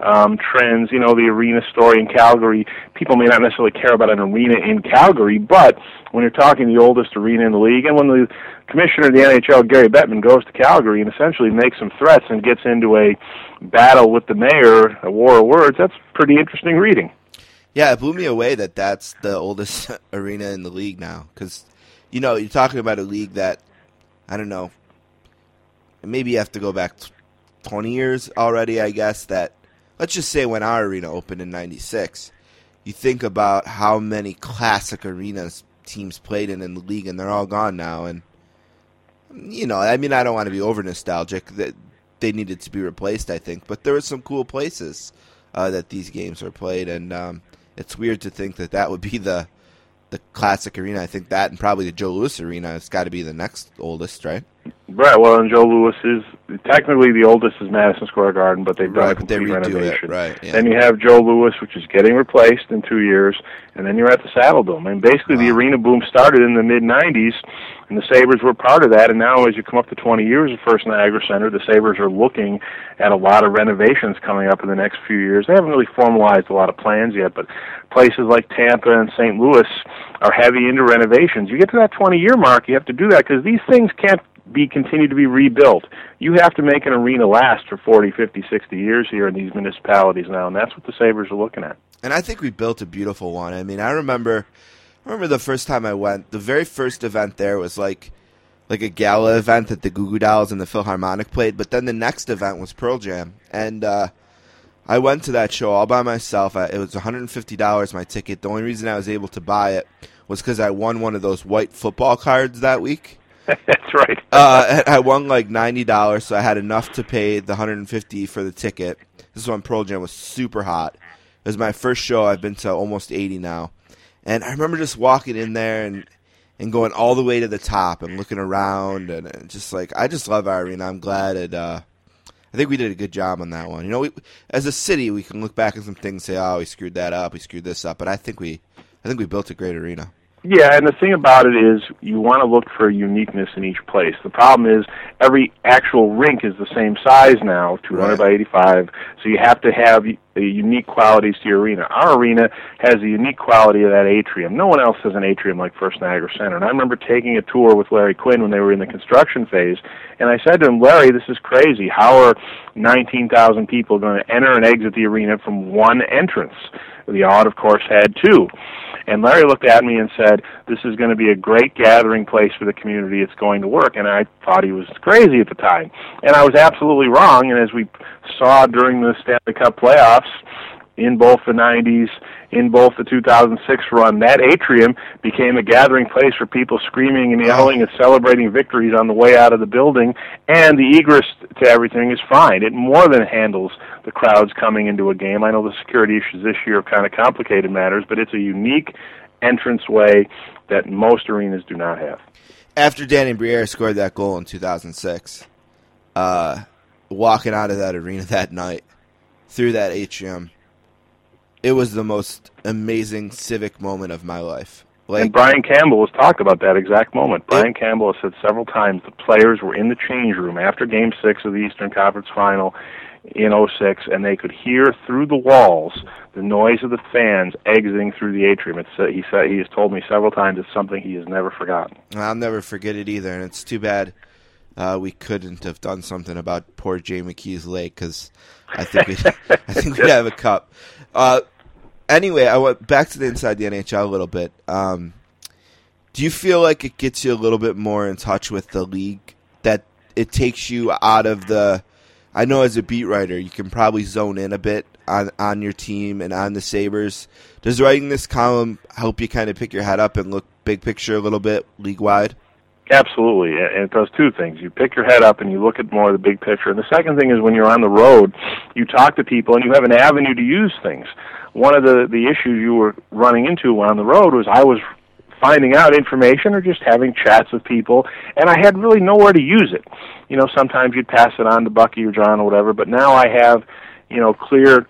um, trends. You know, the arena story in Calgary. People may not necessarily care about an arena in Calgary, but when you're talking the oldest arena in the league, and when the commissioner of the NHL, Gary Bettman, goes to Calgary and essentially makes some threats and gets into a battle with the mayor, a war of words, that's pretty interesting reading. Yeah, it blew me away that that's the oldest arena in the league now. Because, you know, you're talking about a league that, I don't know, maybe you have to go back 20 years already, I guess, that, let's just say when our arena opened in 96, you think about how many classic arenas teams played in in the league, and they're all gone now. And, you know, I mean, I don't want to be over nostalgic. That They needed to be replaced, I think. But there were some cool places uh, that these games were played, and um, it's weird to think that that would be the the classic arena. I think that and probably the Joe Louis arena has got to be the next oldest, right? Right. Well, and Joe Louis is technically the oldest is Madison Square Garden, but they've done Right, a but they complete it, renovation. right, yeah. Then you have Joe Louis, which is getting replaced in two years, and then you're at the Saddledome. And basically, the arena boom started in the mid '90s, and the Sabres were part of that. And now, as you come up to 20 years of First Niagara Center, the Sabres are looking at a lot of renovations coming up in the next few years. They haven't really formalized a lot of plans yet, but places like Tampa and St. Louis are heavy into renovations. You get to that 20 year mark, you have to do that because these things can't be continue to be rebuilt. You have to make an arena last for 40, 50, 60 years here in these municipalities now, and that's what the Sabres are looking at. And I think we built a beautiful one. I mean, I remember, remember the first time I went. The very first event there was like, like a gala event that the Goo Goo Dolls and the Philharmonic played. But then the next event was Pearl Jam, and uh, I went to that show all by myself. It was one hundred and fifty dollars my ticket. The only reason I was able to buy it was because I won one of those white football cards that week. that's right. uh, I won like ninety dollars, so I had enough to pay the hundred and fifty for the ticket. This is when Pearl Jam was super hot. It was my first show. I've been to almost eighty now, and I remember just walking in there and and going all the way to the top and looking around and, and just like I just love arena. I'm glad it. Uh, I think we did a good job on that one. You know, we, as a city, we can look back at some things and say, "Oh, we screwed that up. We screwed this up." But I think we, I think we built a great arena. Yeah, and the thing about it is you want to look for uniqueness in each place. The problem is every actual rink is the same size now, 200 Right. by 85, so you have to have the uh, unique qualities to your arena. Our arena has the unique quality of that atrium. No one else has an atrium like First Niagara Center. And I remember taking a tour with Larry Quinn when they were in the construction phase, and I said to him, Larry, this is crazy. How are 19,000 people going to enter and exit the arena from one entrance? The Aud, of course, had two. And Larry looked at me and said, "This is going to be a great gathering place for the community. It's going to work." And I thought he was crazy at the time, and I was absolutely wrong. And as we saw during the Stanley Cup playoffs, in both the 90s, in both the 2006 run, that atrium became a gathering place for people screaming and yelling and celebrating victories on the way out of the building. And the egress to everything is fine. It more than handles the crowds coming into a game. I know the security issues this year have kind of complicated matters, but it's a unique entranceway that most arenas do not have. after Danny Briere scored that goal in 2006, uh, walking out of that arena that night through that atrium, it was the most amazing civic moment of my life. and Brian Campbell has talked about that exact moment. Brian Campbell has said several times the players were in the change room after Game Six of the Eastern Conference Final in '06, and they could hear through the walls the noise of the fans exiting through the atrium. It's, uh, he said he has told me several times it's something he has never forgotten. I'll never forget it either, and it's too bad uh, we couldn't have done something about poor Jay McKee's leg because I think we'd, I think we'd have a cup. Uh, anyway, I went back to the inside the NHL a little bit. Um, do you feel like it gets you a little bit more in touch with the league? That it takes you out of the. I know as a beat writer, you can probably zone in a bit on on your team and on the Sabres. Does writing this column help you kind of pick your head up and look big picture a little bit league wide? Absolutely, and it does two things. You pick your head up and you look at more of the big picture. And the second thing is when you're on the road, you talk to people and you have an avenue to use things. One of the the issues you were running into on the road was I was finding out information or just having chats with people, and I had really nowhere to use it. You know, sometimes you'd pass it on to Bucky or John or whatever, but now I have, you know, clear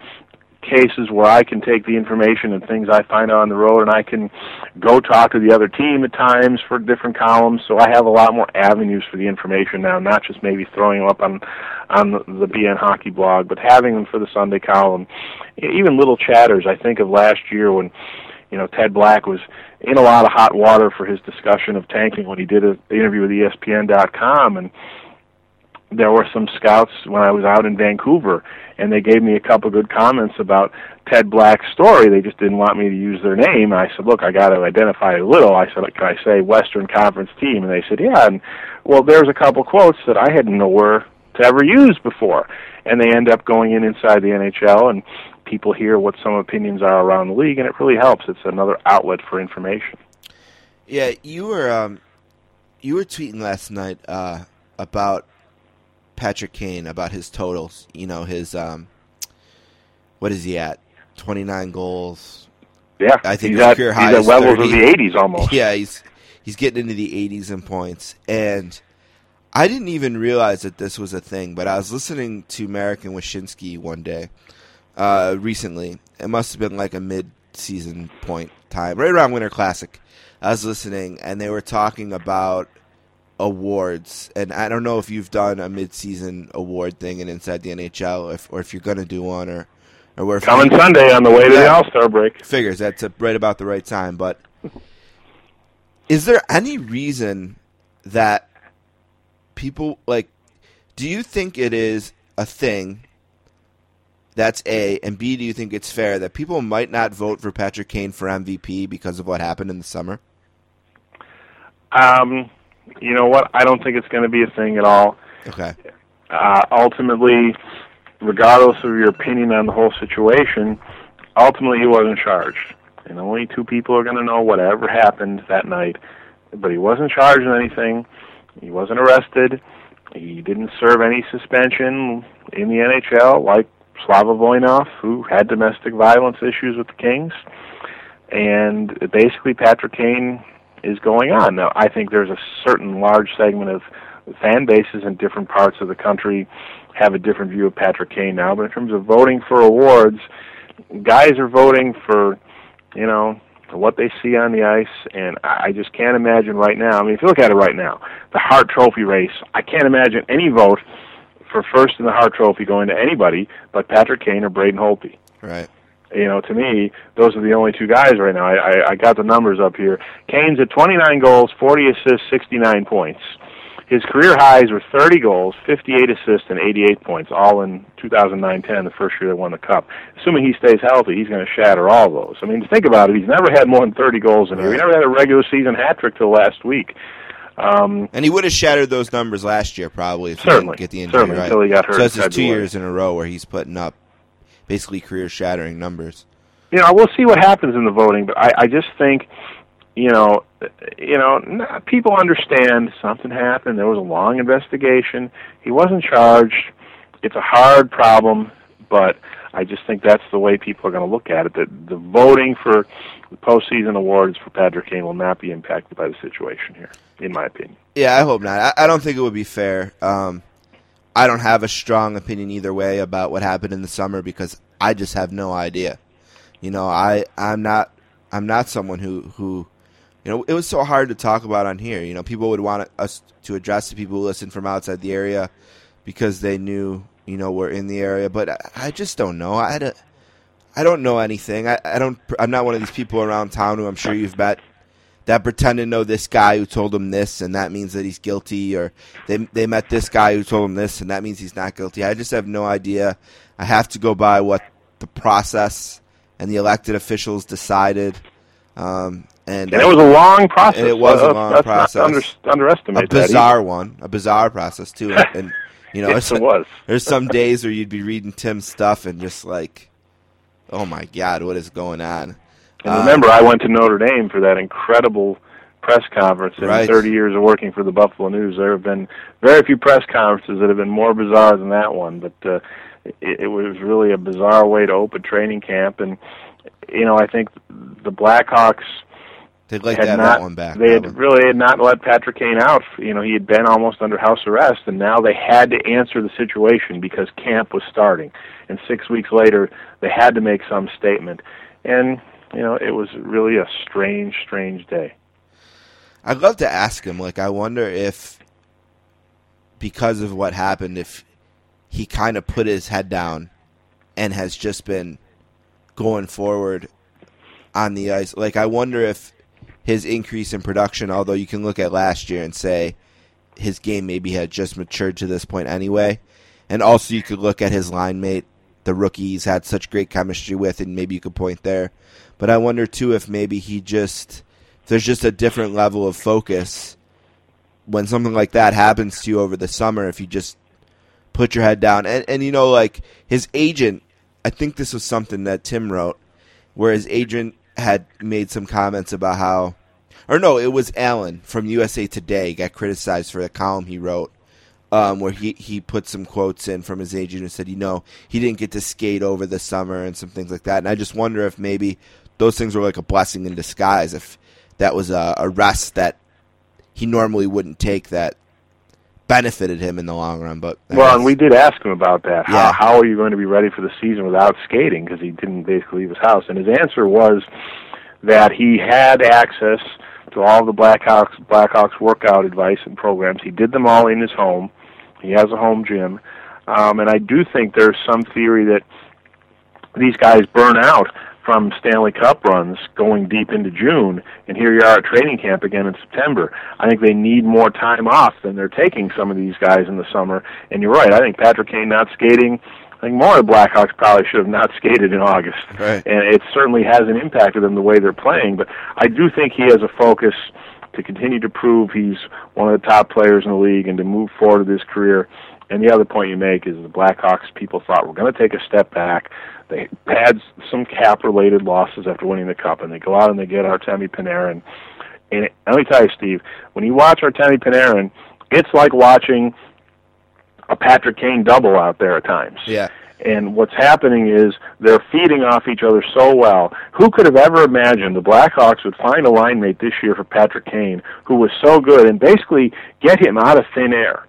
cases where I can take the information and things I find on the road, and I can go talk to the other team at times for different columns. So I have a lot more avenues for the information now, not just maybe throwing them up on on the, the BN Hockey blog, but having them for the Sunday column. Even little chatters. I think of last year when you know Ted Black was in a lot of hot water for his discussion of tanking when he did an interview with ESPN.com and there were some scouts when I was out in Vancouver, and they gave me a couple good comments about Ted Black's story. They just didn't want me to use their name. I said, "Look, I got to identify a little." I said, "Can I say Western Conference team?" And they said, "Yeah." And well, there's a couple quotes that I hadn't know where to ever use before, and they end up going in inside the NHL, and people hear what some opinions are around the league, and it really helps. It's another outlet for information. Yeah, you were um, you were tweeting last night uh, about Patrick Kane about his totals. You know his um, what is he at? Twenty nine goals. Yeah, I think he's at, career he's at levels 30. of the '80s almost. Yeah, he's he's getting into the 80s in points, and I didn't even realize that this was a thing. But I was listening to Marek and Wyshynski one day uh, recently. It must have been like a mid-season point time, right around Winter Classic. I was listening, and they were talking about awards, and I don't know if you've done a mid-season award thing in Inside the NHL, if, or if you're going to do one, or or where Coming Sunday on the way to the All Star break. figures that's a, right about the right time. But is there any reason that people like? Do you think it is a thing? That's A and B. Do you think it's fair that people might not vote for Patrick Kane for MVP because of what happened in the summer? Um, you know what? I don't think it's going to be a thing at all. Okay. Uh, ultimately, regardless of your opinion on the whole situation, ultimately he wasn't charged, and only two people are going to know whatever happened that night. But he wasn't charged in anything. He wasn't arrested. He didn't serve any suspension in the NHL like Slava Voinov, who had domestic violence issues with the Kings. And basically, Patrick Kane is going on. Now, I think there's a certain large segment of fan bases in different parts of the country have a different view of Patrick Kane now. But in terms of voting for awards, guys are voting for, you know, for what they see on the ice, and I just can't imagine right now. I mean, if you look at it right now, the Hart Trophy race, I can't imagine any vote for first in the Hart Trophy going to anybody but Patrick Kane or Braden Holtby Right. you know, to me, those are the only two guys right now. I, I, I got the numbers up here. Kane's at 29 goals, 40 assists, 69 points. His career highs were 30 goals, 58 assists, and 88 points, all in 2009-10, the first year they won the Cup. Assuming he stays healthy, he's going to shatter all those. I mean, think about it. He's never had more than 30 goals in a year. He never had a regular season hat trick till last week. Um, And he would have shattered those numbers last year probably if he Certainly. didn't get the injury Certainly, right. until he got hurt So that's in his two years in a row where he's putting up basically career-shattering numbers. you know, we'll see what happens in the voting, but I, I just think, you know, you know, people understand something happened. There was a long investigation. He wasn't charged. It's a hard problem, but I just think that's the way people are going to look at it. That the voting for the postseason awards for Patrick Kane will not be impacted by the situation here, in my opinion. Yeah, I hope not. I, I don't think it would be fair. Um, I don't have a strong opinion either way about what happened in the summer because I just have no idea. You know, I I'm not I'm not someone who who you know it was so hard to talk about on here. You know, people would want us to address the people who listen from outside the area because they knew you know we're in the area, but I, I just don't know. I don't, I don't know anything. I, I don't. I'm not one of these people around town who I'm sure you've met that pretend to know this guy who told him this, and that means that he's guilty, or they they met this guy who told him this, and that means he's not guilty. I just have no idea. I have to go by what the process and the elected officials decided, um, and, And it was a long process. And it was a Uh, long let's process. Under, underestimate a bizarre one, a bizarre process too, and, and you know, Yes, it was. There's some days where you'd be reading Tim's stuff and just like, oh my god, what is going on? And Uh, remember, I went to Notre Dame for that incredible press conference. In Right. 30 years of working for the Buffalo News, there have been very few press conferences that have been more bizarre than that one. But uh, it, it was really a bizarre way to open training camp. And you know, I think the Blackhawks They'd like had to have not, that one back. They had really had not let Patrick Kane out. You know, he had been almost under house arrest, and now they had to answer the situation because camp was starting. And six weeks later, they had to make some statement. And you know, it was really a strange, strange day. I'd love to ask him. Like, I wonder if because of what happened, if he kind of put his head down and has just been going forward on the ice. Like, I wonder if his increase in production, although you can look at last year and say his game maybe had just matured to this point anyway. And also, you could look at his line mate, the rookie he's had such great chemistry with, and maybe you could point there. But I wonder, too, if maybe he just, there's just a different level of focus when something like that happens to you over the summer, if you just put your head down. And, and you know, like his agent, I think this was something that Tim wrote, where his agent had made some comments about how, or no, it was Allen from USA Today got criticized for the column he wrote, um, where he, he put some quotes in from his agent and said, you know, he didn't get to skate over the summer and some things like that. And I just wonder if maybe those things were like a blessing in disguise, if that was a, a rest that he normally wouldn't take that benefited him in the long run. But I Well, guess- and we did ask him about that. Yeah. How, how are you going to be ready for the season without skating? Because he didn't basically leave his house. And his answer was that he had access to all the Blackhawks Blackhawks workout advice and programs. He did them all in his home. He has a home gym, um, and I do think there's some theory that these guys burn out from Stanley Cup runs going deep into June, and here you are at training camp again in September. I think they need more time off than they're taking some of these guys in the summer. And you're right. I think Patrick Kane not skating. I think more of the Blackhawks probably should have not skated in August, Right. and it certainly hasn't impacted them the way they're playing. But I do think he has a focus to continue to prove he's one of the top players in the league and to move forward with his career. And the other point you make is the Blackhawks people thought we're going to take a step back. They had some cap-related losses after winning the cup, and they go out and they get Artemi Panarin. And let me tell you, Steve, when you watch Artemi Panarin, it's like watching a Patrick Kane double out there at times. yeah, And what's happening is they're feeding off each other so well. Who could have ever imagined the Blackhawks would find a line mate this year for Patrick Kane who was so good and basically get him out of thin air?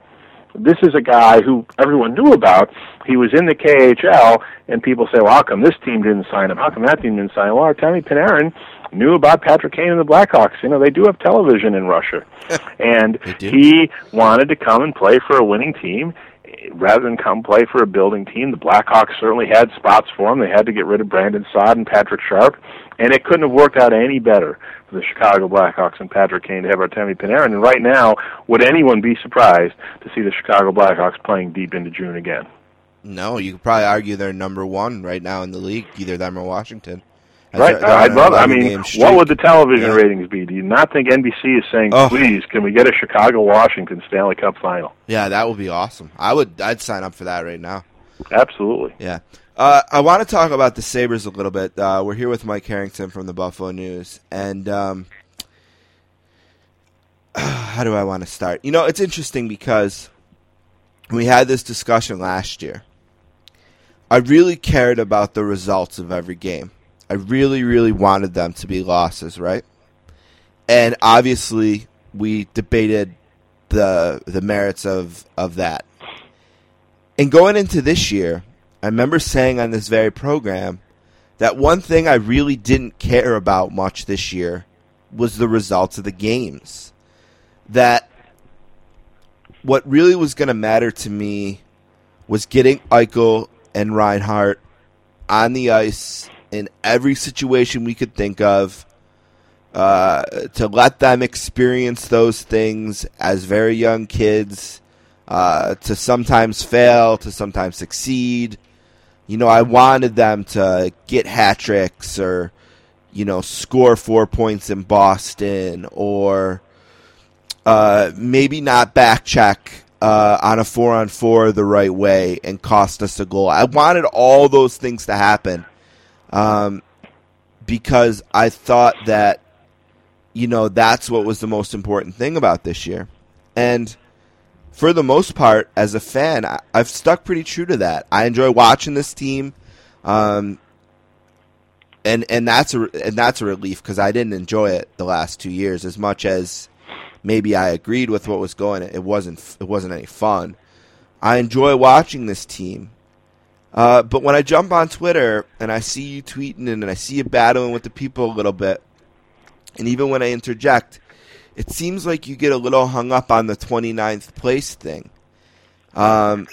This is a guy who everyone knew about. He was in the KHL, and people say, well, how come this team didn't sign him? How come that team didn't sign him? Well, Artemi Panarin knew about Patrick Kane and the Blackhawks. You know, they do have television in Russia. and he wanted to come and play for a winning team eh, rather than come play for a building team. The Blackhawks certainly had spots for him. They had to get rid of Brandon Saad and Patrick Sharp, and it couldn't have worked out any better for the Chicago Blackhawks and Patrick Kane to have Artemi Panarin. And right now, would anyone be surprised to see the Chicago Blackhawks playing deep into June again? no, you could probably argue they're number one right now in the league, either them or Washington. As Right, they're- uh, they're I'd love. I mean, what would the television Yeah. ratings be? Do you not think NBC is saying, Oh. "Please, can we get a Chicago Washington Stanley Cup final"? Yeah, that would be awesome. I would. I'd sign up for that right now. Absolutely. Yeah. Uh, I want to talk about the Sabres a little bit. Uh, we're here with Mike Harrington from the Buffalo News. And um, how do I want to start? You know, it's interesting because we had this discussion last year. I really cared about the results of every game. I really, really wanted them to be losses, right? And obviously, we debated the the merits of, of that. And going into this year, I remember saying on this very program that one thing I really didn't care about much this year was the results of the games. That what really was going to matter to me was getting Eichel and Reinhart on the ice in every situation we could think of. Uh, to let them experience those things as very young kids, uh, to sometimes fail, to sometimes succeed. You know, I wanted them to get hat tricks or, you know, score four points in Boston or uh, maybe not back check uh, on a four on four the right way and cost us a goal. I wanted all those things to happen um, because I thought that, you know, that's what was the most important thing about this year. And for the most part, as a fan, I, I've stuck pretty true to that. I enjoy watching this team. Um, and and that's a and that's a relief because I didn't enjoy it the last two years as much as maybe I agreed with what was going. It wasn't it wasn't any fun. I enjoy watching this team, uh, but when I jump on Twitter and I see you tweeting and I see you battling with the people a little bit, and even when I interject, it seems like you get a little hung up on the 29th place thing. Um,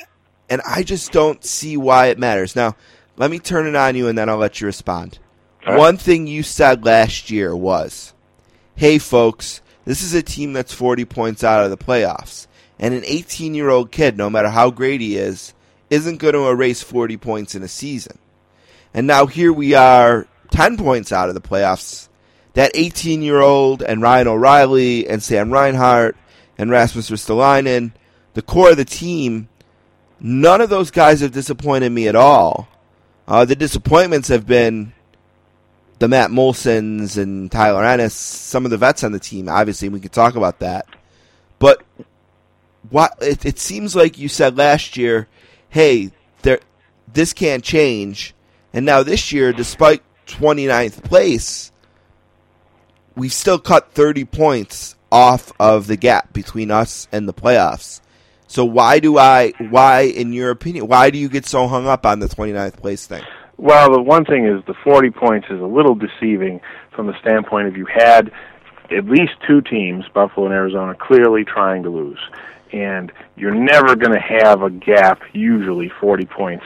and I just don't see why it matters. Now, let me turn it on you and then I'll let you respond. right. One thing you said last year was, hey, folks, this is a team that's 40 points out of the playoffs. And an 18 year old kid, no matter how great he is, isn't going to erase 40 points in a season. And now here we are, 10 points out of the playoffs. That 18 year old and Ryan O'Reilly and Sam Reinhart and Rasmus Ristolainen, the core of the team, none of those guys have disappointed me at all. Uh, the disappointments have been the Matt Moulsons and Tyler Ennis, some of the vets on the team. Obviously, we could talk about that. But what it, it seems like you said last year, hey, there, this can't change. And now this year, despite 29th place, we've still cut 30 points off of the gap between us and the playoffs. So why do I, why, in your opinion, why do you get so hung up on the 29th place thing? Well, the one thing is the 40 points is a little deceiving from the standpoint of you had at least two teams, Buffalo and Arizona, clearly trying to lose. And you're never going to have a gap, usually 40 points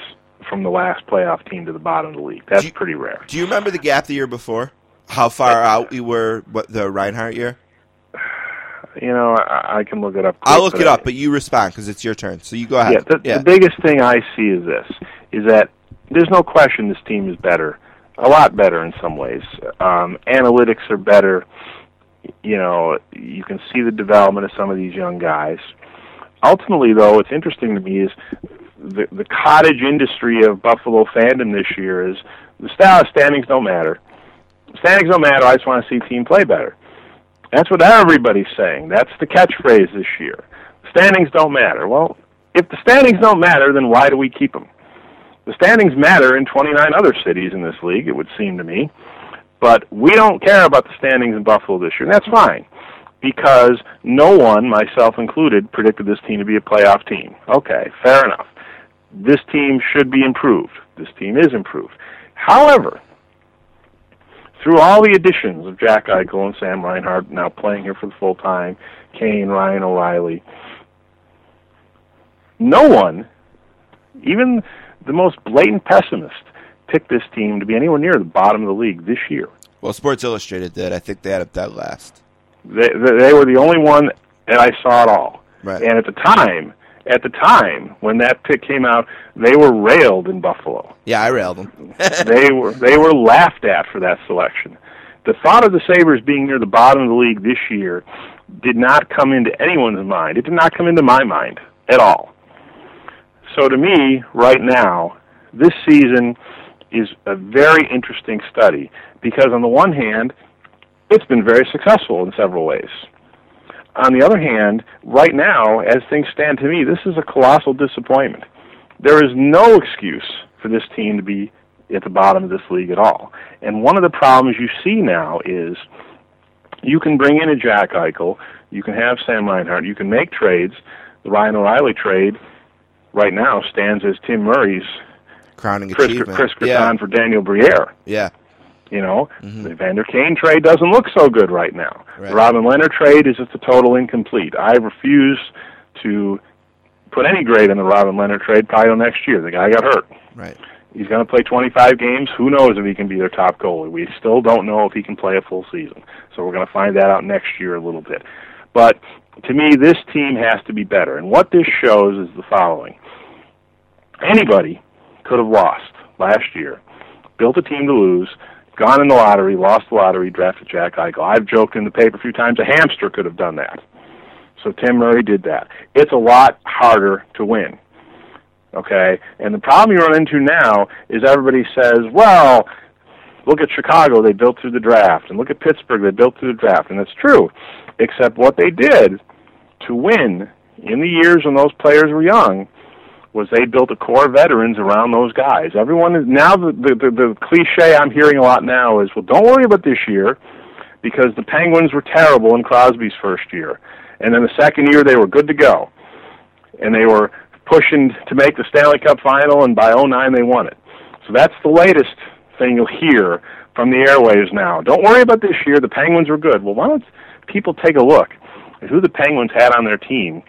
from the last playoff team to the bottom of the league. That's you- pretty rare. Do you remember the gap the year before? How far out we were? What the Reinhart year? You know, I, I can look it up. I'll look it but I- up, but you respond because it's your turn. So you go ahead. Yeah, the, the biggest thing I see is this: is that there's no question this team is better, a lot better in some ways. Um, analytics are better. You know, you can see the development of some of these young guys. Ultimately, though, what's interesting to me is the the cottage industry of Buffalo fandom this year is the style standings don't matter. Standings don't matter. I just want to see team play better. That's what everybody's saying. That's the catchphrase this year. Standings don't matter. Well, if the standings don't matter, then why do we keep them? The standings matter in 29 other cities in this league, it would seem to me. But we don't care about the standings in Buffalo this year, and that's fine. Because no one, myself included, predicted this team to be a playoff team. Okay, fair enough. This team should be improved. This team is improved. However, through all the additions of Jack Eichel and Sam Reinhart now playing here for the full time, Kane, Ryan O'Reilly, no one, even the most blatant pessimist, picked this team to be anywhere near the bottom of the league this year. Well, Sports Illustrated did. I think they had it that last. They, they they were the only one that I saw at all. Right. And at the time, at the time when that pick came out, they were railed in Buffalo. Yeah, I railed them. they were they were laughed at for that selection. The thought of the Sabres being near the bottom of the league this year did not come into anyone's mind. It did not come into my mind at all. So to me, right now, this season is a very interesting study because on the one hand, it's been very successful in several ways. On the other hand, right now, as things stand to me, this is a colossal disappointment. There is no excuse for this team to be at the bottom of this league at all. And one of the problems you see now is you can bring in a Jack Eichel, you can have Sam Reinhart, you can make trades. The Ryan O'Reilly trade right now stands as Tim Murray's Crowning Chris, achievement. Chris yeah. For Daniel Briere. Yeah. You know, mm-hmm. the Vander Kane trade doesn't look so good right now. Right. The Robin Lehner trade is just a total incomplete. I refuse to put any grade in the Robin Lehner trade probably next year. The guy got hurt. Right. He's going to play 25 games. Who knows if he can be their top goalie? We still don't know if he can play a full season. So we're going to find that out next year a little bit. But to me, this team has to be better. And what this shows is the following anybody could have lost last year, built a team to lose, gone in the lottery, lost the lottery, drafted Jack Eichel. I've joked in the paper a few times a hamster could have done that. So Tim Murray did that. It's a lot harder to win. Okay? And the problem you run into now is everybody says, well, look at Chicago, they built through the draft, and look at Pittsburgh, they built through the draft. And that's true. Except what they did to win in the years when those players were young was they built a core of veterans around those guys. Everyone is now the, the the the cliche I'm hearing a lot now is well, don't worry about this year because the Penguins were terrible in Crosby's first year, and then the second year they were good to go, and they were pushing to make the Stanley Cup final, and by '09 they won it. So that's the latest thing you'll hear from the airwaves now. Don't worry about this year. The Penguins were good. Well, why don't people take a look at who the Penguins had on their team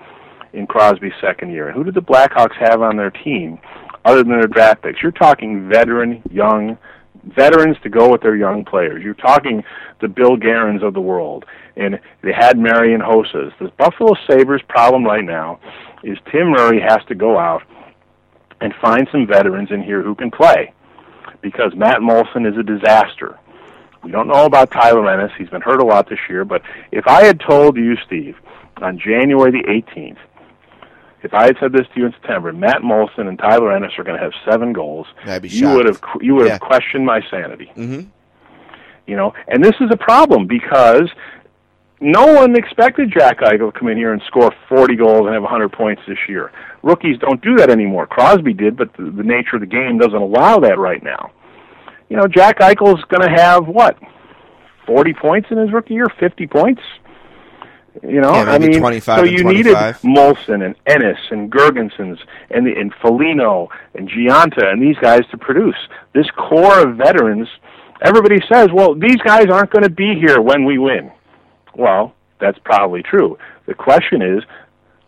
in Crosby's second year, and who did the Blackhawks have on their team other than their draft picks? You're talking veteran, young veterans to go with their young players. You're talking the Bill Guerins of the world, and they had Marian Hossas. The Buffalo Sabres problem right now is Tim Murray has to go out and find some veterans in here who can play because Matt Moulson is a disaster. We don't know about Tyler Ennis. He's been hurt a lot this year. But if I had told you, Steve, on January the 18th, if I had said this to you in September, Matt Moulson and Tyler Ennis are going to have seven goals, I'd be you would have you would Yeah. have questioned my sanity. Mhm. You know, and this is a problem because no one expected Jack Eichel to come in here and score 40 goals and have 100 points this year. Rookies don't do that anymore. Crosby did, but the, the nature of the game doesn't allow that right now. You know, Jack Eichel's going to have what? 40 points in his rookie year, 50 points. You know, Yeah, I mean, 25 so you needed Moulson and Ennis and Girgensons and the, and Foligno and Gionta and these guys to produce this core of veterans. Everybody says, well, these guys aren't going to be here when we win. Well, that's probably true. The question is,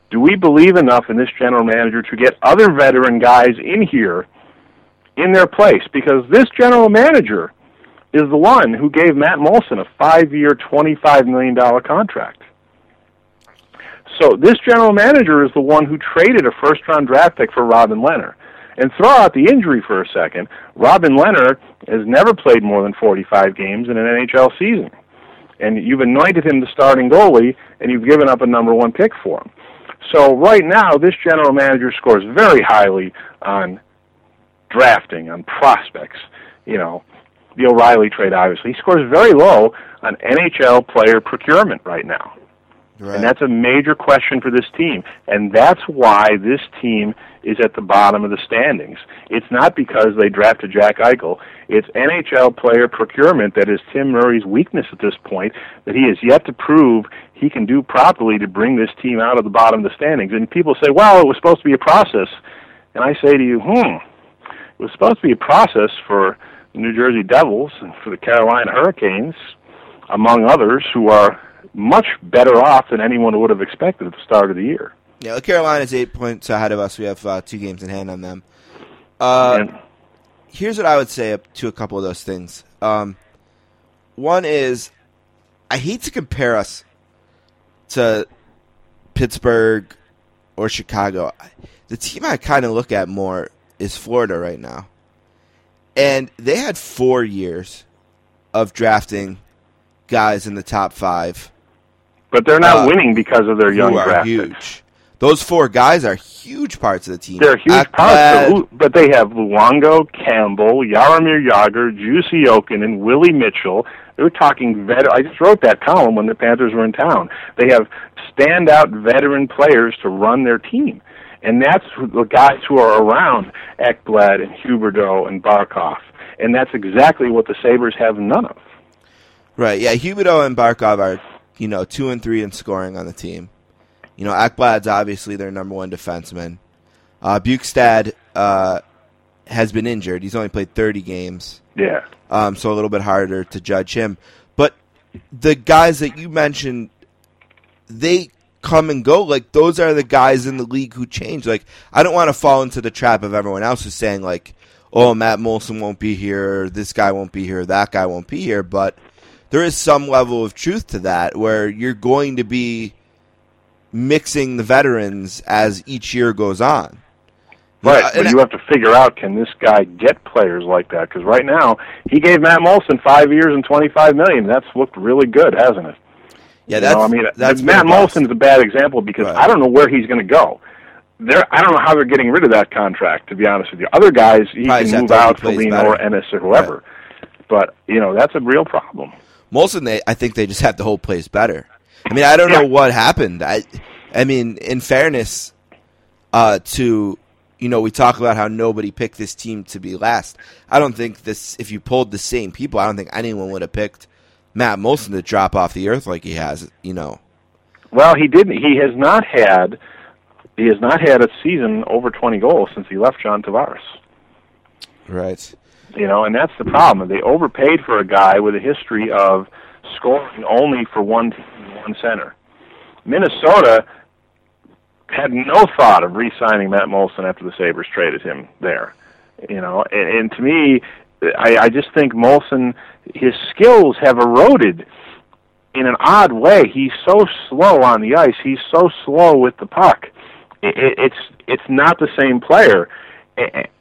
do we believe enough in this general manager to get other veteran guys in here in their place? Because this general manager is the one who gave Matt Moulson a five-year, $25 million contract. So this general manager is the one who traded a first-round draft pick for Robin Lehner. And throw out the injury for a second. Robin Lehner has never played more than 45 games in an NHL season. And you've anointed him the starting goalie, and you've given up a number one pick for him. So right now, this general manager scores very highly on drafting, on prospects. You know, the O'Reilly trade, obviously. He scores very low on NHL player procurement right now. Right. And that's a major question for this team. And that's why this team is at the bottom of the standings. It's not because they drafted Jack Eichel. It's NHL player procurement that is Tim Murray's weakness at this point, that he has yet to prove he can do properly to bring this team out of the bottom of the standings. And people say, well, it was supposed to be a process. And I say to you, hmm, it was supposed to be a process for the New Jersey Devils and for the Carolina Hurricanes, among others, who are much better off than anyone would have expected at the start of the year. Yeah, Carolina's eight points ahead of us. We have uh, two games in hand on them. Uh, and here's what I would say to a couple of those things. Um, one is, I hate to compare us to Pittsburgh or Chicago. The team I kind of look at more is Florida right now, and they had four years of drafting guys in the top five but they're not Uh, winning because of their young draft huge. Those four guys are huge parts of the team. They're huge Ekblad, parts, but, but they have Luongo, Campbell, Jaromir Jagr, Jussi Jokinen, and Willie Mitchell. They're talking vet. I just wrote that column when the Panthers were in town. They have standout veteran players to run their team, and that's the guys who are around Ekblad and Huberdeau and Barkov, and that's exactly what the Sabres have none of. Right, yeah, Huberdeau and Barkov are, you know, two and three in scoring on the team. You know, Ekblad's obviously their number one defenseman. Uh, Bjugstad uh, has been injured. He's only played 30 games, Yeah. um, so a little bit harder to judge him. But the guys that you mentioned, they come and go. Like, those are the guys in the league who change. Like, I don't want to fall into the trap of everyone else who's saying, like, oh, Matt Moulson won't be here, this guy won't be here, that guy won't be here. But there is some level of truth to that where you're going to be mixing the veterans as each year goes on. Right, Yeah, but you have to figure out can this guy get players like that? Because right now he gave Matt Moulson five years and twenty five million. That's looked really good, hasn't it? yeah, You that's know, I mean, that's Matt been a bust. Moulson's a bad example because Right. I don't know where he's going to go. They're, I don't know how they're getting rid of that contract. To be honest with you, other guys he Probably can move out, plays Foligno or Ennis or whoever. But you know that's a real problem. Moulson, they I think they just have the whole place better. I mean, I don't know what happened. I, I mean, in fairness, uh, to you know, we talk about how nobody picked this team to be last. I don't think this. If you pulled the same people, I don't think anyone would have picked Matt Moulson to drop off the earth like he has. You know. Well, he didn't. He has not had. He has not had a season over 20 goals since he left John Tavares. Right. You know, and that's the problem. They overpaid for a guy with a history of scoring only for one team, one center. Minnesota had no thought of re-signing Matt Moulson after the Sabres traded him there. You know, and, and to me, I, I just think Moulson, his skills have eroded in an odd way. He's so slow on the ice. He's so slow with the puck. It, it, it's it's not the same player,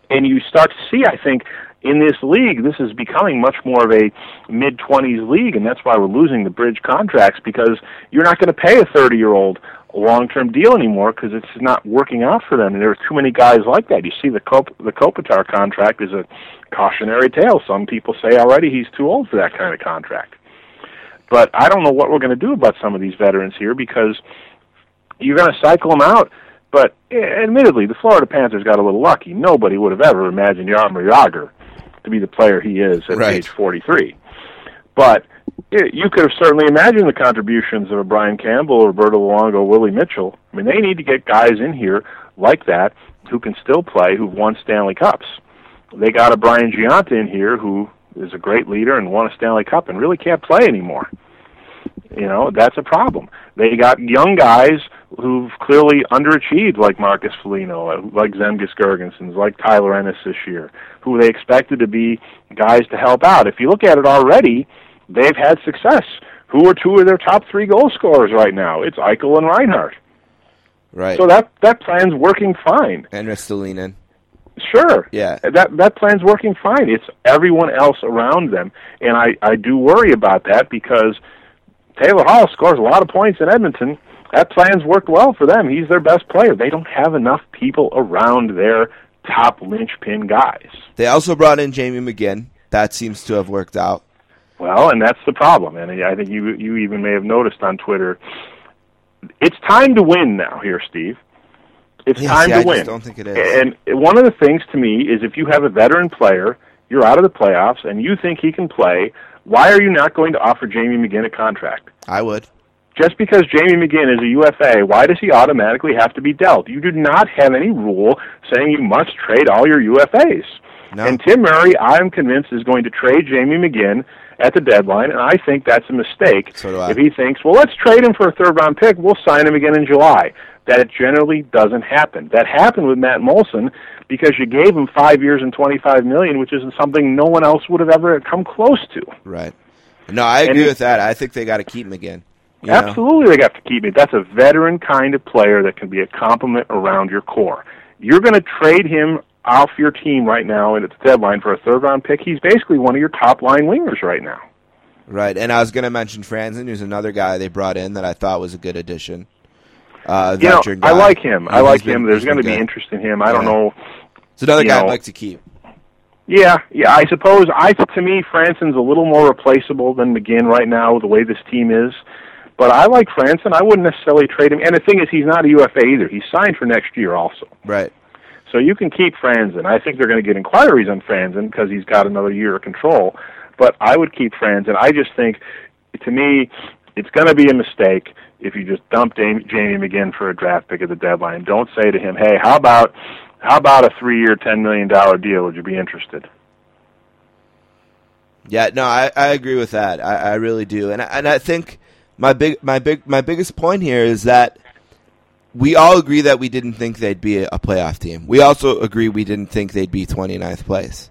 and you start to see. I think in this league, this is becoming much more of a mid 20s league, and that's why we're losing the bridge contracts because you're not going to pay a 30 year old a long term deal anymore because it's not working out for them. And there are too many guys like that. You see, the Kop- the Kopitar contract is a cautionary tale. Some people say already he's too old for that kind of contract. But I don't know what we're going to do about some of these veterans here because you're going to cycle them out. But eh, admittedly, the Florida Panthers got a little lucky. Nobody would have ever imagined Jaromir Jagr to be the player he is at Right. age 43. But it, you could have certainly imagined the contributions of a Brian Campbell, Roberto Luongo, Willie Mitchell. I mean, they need to get guys in here like that who can still play, who've won Stanley Cups. They got a Brian Gionta in here who is a great leader and won a Stanley Cup and really can't play anymore. You know, that's a problem. They got young guys who've clearly underachieved, like Marcus Foligno, like Zemgus Girgensons, like Tyler Ennis this year, who they expected to be guys to help out. If you look at it already, they've had success. Who are two of their top three goal scorers right now? It's Eichel and Reinhart. Right. So that that plan's working fine. and Ristolainen. Sure. Yeah. That that plan's working fine. It's everyone else around them, and I I do worry about that because Taylor Hall scores a lot of points in Edmonton. That plan's worked well for them. He's their best player. They don't have enough people around their top linchpin guys. They also brought in Jamie McGinn. That seems to have worked out. Well, and that's the problem. And I think you you even may have noticed on Twitter. It's time to win now, here, Steve. It's Yeah, time see, to I win. don't think it is. And one of the things to me is if you have a veteran player, you're out of the playoffs, and you think he can play. Why are you not going to offer Jamie McGinn a contract? I would. Just because Jamie McGinn is a UFA, why does he automatically have to be dealt? You do not have any rule saying you must trade all your UFAs. No. And Tim Murray, I'm convinced, is going to trade Jamie McGinn at the deadline, and I think that's a mistake. So. If he thinks, well, let's trade him for a third round pick, we'll sign him again in July. That generally doesn't happen. That happened with Matt Moulson because you gave him five years and twenty five million, which isn't something no one else would have ever come close to. Right. No, I agree he- with that. I think they got to keep him again. You know? Absolutely, they have to keep it. That's a veteran kind of player that can be a complement around your core. You're going to trade him off your team right now at its deadline for a third round pick. He's basically one of your top line wingers right now. Right. And I was going to mention Franson, who's another guy they brought in that I thought was a good addition. Uh, You know, I like him. I like been- him. There's going to be interest in him. I don't know. It's another guy know, I'd like to keep. Yeah, yeah. I suppose I to me Franson's a little more replaceable than McGinn right now, the way this team is. But I like Franson. I wouldn't necessarily trade him. And the thing is, he's not a UFA either. He's signed for next year also. Right. So you can keep Franson. I think they're going to get inquiries on Franson because he's got another year of control. But I would keep Franson. I just think, to me, it's going to be a mistake if you just dump Jamie, McGinn for a draft pick at the deadline. Don't say to him, "Hey, how about how about a three-year, ten million dollar deal? Would you be interested?" Yeah, no, I, I agree with that. I, I really do, and I, and I think my big my big my biggest point here is that we all agree that we didn't think they'd be a, playoff team. We also agree we didn't think they'd be 29th place.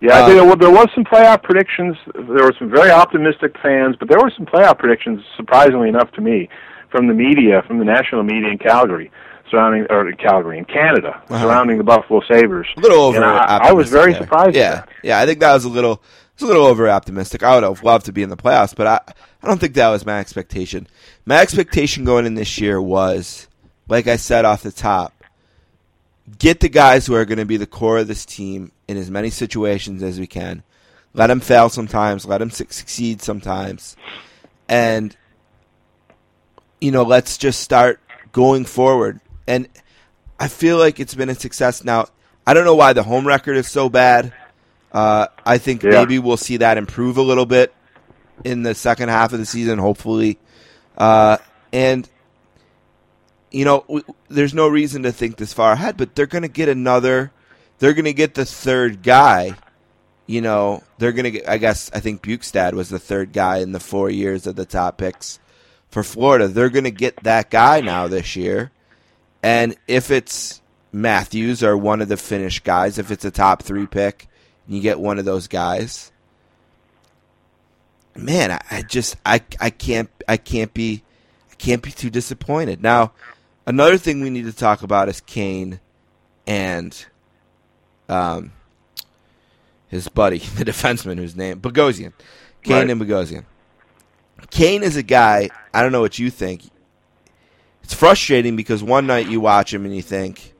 Yeah, Uh, there, well, there was some playoff predictions. There were some very optimistic fans, but there were some playoff predictions, surprisingly enough to me, from the media, from the national media in Calgary, surrounding or Calgary in Canada, Uh-huh. surrounding the Buffalo Sabres. A little over. I, I was very surprised. Yeah, yeah, I think that was a little it's a little over optimistic. I would have loved to be in the playoffs, but I I don't think that was my expectation. My expectation going in this year was, like I said off the top, get the guys who are going to be the core of this team in as many situations as we can. Let them fail sometimes. Let them succeed sometimes, and you know, let's just start going forward. And I feel like it's been a success. Now, I don't know why the home record is so bad. Uh, I think Yeah. maybe we'll see that improve a little bit in the second half of the season, hopefully. Uh, and you know, w- there's no reason to think this far ahead, but they're going to get another. They're going to get the third guy. You know, they're going to get. I guess I think Bjugstad was the third guy in the four years of the top picks for Florida. They're going to get that guy now this year, and if it's Matthews or one of the Finnish guys, if it's a top three pick, you get one of those guys. Man, I, I just I I can't I can't be I can't be too disappointed. Now, another thing we need to talk about is Kane and um his buddy, the defenseman whose name Bogosian. Kane Right. and Bogosian. Kane is a guy, I don't know what you think. It's frustrating because one night you watch him and you think,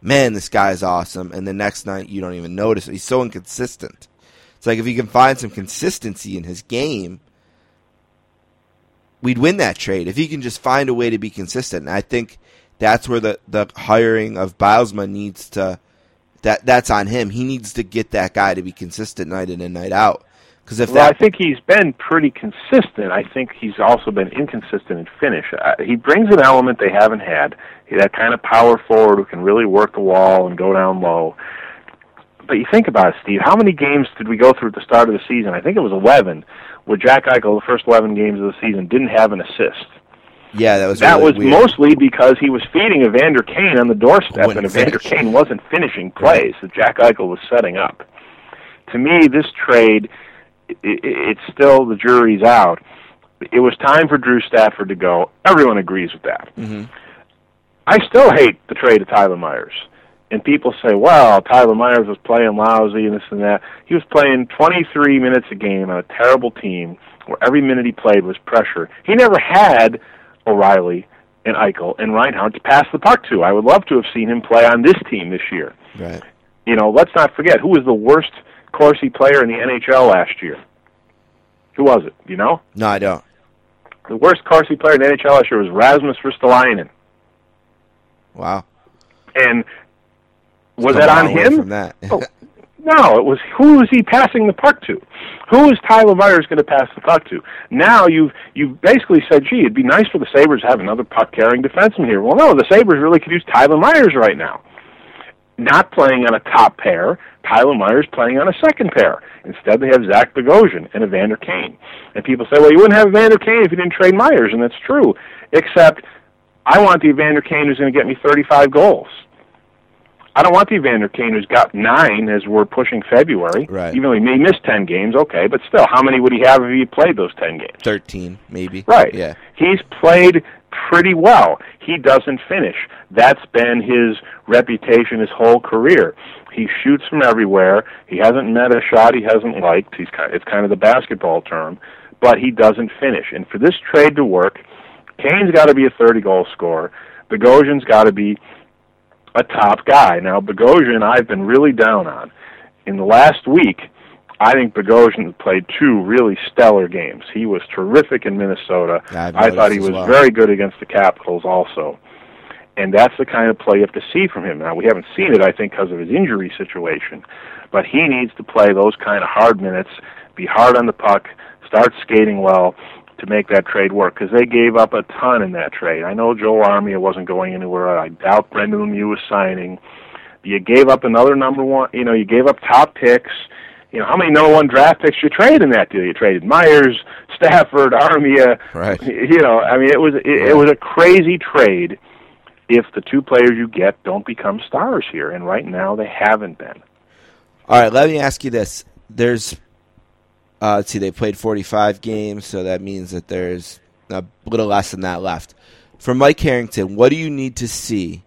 man, this guy is awesome. And the next night you don't even notice. He's so inconsistent. It's like if he can find some consistency in his game, we'd win that trade. If he can just find a way to be consistent. And I think that's where the, the hiring of Bylsma needs to that that's on him. He needs to get that guy to be consistent night in and night out. Because if Well, I think he's been pretty consistent. I think he's also been inconsistent in finish. Uh, he brings an element they haven't had. That kind of power forward who can really work the wall and go down low. But you think about it, Steve. How many games did we go through at the start of the season? I think it was 11, where Jack Eichel, the first 11 games of the season, didn't have an assist. yeah, that was that really was weird. mostly because he was feeding Evander Kane on the doorstep, Wouldn't and Evander finish. Kane wasn't finishing plays that Jack Eichel was setting up. To me, this trade, i i it's still the jury's out. It was time for Drew Stafford to go. Everyone agrees with that. hmm I still hate the trade of Tyler Myers. And people say, well, Tyler Myers was playing lousy and this and that. He was playing 23 minutes a game on a terrible team where every minute he played was pressure. He never had O'Reilly and Eichel and Reinhart to pass the puck to. I would love to have seen him play on this team this year. Right. You know, let's not forget who was the worst Corsi player in the NHL last year. Who was it? You know, No, I don't. the worst Corsi player in the NHL last year was Rasmus Ristolainen. Wow. And was that on him? From that. Oh, no, it was who is he passing the puck to? Who is Tyler Myers going to pass the puck to? Now you've you've basically said, gee, it'd be nice for the Sabres to have another puck carrying defenseman here. Well, no, the Sabres really could use Tyler Myers right now. Not playing on a top pair, Tyler Myers playing on a second pair. Instead, they have Zach Bogosian and Evander Kane. And people say, well, you wouldn't have Evander Kane if you didn't trade Myers, and that's true. Except, I want the Evander Kane who's going to get me 35 goals. I don't want the Evander Kane who's got nine as we're pushing February. Right. Even though he may miss ten games, okay, but still, how many would he have if he played those ten games? Thirteen, maybe. Right. Yeah. He's played pretty well. He doesn't finish. That's been his reputation his whole career. He shoots from everywhere. He hasn't met a shot he hasn't liked. He's kind it's kind of the basketball term, but he doesn't finish. And for this trade to work, Kane's got to be a 30 goal scorer. Bogosian's got to be a top guy. Now, Bogosian, I've been really down on. In the last week, I think Bogosian played two really stellar games. He was terrific in Minnesota. I've thought he was well. very good against the Capitals also. And that's the kind of play you have to see from him. Now, we haven't seen it, I think, because of his injury situation. But he needs to play those kind of hard minutes, be hard on the puck, start skating well to make that trade work because they gave up a ton in that trade. I know Joel Armia wasn't going anywhere. I doubt Brendan Lemieux was signing. You gave up another number one. You know, you gave up top picks. You know, how many number one draft picks you traded in that deal? You traded Myers, Stafford, Armia. Right. You know, I mean, it was it, it was a crazy trade. If the two players you get don't become stars here, and right now they haven't been. All right, let me ask you this. There's, uh, let's see, they played 45 games, so that means that there's a little less than that left. For Mike Harrington, what do you need to see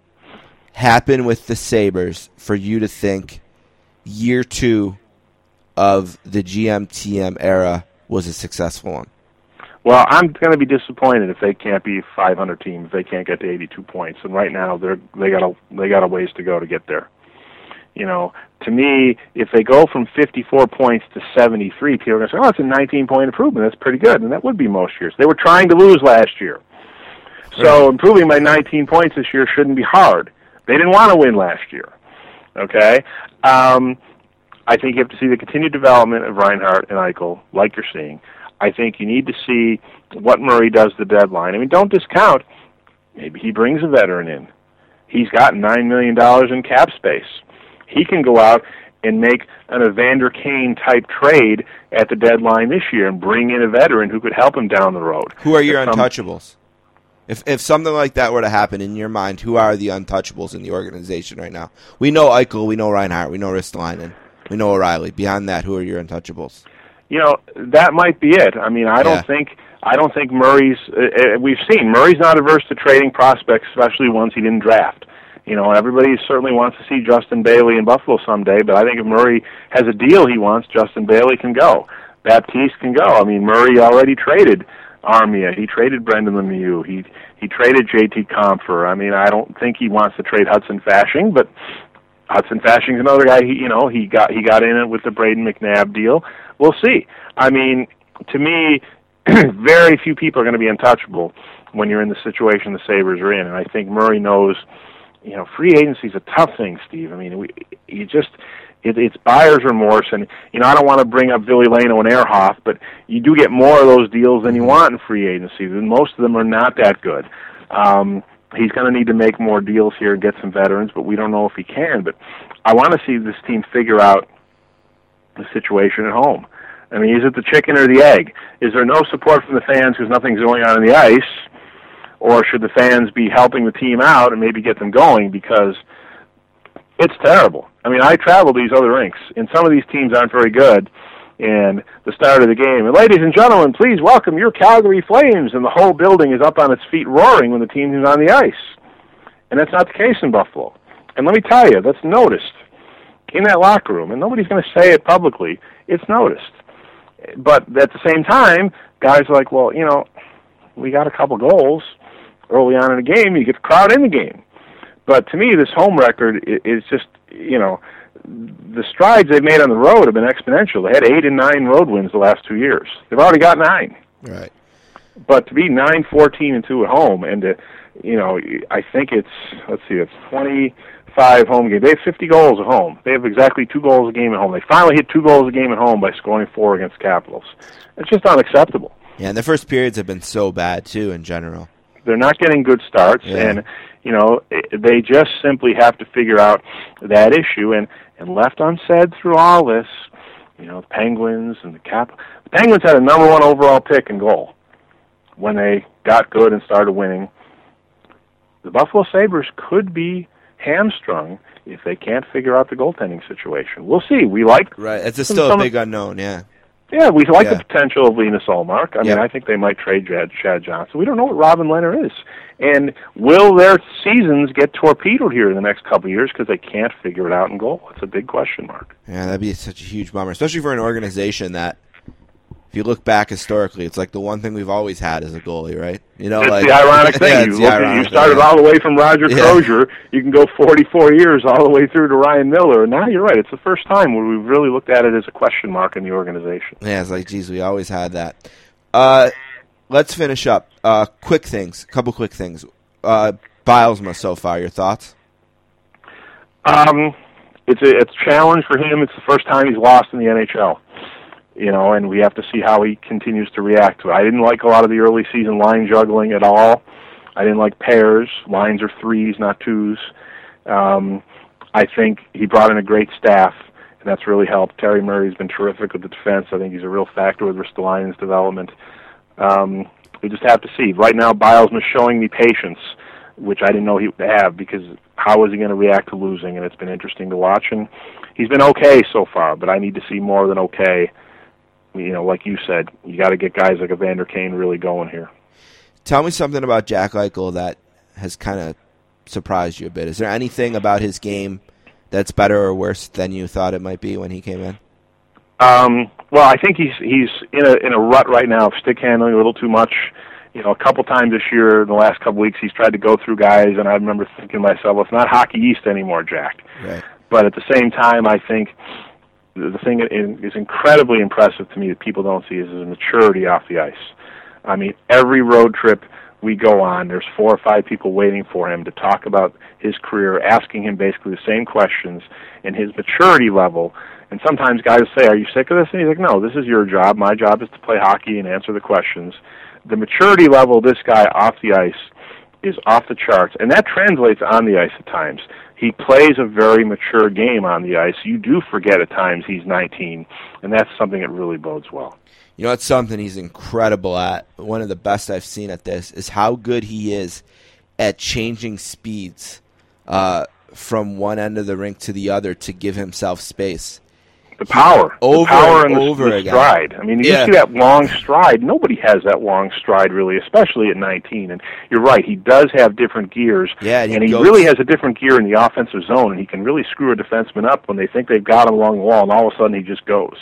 happen with the Sabres for you to think year two of the GMTM era was a successful one? Well, I'm going to be disappointed if they can't be a 500 team if they can't get to 82 points. And right now, they're they got a they got a ways to go to get there. You know, to me, if they go from 54 points to 73, people are going to say, "Oh, it's a 19 point improvement. That's pretty good." And that would be most years. They were trying to lose last year, so improving by 19 points this year shouldn't be hard. They didn't want to win last year. Okay? Um, I think you have to see the continued development of Reinhart and Eichel, like you're seeing. I think you need to see what Murray does the deadline. I mean, don't discount. Maybe he brings a veteran in. He's got nine million dollars in cap space. He can go out and make an Evander Kane type trade at the deadline this year and bring in a veteran who could help him down the road. Who are your If untouchables? If if something like that were to happen in your mind, who are the untouchables in the organization right now? We know Eichel, we know Reinhart, we know Ristolainen, we know O'Reilly. Beyond that, who are your untouchables? you know that might be it. I mean, I don't think I don't think Murray's. Uh, uh, we've seen Murray's not averse to trading prospects, especially ones he didn't draft. You know, everybody certainly wants to see Justin Bailey in Buffalo someday, but I think if Murray has a deal he wants, Justin Bailey can go. Baptiste can go. I mean, Murray already traded Armia. He traded Brendan Lemieux. He he traded JT Compher. I mean, I don't think he wants to trade Hudson Fasching, but Hudson Fasching's another guy. He, you know, he got he got in it with the Brayden McNabb deal. We'll see. I mean, to me, very few people are going to be untouchable when you're in the situation the Sabres are in, and I think Murray knows. You know, free agency is a tough thing, Steve. I mean, we you just it, it's buyer's remorse, and you know I don't want to bring up Ville Leino and Ehrhoff, but you do get more of those deals than you want in free agency, and most of them are not that good. Um, he's going to need to make more deals here and get some veterans, but we don't know if he can. But I want to see this team figure out the situation at home. I mean, is it the chicken or the egg? Is there no support from the fans because nothing's going on in the ice? Or should the fans be helping the team out and maybe get them going because it's terrible. I mean, I travel these other rinks, and some of these teams aren't very good. And the start of the game, and ladies and gentlemen, please welcome your Calgary Flames, and the whole building is up on its feet roaring when the team is on the ice. And that's not the case in Buffalo. And let me tell you, that's noticed in that locker room, and nobody's going to say it publicly. It's noticed. But at the same time, guys are like, well, you know, we got a couple goals early on in the game. You get the crowd in the game. But to me, this home record is just, you know, the strides they've made on the road have been exponential. They had eight and nine road wins the last two years. They've already got nine. Right. But to be nine, fourteen, and two at home, and to, you know, I think it's let's see, it's twenty-five home games. They have fifty goals at home. They have exactly two goals a game at home. They finally hit two goals a game at home by scoring four against Capitals. It's just unacceptable. Yeah, and the first periods have been so bad too in general. They're not getting good starts, Yeah. and you know they just simply have to figure out that issue. And and left unsaid through all this, you know, the Penguins and the Cap. The Penguins had a number one overall pick and goal when they got good and started winning. The Buffalo Sabres could be hamstrung if they can't figure out the goaltending situation. We'll see. We like Right. It's still a big unknown. Yeah. Yeah, we like Yeah. the potential of Linus Ullmark. I mean, I think they might trade Chad, Chad Johnson. We don't know what Robin Lehner is. And will their seasons get torpedoed here in the next couple of years because they can't figure it out in goal? It's a big question mark. Yeah, that'd be such a huge bummer, especially for an organization that, if you look back historically, it's like the one thing we've always had as a goalie, right? You know, It's like the ironic Yeah, thing. it's you, look ironic you started thing, yeah. all the way from Roger Yeah. Crozier. You can go 44 years all the way through to Ryan Miller. And now you're right. It's the first time where we've really looked at it as a question mark in the organization. Yeah, it's like, geez, we always had that. Uh, let's finish up. Uh, quick things, A couple quick things. Uh, Bylsma so far, your thoughts? Um, it's a it's a challenge for him. It's the first time he's lost in the NHL. You know, and we have to see how he continues to react to it. I didn't like a lot of the early season line juggling at all. I didn't like pairs. Lines are threes, not twos. Um, I think he brought in a great staff, and that's really helped. Terry Murray's been terrific with the defense. I think he's a real factor with Ristolainen's development. Um, we just have to see. Right now, Bylsma's showing me patience, which I didn't know he would have because how was he going to react to losing? And it's been interesting to watch. And he's been okay so far, but I need to see more than okay. You know, like you said, you got to get guys like Evander Kane really going here. Tell me something about Jack Eichel that has kind of surprised you a bit. Is there anything about his game that's better or worse than you thought it might be when he came in? Um, well, I think he's he's in a in a rut right now of stick handling a little too much. You know, a couple times this year, in the last couple weeks, he's tried to go through guys, and I remember thinking to myself, well, it's not Hockey East anymore, Jack. Right. But at the same time, I think the thing that is incredibly impressive to me that people don't see is his maturity off the ice. I mean, every road trip we go on, there's four or five people waiting for him to talk about his career, asking him basically the same questions and his maturity level. And sometimes guys say, "Are you sick of this?" And he's like, "No, this is your job. My job is to play hockey and answer the questions." The maturity level of this guy off the ice is off the charts, and that translates on the ice at times. He plays a very mature game on the ice. You do forget at times he's 19, and that's something that really bodes well. You know, it's something he's incredible at. One of the best I've seen at this is how good he is at changing speeds uh, from one end of the rink to the other to give himself space. The power, Over the power and and the, over the again. stride. I mean, you Yeah. see that long stride. Nobody has that long stride really, especially at 19. And you're right, he does have different gears. Yeah, and and he he really has a different gear in the offensive zone, and he can really screw a defenseman up when they think they've got him along the wall, and all of a sudden he just goes.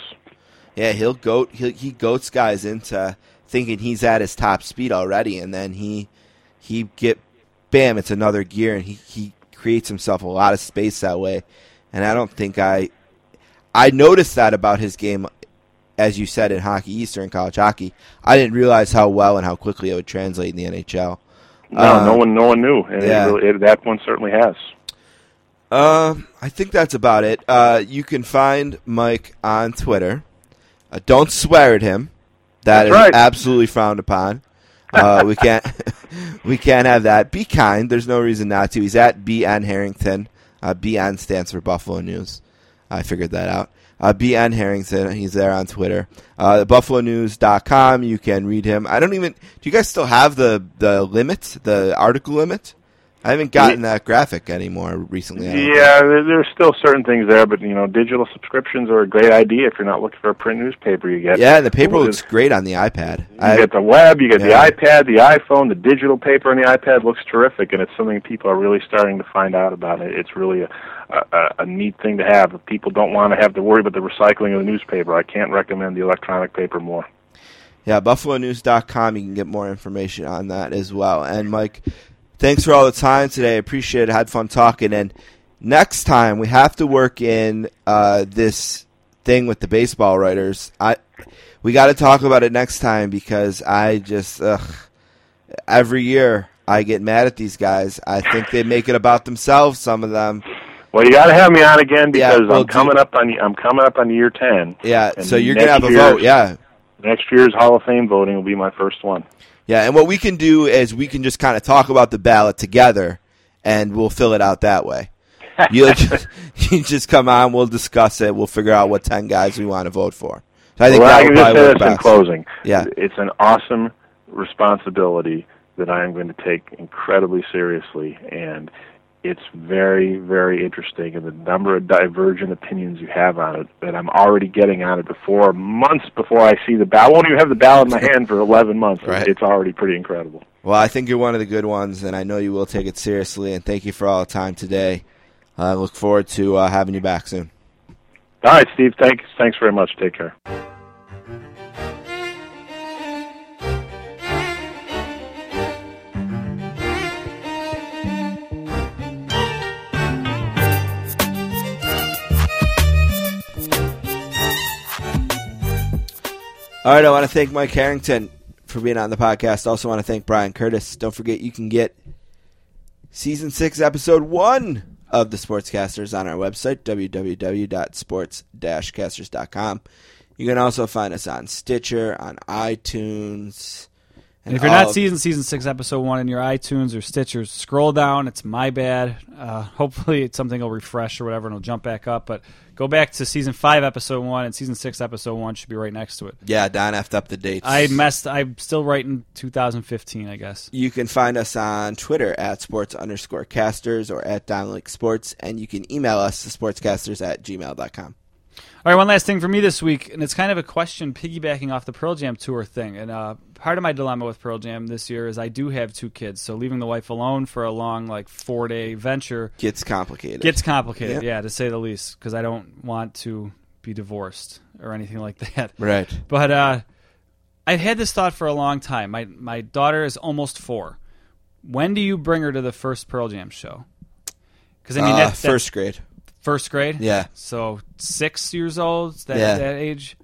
Yeah, he'll goat He'll, he goats guys into thinking he's at his top speed already, and then he he get bam, it's another gear, and he he creates himself a lot of space that way. And I don't think I I noticed that about his game, as you said in Hockey East or college hockey. I didn't realize how well and how quickly it would translate in the NHL. No, Uh, no one, no one knew, and yeah. it really, it, that one certainly has. Um, I think that's about it. Uh, you can find Mike on Twitter. Uh, don't swear at him. That That's is right. absolutely frowned upon. Uh, we can't we can't have that. Be kind. There's no reason not to. He's at BN Harrington. Uh, BN stands for Buffalo News. I figured that out. Uh, BN Harrington. He's there on Twitter. Uh, BuffaloNews.com. You can read him. I don't even. Do you guys still have the the limit, the article limit? I haven't gotten that graphic anymore recently. I don't think. Yeah, there, there's still certain things there, but you know, digital subscriptions are a great idea if you're not looking for a print newspaper. You get Yeah, the paper looks great on the iPad. You I, get the web, you get Yeah. the iPad, the iPhone, the digital paper on the iPad looks terrific, and it's something people are really starting to find out about. It. It's really a, a, a neat thing to have. If people don't want to have to worry about the recycling of the newspaper, I can't recommend the electronic paper more. yeah, BuffaloNews.com. You can get more information on that as well. And Mike, thanks for all the time today. I appreciate it. Had fun talking. And next time we have to work in uh, this thing with the baseball writers. I we got to talk about it next time because I just ugh, every year I get mad at these guys. I think they make it about themselves. Some of them. Well, you got to have me on again Yeah, because well, I'm coming up on I'm coming up on year ten. Yeah, so you're gonna have a vote. Yeah, Next year's Hall of Fame voting will be my first one. Yeah, and what we can do is we can just kind of talk about the ballot together, and we'll fill it out that way. You just, you just come on, we'll discuss it, we'll figure out what ten guys we want to vote for. So I think well, that I can just probably say work this in closing. Yeah. It's an awesome responsibility that I am going to take incredibly seriously, and it's very, very interesting. And the number of divergent opinions you have on it that I'm already getting on it before months before I see the ballot. I won't even have the ballot in my hand for 11 months. Right. It's already pretty incredible. Well, I think you're one of the good ones, and I know you will take it seriously. And thank you for all the time today. I look forward to uh, having you back soon. All right, Steve. Thanks. Thanks very much. Take care. All right, I want to thank Mike Harrington for being on the podcast. Also, want to thank Bryan Curtis. Don't forget, you can get season six, episode one of the Sportscasters on our website, www.sports-casters.com. You can also find us on Stitcher, on iTunes. And if you're not of- season season six episode one in your iTunes or Stitchers, scroll down. It's my bad. Uh, hopefully, it's something will refresh or whatever, and it'll jump back up. But go back to season five episode one, and season six episode one should be right next to it. yeah, Don effed up the dates. I messed. I'm still writing 2015, I guess. You can find us on Twitter at sports underscore casters or at Don Lake Sports, and you can email us to sportscasters at gmail.com. All right, one last thing for me this week, and it's kind of a question piggybacking off the Pearl Jam tour thing. And uh, part of my dilemma with Pearl Jam this year is I do have two kids, so leaving the wife alone for a long, like four day venture Gets complicated. gets complicated. Yeah. Yeah, to say the least, because I don't want to be divorced or anything like that. right. But uh, I've had this thought for a long time. My my daughter is almost four. When do you bring her to the first Pearl Jam show? Because I mean, Uh, that's first grade. First grade. Yeah. So six years old, that Yeah. that age.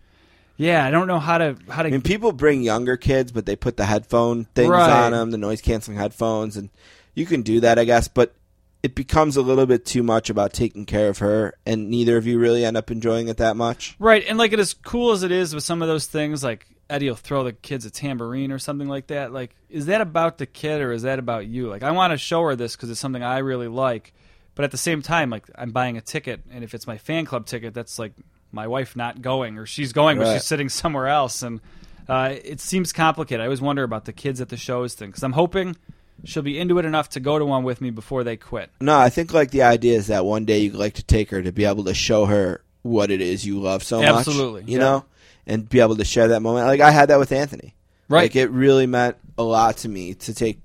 Yeah, I don't know how to how to. I mean, people bring younger kids, but they put the headphone things Right. on them, the noise canceling headphones, and you can do that, I guess. But it becomes a little bit too much about taking care of her, and neither of you really end up enjoying it that much. Right, and like it as cool as it is with some of those things, like Eddie will throw the kids a tambourine or something like that. Like, is that about the kid or is that about you? Like, I want to show her this because it's something I really like, but at the same time, like I'm buying a ticket, and if it's my fan club ticket, that's like my wife not going or she's going, but she's sitting somewhere else, and uh, it seems complicated. I always wonder about the kids at the shows thing because I'm hoping she'll be into it enough to go to one with me before they quit. No, I think like the idea is that one day you'd like to take her to be able to show her what it is you love so much. Absolutely, You yeah. know? And be able to share that moment. Like I had that with Anthony. Right. Like it really meant a lot to me to take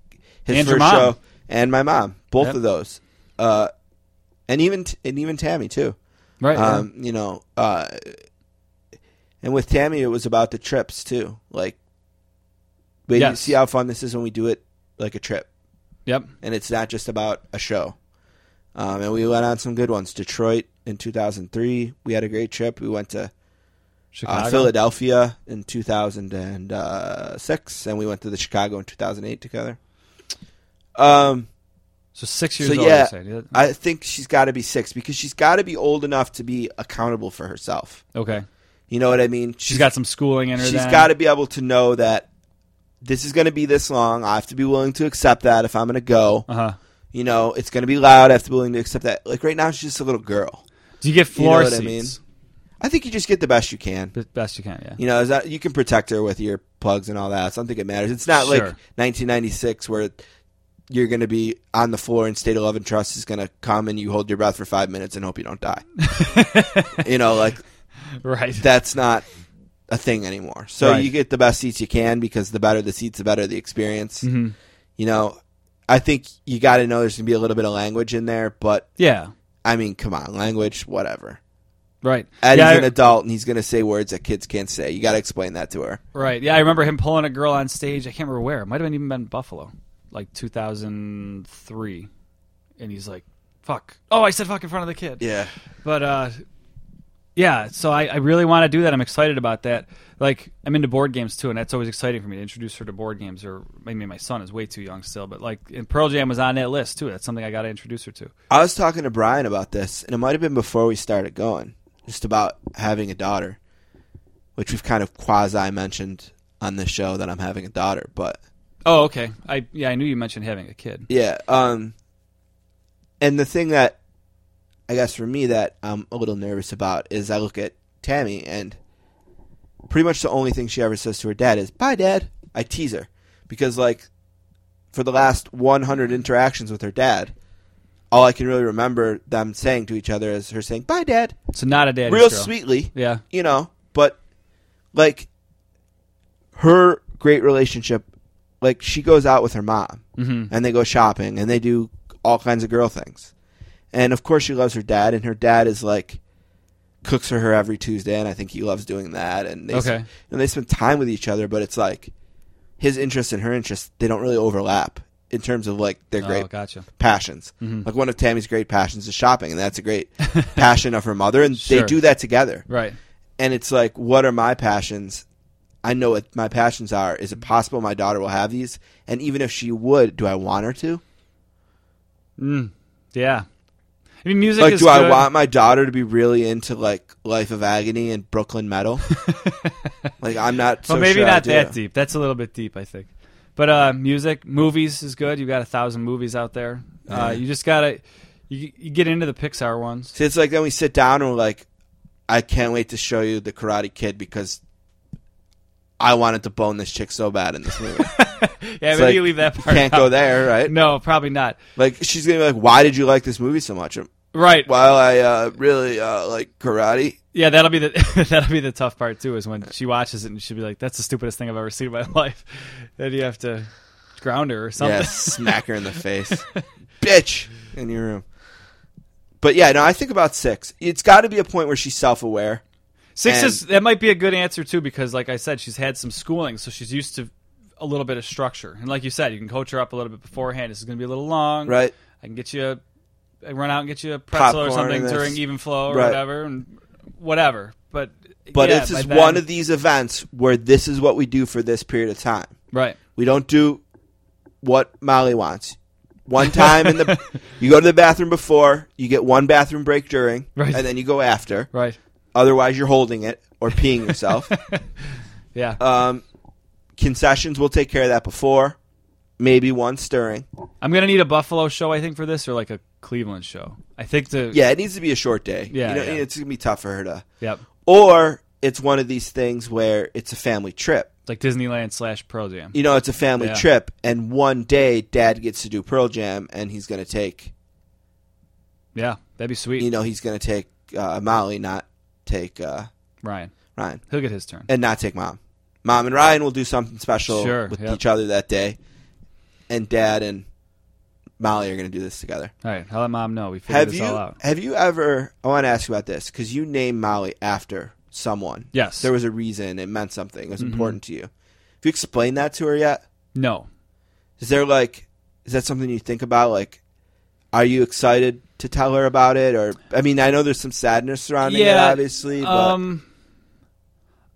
his And first show and my mom. Both Yep. of those. Uh and even and even Tammy too. Right. yeah. Um, you know, uh and with Tammy it was about the trips too. Like wait you Yes. see how fun this is when we do it like a trip Yep. and it's not just about a show. Um, and we went on some good ones. Detroit in 2003, we had a great trip. We went to Chicago. uh, Philadelphia in 2006, and we went to the Chicago in 2008 together. Um, So six years so old. yeah. Yeah. I think she's got to be six because she's got to be old enough to be accountable for herself. Okay. You know what I mean? She's got some schooling in her. She's got to be able to know that this is going to be this long. I have to be willing to accept that if I'm going to go. Uh huh. You know, it's going to be loud. I have to be willing to accept that. Like right now, she's just a little girl. Do you get You know floor what I seats? mean? I think you just get the best you can. B- Best you can, yeah. You know, is that you can protect her with your plugs and all that. So I don't think it matters. It's not like 1996 where you're going to be on the floor and State of Love and Trust is going to come and you hold your breath for five minutes and hope you don't die. you know, like Right. that's not a thing anymore. So Right. you get the best seats you can because the better the seats, the better the experience. Mhm. You know, I think you got to know there's going to be a little bit of language in there, but Yeah. I mean, come on, language, whatever. Right. Eddie's yeah, I- an adult and he's going to say words that kids can't say. You got to explain that to her. Right. Yeah, I remember him pulling a girl on stage. I can't remember where. It might have even been Buffalo, like 2003. And he's like, "Fuck." Oh, I said "fuck" in front of the kid. Yeah. But uh, yeah. So I, I really want to do that. I'm excited about that. Like I'm into board games too, and that's always exciting for me to introduce her to board games. Or maybe my son is way too young still, but like and Pearl Jam was on that list too. That's something I got to introduce her to. I was talking to Brian about this, and it might have been before we started going, just about having a daughter, which we've kind of quasi mentioned on this show that I'm having a daughter. But Oh, okay. I yeah, I knew you mentioned having a kid. yeah, um, and the thing that I guess for me that I'm a little nervous about is I look at Tammy and pretty much the only thing she ever says to her dad is "Bye, Dad." I tease her because like for the last 100 interactions with her dad, all I can really remember them saying to each other is her saying "Bye, Dad," So not a dad, real girl. sweetly, Yeah. you know. But like her great relationship, like she goes out with her mom Mhm. and they go shopping and they do all kinds of girl things, and of course she loves her dad, and her dad is like cooks for her every Tuesday, and I think he loves doing that, and they Okay. and they spend time with each other, but it's like his interest and her interest they don't really overlap in terms of like their great Oh, gotcha. passions. Mhm. Like one of Tammy's great passions is shopping, and that's a great passion of her mother, and they do that together. Right. And it's like, what are my passions? I know what my passions are. Is it possible my daughter will have these? And even if she would, do I want her to? Mm. Yeah. I mean, music like, do I want my daughter to be really into like Life of Agony and Brooklyn Metal? like, I'm not. So well, maybe sure not that deep. That's a little bit deep, I think. But uh, music, movies is good. You got a thousand movies out there. Yeah. Uh, you just gotta you, you get into the Pixar ones. See, it's like then we sit down and we're like, I can't wait to show you the Karate Kid because I wanted to bone this chick so bad in this movie. Yeah, maybe like, you leave that part. Can't out. go there, right? No, probably not. Like she's gonna be like, "Why did you like this movie so much?" Right. While I uh, really uh, like karate. Yeah, that'll be the that'll be the tough part too. Is when she watches it and she'll be like, "That's the stupidest thing I've ever seen in my life." Then you have to ground her or something. Yeah, smack her in the face, bitch, in your room. But yeah, no, I think about six. It's got to be a point where she's self-aware. Six And- is that might be a good answer too because, like I said, she's had some schooling, so she's used to a little bit of structure. And like you said, you can coach her up a little bit beforehand. This is going to be a little long, Right. I can get you a I run out and get you a pretzel or something during even flow or right. whatever, and whatever. But But yeah, this is then- one of these events where this is what we do for this period of time. right. We don't do what Molly wants. One time in the you go to the bathroom before, you get one bathroom break during, Right. and then you go after. Right. Otherwise, you're holding it or peeing yourself. Yeah. um, concessions, we'll take care of that before. Maybe one stirring. I'm gonna need a Buffalo show, I think, for this, or like a Cleveland show. I think the Yeah, it needs to be a short day. Yeah, you know, yeah. it's gonna be tough for her to. Yep. Or it's one of these things where it's a family trip. It's like Disneyland slash Pearl Jam. You know, it's a family Yeah. trip, and one day Dad gets to do Pearl Jam, and he's gonna take. Yeah, that'd be sweet. You know, he's gonna take uh, Molly, not take uh, Ryan, Ryan, he'll get his turn. and not take Mom. Mom and Ryan will do something special Sure, with yep. each other that day, and Dad and Molly are gonna do this together. All right, I'll let mom know we figured Have this you all out. have you ever? I want to ask you about this because you named Molly after someone. Yes. Mm-hmm. there was a reason. It meant something. It was important to you. Have you explained that to her yet? No, Is there like, is that something you think about? Like, are you excited to tell her about it? Or I mean, I know there's some sadness surrounding it, Yeah, obviously. But um,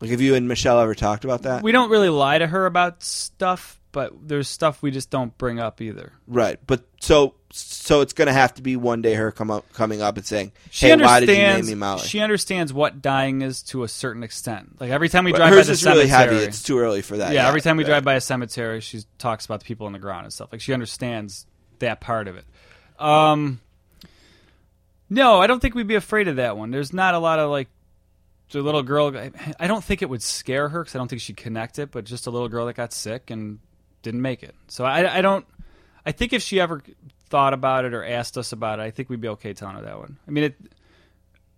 like, have you and Michelle ever talked about that? we don't really lie to her about stuff, but there's stuff we just don't bring up either. right, but so so it's gonna have to be one day her come up coming up and saying, She "Hey, understands. why did you name me Molly?" She understands what dying is to a certain extent. Like every time we But drive by the really cemetery, heavy. It's too early for that. yeah, yet. every time we Right. drive by a cemetery, she talks about the people on the ground and stuff. Like she understands that part of it. Um, no, I don't think we'd be afraid of that one. There's not a lot of like the little girl. I- I don't think it would scare her because I don't think she'd connect it. But just a little girl that got sick and didn't make it. So I, I don't. I think if she ever thought about it or asked us about it, I think we'd be okay telling her that one. I mean, it.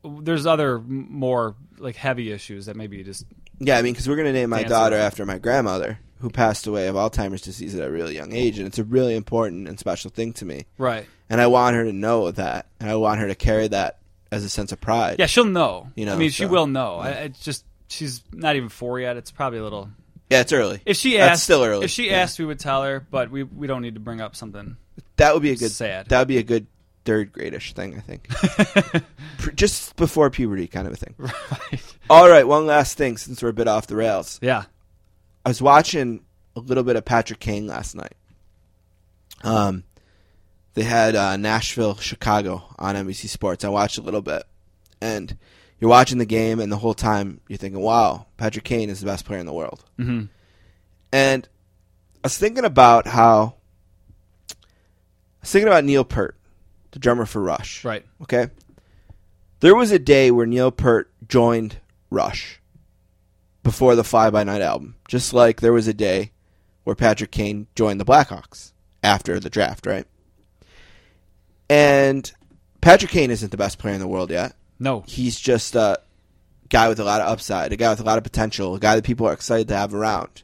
There's other more like heavy issues that maybe you just Yeah, I mean, because we're going to name my daughter after my grandmother, who passed away of Alzheimer's disease at a really young age, and it's a really important and special thing to me. right. And I want her to know that, and I want her to carry that as a sense of pride. Yeah, she'll know. You know, I mean, she will know. I, it's just she's not even four yet. It's probably a little. Yeah, it's early. If she That's still early. If she Yeah. asked, we would tell her, but we we don't need to bring up something. that would be a good. Sad. That would be a good third gradish thing, I think. Just before puberty, kind of a thing. Right. All right, one last thing, since we're a bit off the rails. Yeah. I was watching a little bit of Patrick Kane last night. Um, they had uh, Nashville, Chicago on NBC Sports. I watched a little bit, and you're watching the game, and the whole time you're thinking, "Wow, Patrick Kane is the best player in the world." hmm And I was thinking about how I was thinking about Neil Peart, the drummer for Rush. Right. Okay. There was a day where Neil Peart joined Rush before the Fly By Night album, just like there was a day where Patrick Kane joined the Blackhawks after the draft, right? And Patrick Kane isn't the best player in the world yet. No. He's just a guy with a lot of upside, a guy with a lot of potential, a guy that people are excited to have around.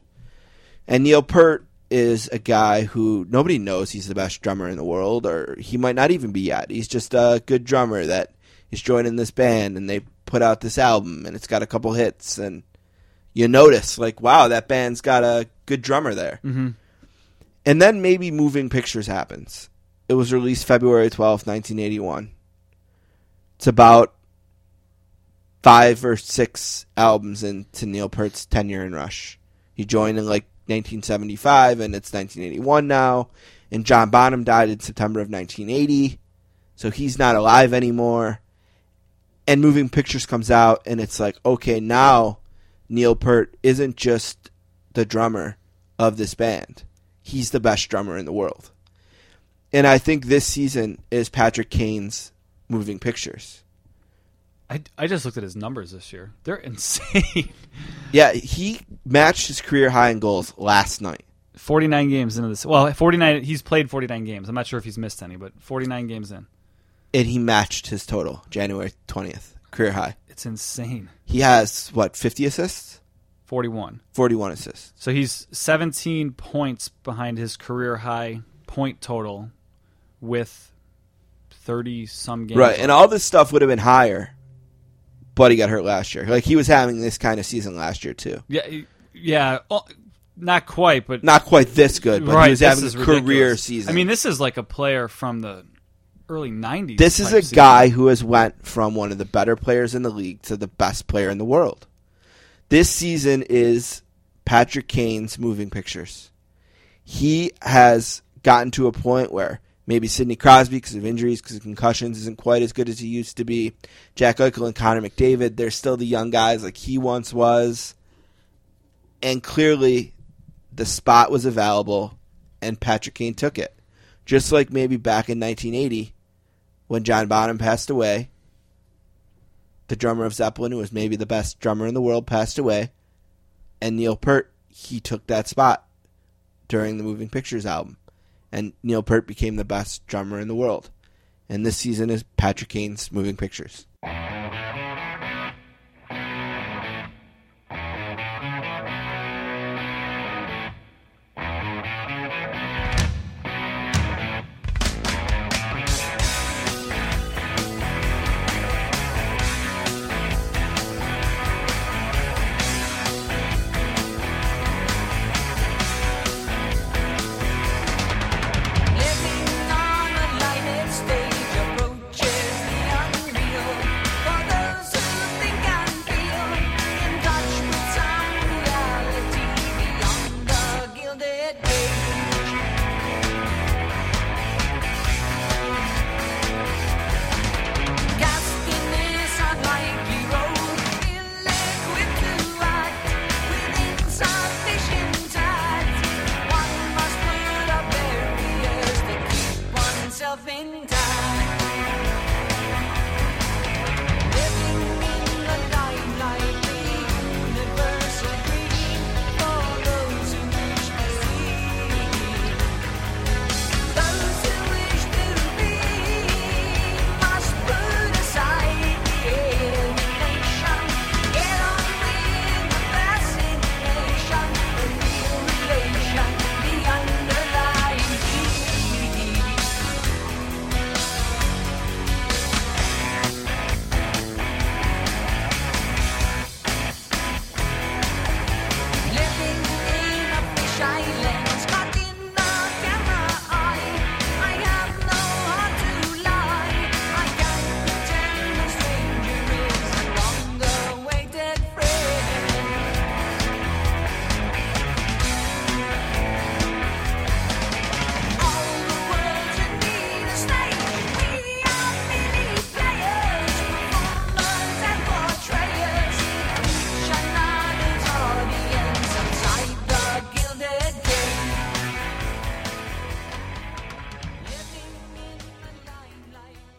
And Neil Peart is a guy who nobody knows he's the best drummer in the world, or he might not even be yet. He's just a good drummer that is joining this band, and they put out this album, and it's got a couple hits, and you notice, like, wow, that band's got a good drummer there. hmm And then maybe Moving Pictures happens. It was released February twelfth, 1981. It's about five or six albums into Neil Peart's tenure in Rush. He joined in like 1975, and it's 1981 now. And John Bonham died in September of 1980, so he's not alive anymore. And Moving Pictures comes out, and it's like, okay, now Neil Peart isn't just the drummer of this band he's the best drummer in the world. And I think this season is Patrick Kane's moving pictures. I, I just looked at his numbers this year. They're insane. Yeah, he matched his career high in goals last night. 49 games into this. Well, 49. He's played 49 games. I'm not sure if he's missed any, but 49 games in. And he matched his total January 20th, career high. It's insane. He has, what, 50 assists? 41. 41 assists. So he's 17 points behind his career high point total with 30 some games. Right, and all this stuff would have been higher, but he got hurt last year. Like, he was having this kind of season last year, too. Yeah, yeah, oh, not quite, but Not quite this good, but right, he was having a career ridiculous. season. I mean, this is like a player from the early '90s. This is a season. guy who has went from one of the better players in the league to the best player in the world. This season is Patrick Kane's moving pictures. He has gotten to a point where maybe Sidney Crosby, because of injuries, because of concussions, isn't quite as good as he used to be. Jack Eichel and Connor McDavid, they're still the young guys like he once was. And clearly, the spot was available, and Patrick Kane took it. Just like maybe back in 1980 when John Bonham passed away. The drummer of Zeppelin, who was maybe the best drummer in the world, passed away. And Neil Peart, he took that spot during the Moving Pictures album. And Neil Peart became the best drummer in the world. And this season is Patrick Kane's Moving Pictures.